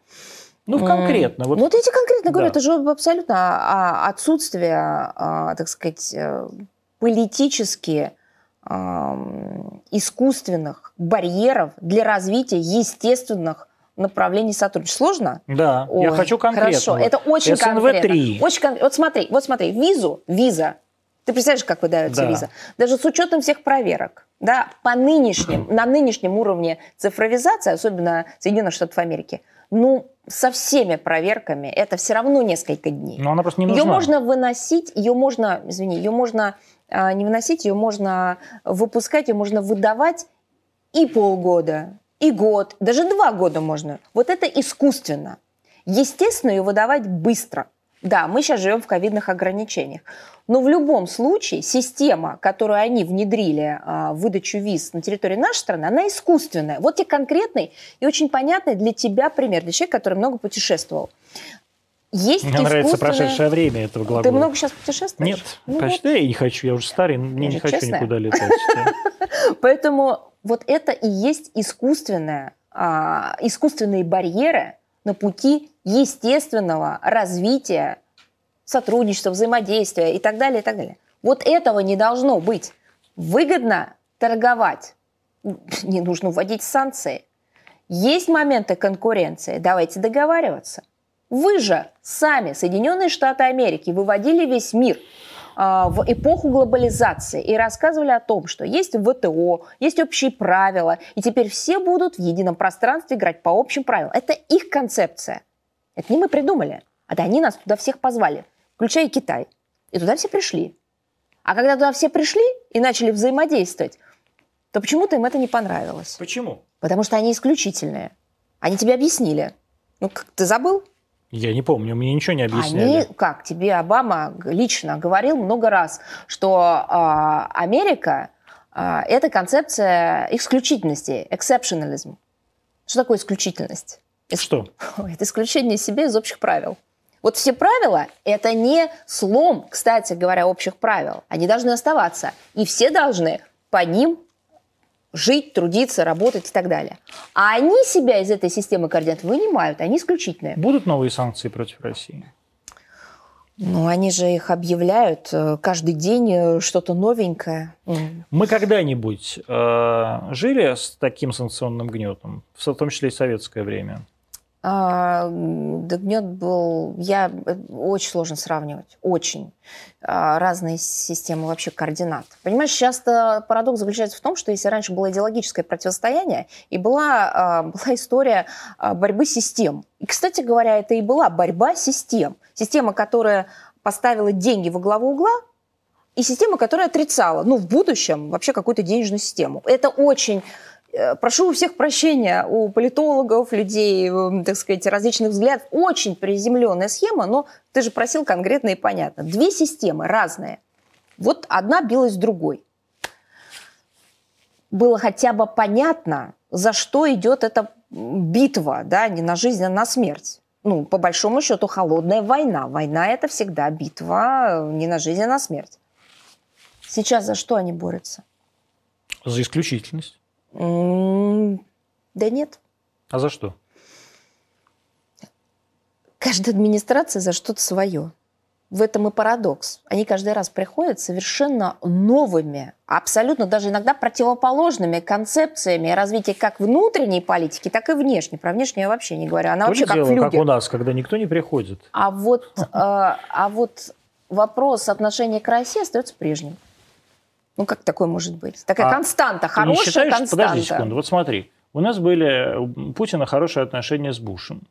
S1: Ну, конкретно. Вот
S2: Ну, вот я тебе конкретно говорю,
S1: Да.
S2: это же абсолютно а, отсутствие, а, так сказать, э, политически искусственных барьеров для развития естественных направлений сотрудничества. Сложно?
S1: Да, Ой, я хочу конкретно.
S2: Хорошо, это очень СНВ-3. конкретно. Очень кон... Вот смотри, вот смотри, визу, виза. Ты представляешь, как выдается да. виза? Даже с учетом всех проверок, да, по нынешним, на нынешнем уровне цифровизации, особенно Соединенных Штатов Америки, ну, со всеми проверками это все равно несколько дней.
S1: Но она просто не нужна.
S2: Ее можно выносить, ее можно, извини, ее можно а, не выносить, ее можно выпускать, ее можно выдавать и полгода, и год, даже два года можно. Вот это искусственно. Естественно, ее выдавать быстро. Да, мы сейчас живем в ковидных ограничениях. Но в любом случае система, которую они внедрили а, в выдачу виз на территории нашей страны, она искусственная. Вот тебе конкретный и очень понятный для тебя пример, для человека, который много путешествовал.
S1: Есть Мне нравится прошедшее время этого глагола.
S2: Ты много сейчас путешествуешь?
S1: Нет, ну, почти вот. я не хочу, я уже старый, мне я не хочу честная. никуда летать.
S2: Поэтому вот это и есть искусственное, а, искусственные барьеры на пути естественного развития сотрудничества, взаимодействия и так далее, и так далее. Вот этого не должно быть. Выгодно торговать, не нужно вводить санкции. Есть моменты конкуренции, давайте договариваться. Вы же сами, Соединенные Штаты Америки, выводили весь мир а, в эпоху глобализации и рассказывали о том, что есть ВТО, есть общие правила, и теперь все будут в едином пространстве играть по общим правилам. Это их концепция. Это не мы придумали. Это они нас туда всех позвали включая Китай. И туда все пришли. А когда туда все пришли и начали взаимодействовать, то почему-то им это не понравилось.
S1: Почему?
S2: Потому что они исключительные. Они тебе объяснили. Ну, как, ты забыл?
S1: Я не помню, мне ничего не объясняли.
S2: Они, как, тебе Обама лично говорил много раз, что э, Америка э, – это концепция исключительности, exceptionalism. Что такое исключительность?
S1: Что?
S2: Это исключение себе из общих правил. Вот все правила – это не слом, кстати говоря, общих правил. Они должны оставаться. И все должны по ним жить, трудиться, работать и так далее. А они себя из этой системы координат вынимают, они исключительные.
S1: Будут новые санкции против России?
S2: Ну, они же их объявляют э, каждый день э, что-то новенькое.
S1: Мы когда-нибудь э, жили с таким санкционным гнетом, в том числе и в советское время?
S2: А, Догнет был... Я... Э, очень сложно сравнивать. Очень. А, разные системы вообще координат. Понимаешь, часто парадокс заключается в том, что если раньше было идеологическое противостояние, и была, а, была история борьбы систем. И, кстати говоря, это и была борьба систем. Система, которая поставила деньги во главу угла, и система, которая отрицала, ну, в будущем вообще какую-то денежную систему. Это очень прошу у всех прощения, у политологов, людей, э, так сказать, различных взглядов. Очень приземленная схема, но ты же просил конкретно и понятно. Две системы разные. Вот одна билась с другой. Было хотя бы понятно, за что идет эта битва, да, не на жизнь, а на смерть. Ну, по большому счету, холодная война. Война – это всегда битва не на жизнь, а на смерть. Сейчас за что они борются?
S1: За исключительность.
S2: Да нет.
S1: А за что?
S2: Каждая администрация за что-то свое. В этом и парадокс. Они каждый раз приходят совершенно новыми, абсолютно даже иногда противоположными концепциями развития как внутренней политики, так и внешней. Про внешнюю я вообще не говорю. Она То вообще
S1: дело,
S2: как флюгер.
S1: как у нас, когда никто не приходит.
S2: А вот, э, а вот вопрос отношения к России остается прежним. Ну, как такое может быть? Такая а константа, хорошая не считаешь, константа.
S1: Подожди секунду, вот смотри. У нас были у Путина хорошие отношения с Бушем.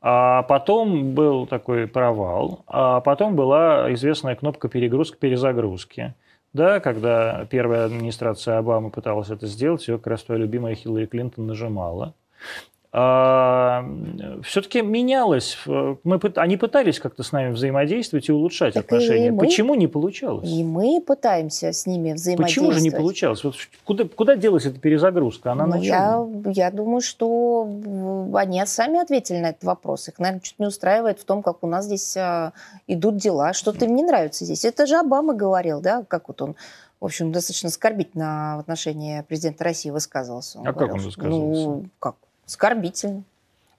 S1: А потом был такой провал, а потом была известная кнопка перегрузки-перезагрузки. Да, когда первая администрация Обамы пыталась это сделать, ее как раз твоя любимая Хиллари Клинтон нажимала. А, все-таки менялось. Мы, они пытались как-то с нами взаимодействовать и улучшать так отношения. И мы, Почему не получалось?
S2: И мы пытаемся с ними взаимодействовать.
S1: Почему же не получалось? Вот куда, куда делась эта перезагрузка? Она ну, на?
S2: Я, я думаю, что они сами ответили на этот вопрос. Их, наверное, чуть не устраивает в том, как у нас здесь а, идут дела. Что-то им не нравится здесь. Это же Обама говорил, да, как вот он в общем, достаточно скорбительно в отношении президента России высказывался.
S1: Он а говорил, как он высказывался?
S2: Ну, как? Скорбительно.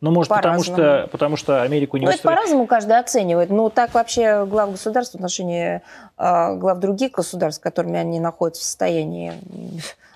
S1: Ну, может, потому что, потому что Америку не
S2: Ну, это по-разному каждый оценивает. Ну, так вообще глав государств в отношении э, глав других государств, с которыми они находятся в состоянии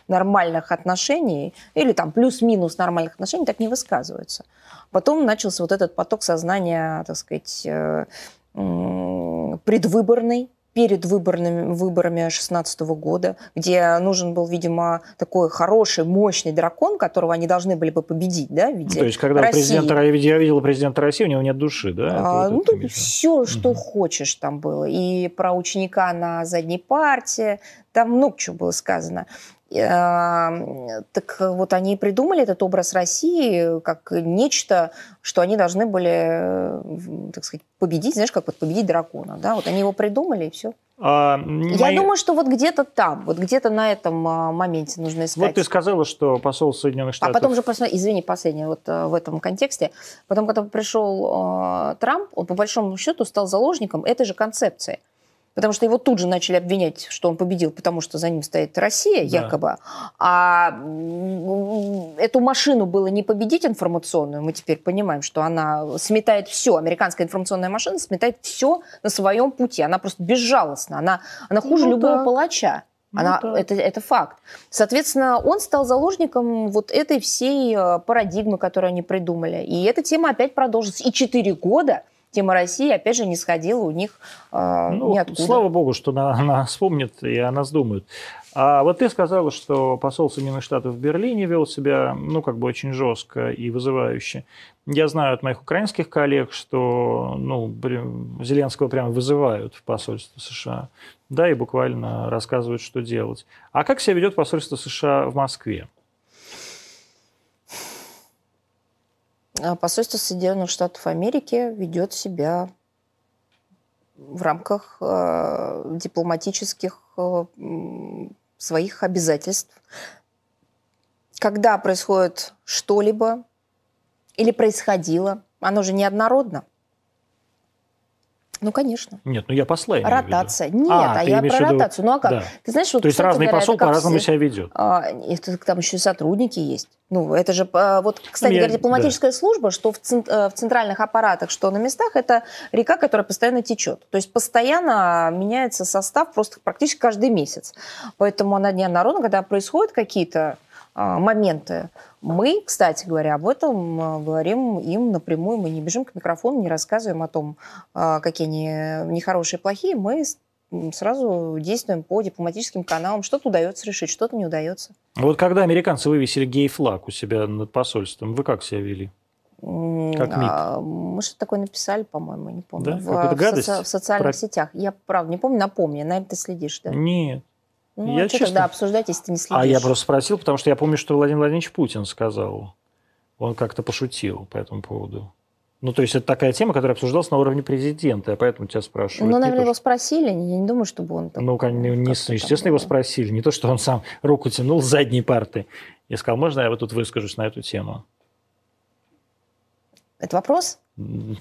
S2: нормальных отношений, или там плюс-минус нормальных отношений, так не высказываются. Потом начался вот этот поток сознания, так сказать, э, предвыборный, перед выборными, выборами 2016 года, где нужен был, видимо, такой хороший, мощный дракон, которого они должны были бы победить, да, в виде
S1: То есть, когда
S2: России.
S1: президент, я видела президента России, у него нет души, да?
S2: А, вот ну, все, что угу. хочешь там было. И про ученика на задней парте, там много чего было сказано. Так вот они придумали этот образ России как нечто, что они должны были, так сказать, победить, знаешь, как вот победить дракона, да, вот они его придумали и все. А, Я мои... думаю, что вот где-то там, вот где-то на этом а, моменте нужно искать.
S1: Вот ты сказала, что посол Соединенных Штатов...
S2: А потом же, извини, последнее вот а, в этом контексте, потом, когда пришел Трамп, он по большому счету стал заложником этой же концепции потому что его тут же начали обвинять, что он победил, потому что за ним стоит Россия, да. якобы. А эту машину было не победить информационную, мы теперь понимаем, что она сметает все, американская информационная машина сметает все на своем пути, она просто безжалостна, она, она хуже ну, любого да. палача. Ну она, ну, да. это, это факт. Соответственно, он стал заложником вот этой всей э, парадигмы, которую они придумали. И эта тема опять продолжится. И четыре года тема России, опять же, не сходила у них э, ну, ниоткуда.
S1: Слава богу, что она, она вспомнит и о нас думает. А вот ты сказала, что посол Соединенных Штатов в Берлине вел себя, ну, как бы очень жестко и вызывающе. Я знаю от моих украинских коллег, что, ну, Зеленского прямо вызывают в посольство США, да, и буквально рассказывают, что делать. А как себя ведет посольство США в Москве?
S2: Посольство Соединенных Штатов Америки ведет себя в рамках э, дипломатических э, своих обязательств. Когда происходит что-либо или происходило, оно же неоднородно. Ну, конечно.
S1: Нет, ну я посла
S2: Ротация. Нет, а, а я про ротацию. Ну, а как? Да.
S1: Ты знаешь, вот, То есть разный говоря, посол по-разному все... себя ведет.
S2: А, это, там еще и сотрудники есть. Ну, это же, а, вот, кстати я, говоря, дипломатическая да. служба, что в, цент, э, в центральных аппаратах, что на местах, это река, которая постоянно течет. То есть постоянно меняется состав просто практически каждый месяц. Поэтому на Дне народа, когда происходят какие-то моменты, мы, кстати говоря, об этом а, говорим им напрямую. Мы не бежим к микрофону, не рассказываем о том, а, какие они нехорошие, плохие. Мы сразу действуем по дипломатическим каналам. Что-то удается решить, что-то не удается.
S1: Вот когда американцы вывесили гей-флаг у себя над посольством, вы как себя вели?
S2: Как МИД? Мы что-то такое написали, по-моему, не помню. Да? В, в, соци- в социальных Про... сетях. Я, правда, не помню, напомни. Наверное, ты следишь, да?
S1: Нет.
S2: Ну, я а честно... тогда обсуждать, если ты не следишь?
S1: А я просто спросил, потому что я помню, что Владимир Владимирович Путин сказал. Он как-то пошутил по этому поводу. Ну, то есть это такая тема, которая обсуждалась на уровне президента, я поэтому тебя спрашиваю.
S2: Ну, наверное, его спросили, я не думаю, чтобы он...
S1: Там, ну, не, не, естественно, его спросили. Не то, что он сам руку тянул с задней парты и сказал, можно я вот тут выскажусь на эту тему?
S2: Это вопрос?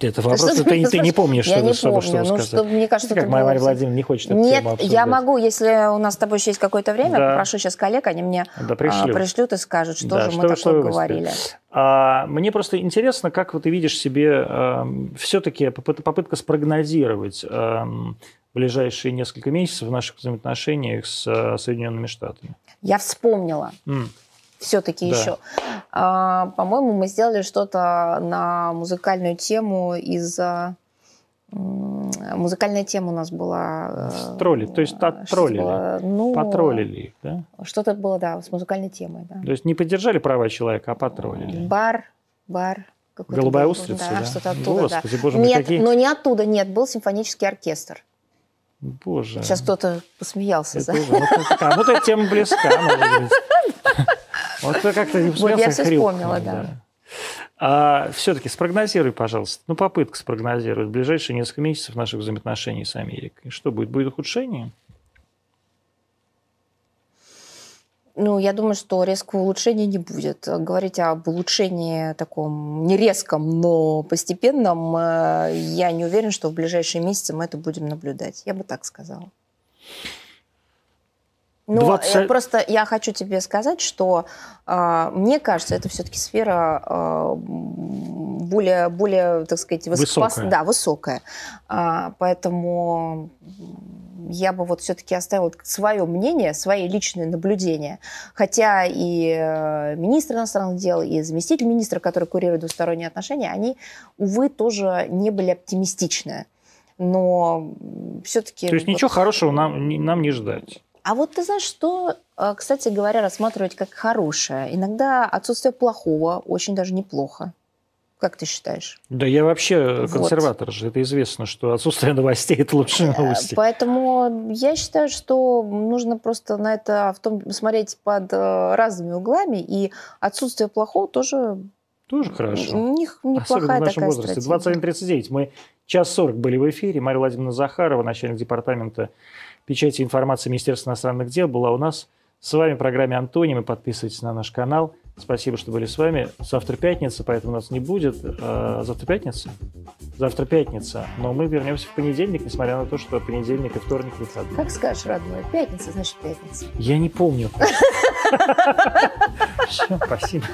S1: Это вопрос, что ты, ты не помнишь,
S2: я
S1: что,
S2: не
S1: что,
S2: помню.
S1: что
S2: ну, что, мне кажется,
S1: как Мария было... Владимировна не хочет эту
S2: Нет, я могу, если у нас с тобой еще есть какое-то время, да. попрошу сейчас коллег, они мне да, пришлют. А, пришлют и скажут, что да, же что мы такое говорили.
S1: А, мне просто интересно, как вот ты видишь себе а, все-таки попытка спрогнозировать а, ближайшие несколько месяцев в наших взаимоотношениях с а, Соединенными Штатами.
S2: Я вспомнила. Mm все-таки да. еще. А, по-моему, мы сделали что-то на музыкальную тему из-за музыкальная тема у нас была.
S1: С тролли, то есть оттроллили, было, ну, потроллили их, да?
S2: Что-то было, да, с музыкальной темой, да.
S1: То есть не поддержали права человека, а потроллили.
S2: Бар, бар.
S1: Голубая устрица, да?
S2: да? что-то оттуда,
S1: Господи,
S2: да.
S1: боже
S2: мой, нет,
S1: какие...
S2: но не оттуда, нет, был симфонический оркестр.
S1: Боже.
S2: Сейчас кто-то посмеялся.
S1: Это, за... ну, а, ну, эта тема близка. Вот это как-то не
S2: Вот я все вспомнила, да.
S1: А все-таки спрогнозируй, пожалуйста, ну попытка спрогнозировать в ближайшие несколько месяцев наших взаимоотношений с Америкой. Что будет? Будет ухудшение?
S2: Ну, я думаю, что резкого улучшения не будет. Говорить об улучшении таком не резком, но постепенном, э, я не уверен, что в ближайшие месяцы мы это будем наблюдать. Я бы так сказала. Но 20... я просто я хочу тебе сказать, что э, мне кажется, это все-таки сфера э, более, более, так сказать,
S1: высокая.
S2: Да, высокая. Э, поэтому я бы вот все-таки оставила свое мнение, свои личные наблюдения. Хотя и э, министр иностранных дел, и заместитель министра, который курирует двусторонние отношения, они, увы, тоже не были оптимистичны. Но все-таки...
S1: То есть
S2: вот...
S1: ничего хорошего нам, нам не ждать.
S2: А вот ты знаешь, что, э, кстати говоря, рассматривать как хорошее? Иногда отсутствие плохого очень даже неплохо. Как ты считаешь?
S1: Да я вообще консерватор вот. же. Это известно, что отсутствие новостей – это лучшие э, новости.
S2: Поэтому я считаю, что нужно просто на это в том, смотреть под э, разными углами. И отсутствие плохого тоже
S1: тоже хорошо.
S2: У них неплохая Особенно в нашем
S1: возрасте. 21.39. Мы час 40 были в эфире. Мария Владимировна Захарова, начальник департамента печати информации Министерства иностранных дел, была у нас. С вами в программе «Антоним». Подписывайтесь на наш канал. Спасибо, что были с вами. Завтра пятница, поэтому у нас не будет. А, завтра пятница? Завтра пятница. Но мы вернемся в понедельник, несмотря на то, что понедельник и вторник выходные.
S2: Как скажешь, родной? Пятница, значит пятница.
S1: Я не помню. Все, спасибо.